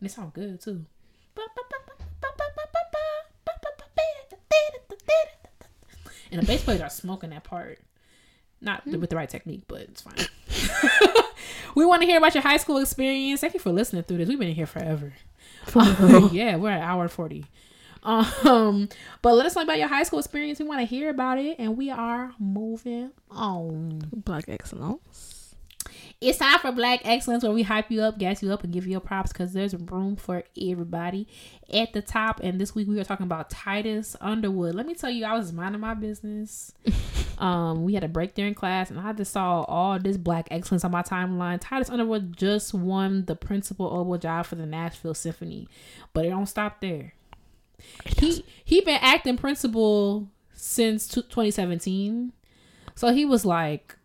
Speaker 2: it sounds good too. And the bass players are smoking that part. Not with the right technique, but it's fine. we want to hear about your high school experience. Thank you for listening through this. We've been in here forever. yeah, we're at hour 40. Um, but let us know about your high school experience. We want to hear about it, and we are moving on.
Speaker 1: Black excellence.
Speaker 2: It's time for Black Excellence where we hype you up, gas you up, and give you your props because there's room for everybody at the top. And this week we were talking about Titus Underwood. Let me tell you, I was minding my business. um, we had a break during class, and I just saw all this Black Excellence on my timeline. Titus Underwood just won the principal oboe job for the Nashville Symphony, but it don't stop there. He he been acting principal since t- 2017, so he was like.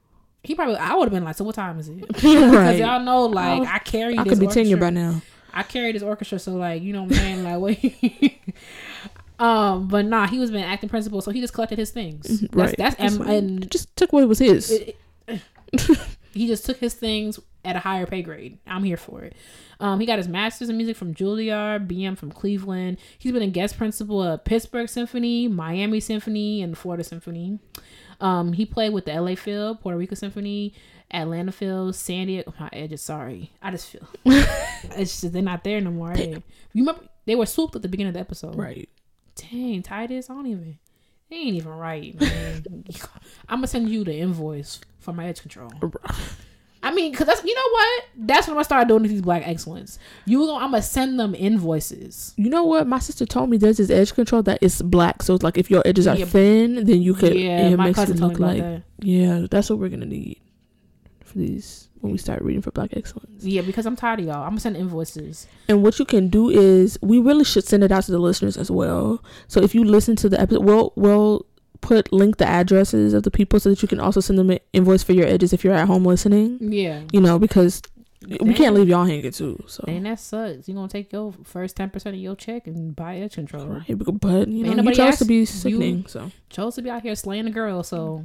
Speaker 2: He probably I would have been like, so what time is it? Because y'all know, like
Speaker 1: was-
Speaker 2: I carry.
Speaker 1: I
Speaker 2: this
Speaker 1: could be
Speaker 2: orchestra.
Speaker 1: tenured by now.
Speaker 2: I carry this orchestra, so like you know what I'm saying, like wait. um, but nah, he was been acting principal, so he just collected his things.
Speaker 1: Mm-hmm. Right.
Speaker 2: That's and, and
Speaker 1: just took what was his.
Speaker 2: it- it- he just took his things at a higher pay grade. I'm here for it. Um, he got his master's in music from Juilliard, BM from Cleveland. He's been a guest principal at Pittsburgh Symphony, Miami Symphony, and the Florida Symphony. Um, he played with the LA Phil, Puerto Rico Symphony, Atlanta Phil, San Diego. My edges, sorry. I just feel it's just they're not there no more. You remember they were swooped at the beginning of the episode.
Speaker 1: right.
Speaker 2: Dang, Titus, I don't even. They ain't even right, man. I'm gonna send you the invoice for my edge control. I mean, cause that's you know what? That's when I'm gonna start doing these black excellence. You, gonna, I'm gonna send them invoices.
Speaker 1: You know what? My sister told me there's this edge control that is black. So it's like if your edges are
Speaker 2: Yeah.
Speaker 1: thin, then you could.
Speaker 2: yeah,
Speaker 1: it
Speaker 2: my
Speaker 1: makes
Speaker 2: cousin
Speaker 1: it look like.
Speaker 2: that.
Speaker 1: Yeah, that's what we're gonna need for these when we start reading for Black Excellence.
Speaker 2: Yeah, because I'm tired of y'all. I'm gonna send invoices.
Speaker 1: And what you can do is we really should send it out to the listeners as well. So if you listen to the episode, we'll we'll put link the addresses of the people so that you can also send them an invoice for your edges if you're at home listening.
Speaker 2: Yeah,
Speaker 1: You know because we can't leave y'all hanging too. So.
Speaker 2: and that sucks. You gonna take your first ten percent of your check and buy edge control.
Speaker 1: Right, but you know, you chose
Speaker 2: asked
Speaker 1: to be sickening, so
Speaker 2: Chose to be out here slaying the girl, so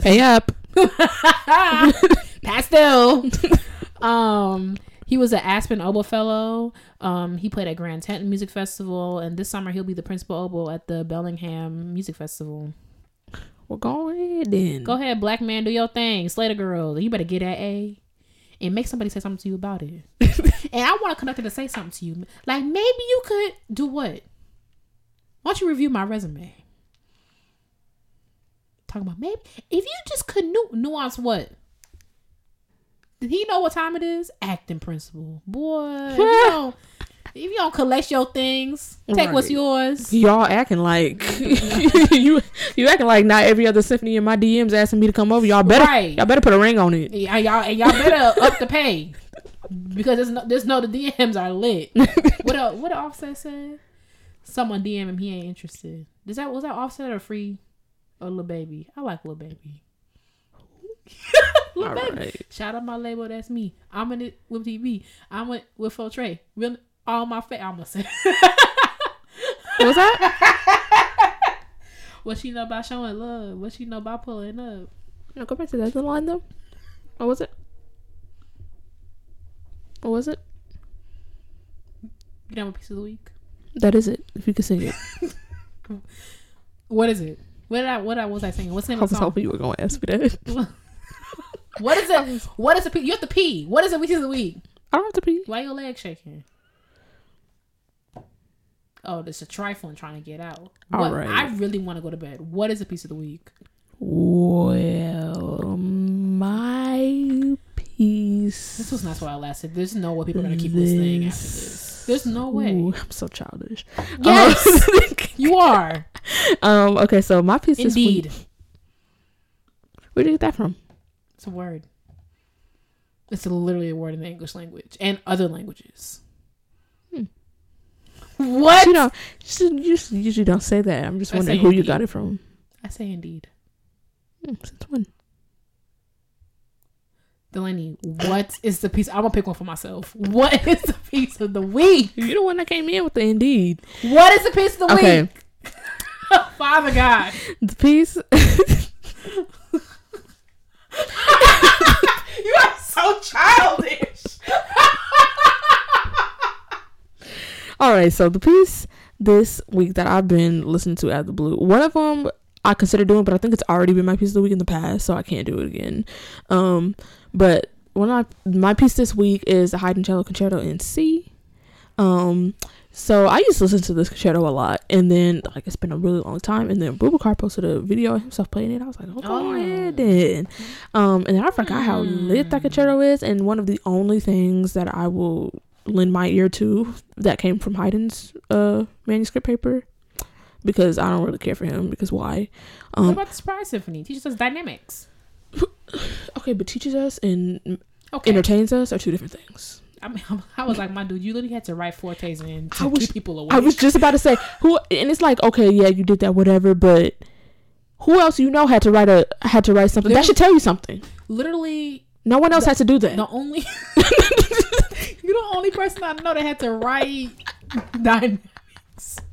Speaker 1: pay up.
Speaker 2: pastel. um, he was an Aspen Oboe Fellow. Um, he played at Grand Teton Music Festival, and this summer he'll be the principal oboe at the Bellingham Music Festival.
Speaker 1: Well, go ahead then.
Speaker 2: Go ahead, black man, do your thing. Slay the girl. You better get that A. And make somebody say something to you about it. and I want a conductor to say something to you. Like maybe you could do what? Why don't you review my resume? Talking about maybe if you just could nu- nuance what? Did he know what time it is? Acting principal. Boy, you don't, if you don't collect your things, take what's yours.
Speaker 1: Y'all acting like you you acting like not every other symphony in my DMs asking me to come over. Y'all better
Speaker 2: Right.
Speaker 1: y'all better put a ring on it.
Speaker 2: Yeah, y'all and y'all better up the pay because there's no, there's no the DMs are lit. what else, what a Offset said? Someone DM him he ain't interested. Is that was that Offset or free or little baby? I like little baby. little
Speaker 1: All
Speaker 2: baby.
Speaker 1: right.
Speaker 2: Shout out my label. That's me. I'm in it with TV. I'm with with Full Trey. Really, all my fa- I'm gonna say.
Speaker 1: What was that?
Speaker 2: What she know about showing love? What she know about pulling up?
Speaker 1: No, go back to that line though. What was it? What was it?
Speaker 2: You know, a piece of the week.
Speaker 1: That is it. If you could sing it,
Speaker 2: What is it? What did I? What I was I saying? What's the
Speaker 1: I
Speaker 2: name of
Speaker 1: was
Speaker 2: the song?
Speaker 1: hoping you were going to ask me that.
Speaker 2: What is it? What is the pee? You have to pee. What is it? piece of the week?
Speaker 1: I don't have to pee.
Speaker 2: Why your leg shaking? Oh, there's a trifling trying to get out.
Speaker 1: All
Speaker 2: What-
Speaker 1: right.
Speaker 2: I really want to go to bed. What is the piece of the week?
Speaker 1: Well, my piece.
Speaker 2: This was not why I lasted. There's no way people are gonna keep listening after this. There's no way.
Speaker 1: Ooh, I'm so childish.
Speaker 2: Yes,
Speaker 1: Um,
Speaker 2: you are.
Speaker 1: um. Okay. So my piece this week.
Speaker 2: Indeed,
Speaker 1: Where did you get that from?
Speaker 2: it's a word. It's literally a word in the English language and other languages. What?
Speaker 1: You know, you just usually don't say that. I'm just
Speaker 2: I
Speaker 1: wondering who you got it from.
Speaker 2: I say indeed.
Speaker 1: Hmm, since when?
Speaker 2: Delaney, what is the piece? I'm gonna pick one for myself. What is the piece of the week?
Speaker 1: You're the one that came in with the indeed.
Speaker 2: What is the piece of the
Speaker 1: Okay.
Speaker 2: week? Father God.
Speaker 1: The piece.
Speaker 2: You are so childish.
Speaker 1: All right, so the piece this week that I've been listening to out of the blue, one of them I consider doing, but I think it's already been my piece of the week in the past, so I can't do it again. Um, but one of my my piece this week is the Haydn Cello Concerto in C. Um, so I used to listen to this concerto a lot, and then like it's been a really long time, and then Bubakar posted a video of himself playing it. I was like, oh, go ahead then. Um, and then I forgot how lit that concerto is, and one of the only things that I will lend my ear to that came from Haydn's uh manuscript paper because I don't really care for him because why? Um, what
Speaker 2: about the Surprise Symphony? Teaches us dynamics.
Speaker 1: okay, but teaches us and
Speaker 2: Okay.
Speaker 1: entertains us are two different things.
Speaker 2: I, mean, I was like, my dude, you literally had to write fortes and to
Speaker 1: I was-
Speaker 2: keep people away.
Speaker 1: I was just about to say who and it's like okay, yeah, you did that whatever, but who else you know had to write a had to write something? That should tell you something.
Speaker 2: literally
Speaker 1: No one else had to do that.
Speaker 2: the only you're the only person I know that had to write dynamics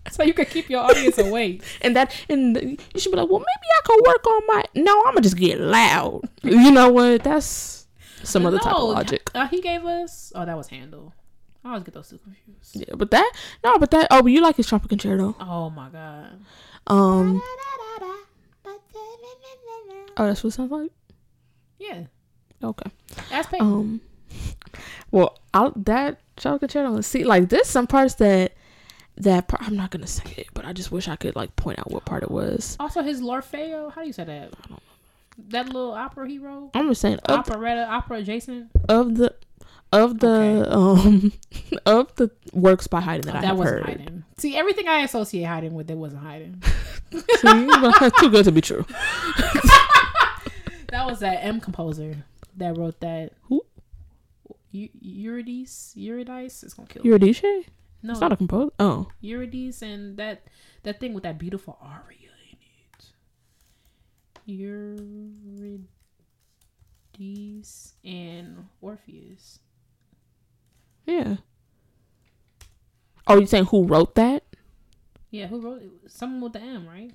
Speaker 2: so you could keep your audience awake.
Speaker 1: And that and you should be like, well, maybe I could work on my. No, I'm gonna just get loud. You know what? That's some other type of logic.
Speaker 2: Uh, he gave us. Oh, that was Handel. I always get those two confused.
Speaker 1: Yeah, but that no, but that oh, but you like his trumpet concerto.
Speaker 2: Oh my god.
Speaker 1: Um, oh, that's what it sounds like.
Speaker 2: Yeah.
Speaker 1: Okay.
Speaker 2: Ask Peyton.
Speaker 1: Um, well, I'll, that trumpet concerto. See, like there's some parts that that part, I'm not gonna say it, but I just wish I could like point out what part it was.
Speaker 2: also, his L'Orfeo. How do you say that? That little opera he wrote.
Speaker 1: I'm just saying
Speaker 2: Operetta, opera adjacent.
Speaker 1: of the of the um of the works by Haydn that I
Speaker 2: that
Speaker 1: have heard.
Speaker 2: Haydn. See, everything I associate Haydn with, it wasn't Haydn.
Speaker 1: See, too good to be true.
Speaker 2: That was that M composer that wrote that.
Speaker 1: Who?
Speaker 2: Eu- Eurydice. Eurydice. It's gonna kill.
Speaker 1: You're
Speaker 2: no,
Speaker 1: It's not a composer. Oh,
Speaker 2: Eurydice and that that thing with that beautiful aria in it. Eurydice and Orpheus.
Speaker 1: yeah. Oh, you saying who wrote that?
Speaker 2: Yeah, who wrote it? Someone with the M, right?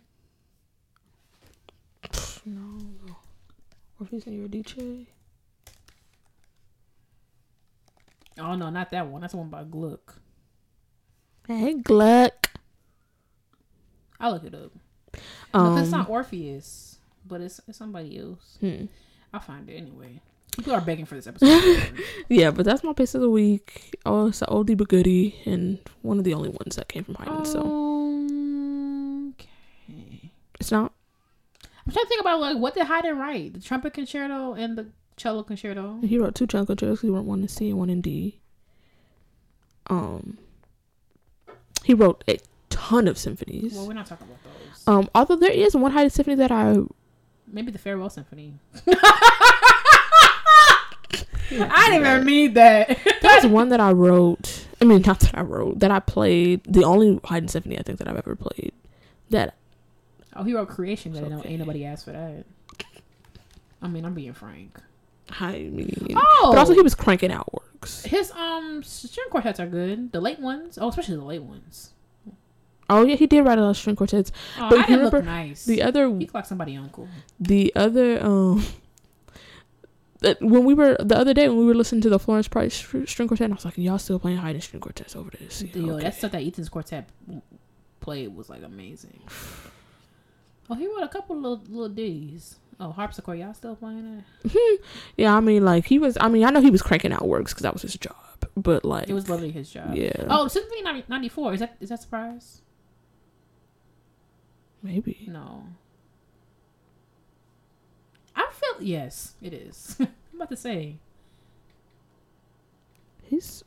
Speaker 1: No. Orpheus and you say you're a DJ?
Speaker 2: Oh no, not that one. That's the one by Gluck.
Speaker 1: Hey, Gluck.
Speaker 2: I'll look it up.
Speaker 1: Um,
Speaker 2: but that's not Orpheus, but it's, it's somebody else.
Speaker 1: hmm.
Speaker 2: I'll find it anyway. People are begging for this episode.
Speaker 1: Yeah, but that's my piece of the week. Oh, it's an oldie but goodie, and one of the only ones that came from Haydn.
Speaker 2: Oh.
Speaker 1: So
Speaker 2: okay.
Speaker 1: it's not.
Speaker 2: I'm trying to think about like what did Haydn write? The trumpet concerto and the cello concerto.
Speaker 1: He wrote two chunk concertos. He wrote one in C and one in D. Um, he wrote a ton of symphonies.
Speaker 2: Well, we're not talking about those.
Speaker 1: Um, although there is one Haydn symphony that I
Speaker 2: Maybe the farewell symphony. I didn't even mean that.
Speaker 1: There's one that I wrote. I mean, not that I wrote. That I played. The only Haydn symphony I think that I've ever played. That
Speaker 2: oh, he wrote creation, don't,
Speaker 1: okay.
Speaker 2: ain't nobody asked for that. I mean, I'm being frank.
Speaker 1: I mean,
Speaker 2: Oh,
Speaker 1: but also he was cranking out works.
Speaker 2: his um string quartets are good. The late ones, oh, especially the late ones.
Speaker 1: Oh yeah, he did write a lot of string quartets.
Speaker 2: Oh,
Speaker 1: But
Speaker 2: I
Speaker 1: you remember
Speaker 2: nice.
Speaker 1: The other
Speaker 2: he looked like somebody uncle.
Speaker 1: the other um when we were the other day when we were listening to the Florence Price string quartet, and I was like, y'all still playing Haydn string quartets over this?
Speaker 2: Yo,
Speaker 1: okay.
Speaker 2: that stuff that Ethan's quartet played was like amazing. Oh, he wrote a couple little little ditties. Oh, harpsichord, y'all still playing it?
Speaker 1: yeah, I mean, like he was. I mean, I know he was cranking out works because that was his job, but like,
Speaker 2: It was literally his job.
Speaker 1: yeah,
Speaker 2: Oh, Symphony 90 94. Is that is that surprise?
Speaker 1: maybe.
Speaker 2: No. I feel yes, it is. I'm about to say
Speaker 1: He's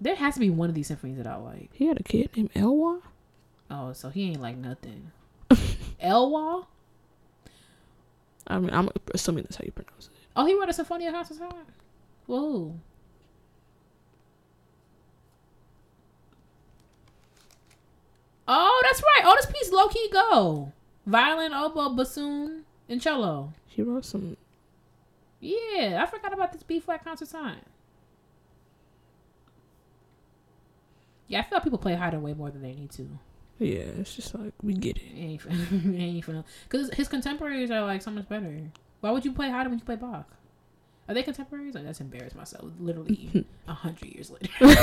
Speaker 2: there has to be one of these symphonies that I like.
Speaker 1: he had a kid named Elwa.
Speaker 2: Oh, so he ain't like nothing. Elwa?
Speaker 1: I mean, I'm assuming that's how you pronounce it.
Speaker 2: Oh, he wrote a Symphonia House of. Whoa. Oh, that's right. Oh, this piece low key go. Violin, oboe, bassoon, and cello.
Speaker 1: He wrote some.
Speaker 2: Yeah, I forgot about this B flat concert sign. Yeah, I feel like people play harder way more than they need to.
Speaker 1: Yeah, it's just like we get
Speaker 2: It
Speaker 1: it.
Speaker 2: ain't, it ain't for Because his contemporaries are like so much better. Why would you play harder when you play Bach? Are they contemporaries? Like, that's embarrassed myself. Literally a hundred years later.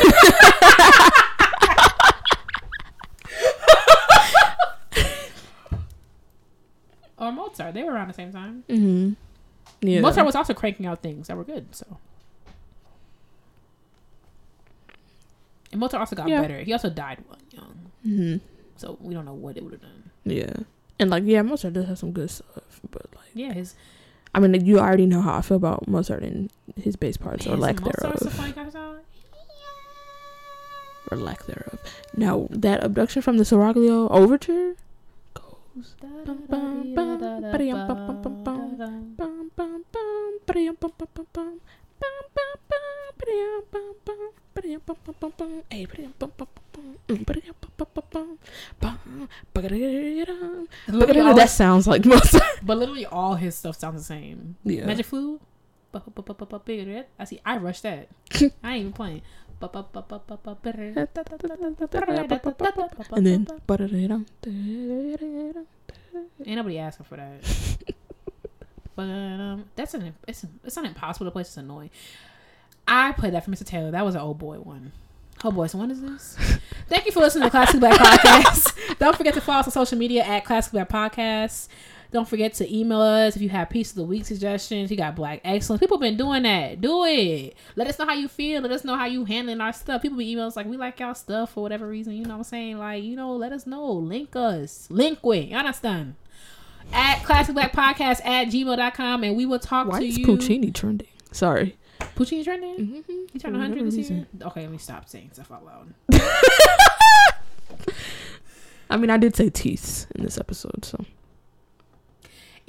Speaker 2: or Mozart. They were around the same time.
Speaker 1: Mm-hmm. Yeah,
Speaker 2: Mozart was also cranking out things that were good. So, and Mozart also got
Speaker 1: Yeah.
Speaker 2: better. He also died one young,
Speaker 1: hmm
Speaker 2: so we don't know what it would have done.
Speaker 1: Yeah, and like yeah, Mozart does have some good stuff, but like
Speaker 2: Yeah, his
Speaker 1: I mean, you already know how I feel about Mozart and his bass parts or lack
Speaker 2: Mozart
Speaker 1: thereof, or lack thereof. Now that abduction from the Seraglio overture goes. Mm, That sounds like Mozart.
Speaker 2: but literally all his stuff sounds the same.
Speaker 1: Yeah.
Speaker 2: Magic Flute. I see. I rushed that. I ain't even playing.
Speaker 1: And then.
Speaker 2: Ain't nobody asking for that. But um, that's an it's it's not impossible to play. It's annoying. I played that for Mr. Taylor. That was an old boy one. Oh boy, so when is this? Thank you for listening to Classic Black Podcast. Don't forget to follow us on social media at Classic Black Podcast. Don't forget to email us if you have piece of the week suggestions. You got Black Excellence. People been doing that. Do it. Let us know how you feel. Let us know how you handling our stuff. People be emailing us like we like y'all stuff for whatever reason. You know what I'm saying? Like, you know, let us know. Link us. Link with. You understand? At Classic Black Podcast at gmail.com and we will talk
Speaker 1: Why
Speaker 2: to
Speaker 1: is
Speaker 2: you.
Speaker 1: Puccini trending? Sorry.
Speaker 2: Puccini trending?
Speaker 1: Mm-hmm.
Speaker 2: You turned 100 this year? Okay, let me stop saying stuff out loud.
Speaker 1: I mean, I did say teeth in this episode, so.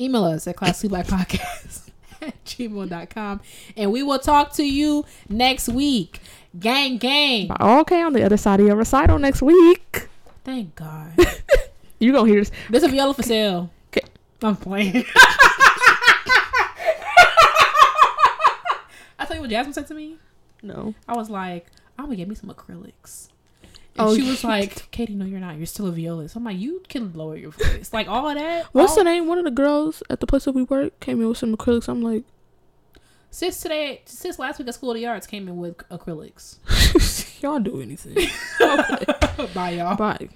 Speaker 2: Email us at classicblackpodcast at gmail.com and we will talk to you next week. Gang, gang.
Speaker 1: Okay, on the other side of your recital next week.
Speaker 2: Thank God.
Speaker 1: You gonna hear this?
Speaker 2: There's a yellow for sale. I'm playing. I tell you what Jasmine said to me.
Speaker 1: No.
Speaker 2: I was like, I'm gonna get me some acrylics. And
Speaker 1: Oh,
Speaker 2: she was like, Katie, no, you're not. You're still a violist. I'm like, you can lower your voice. Like all of that.
Speaker 1: What's
Speaker 2: all-
Speaker 1: the name? One of the girls at the place that we work came in with some acrylics. I'm like,
Speaker 2: Since today, since last week at School of the Arts came in with acrylics.
Speaker 1: y'all do anything.
Speaker 2: Bye, y'all.
Speaker 1: Bye.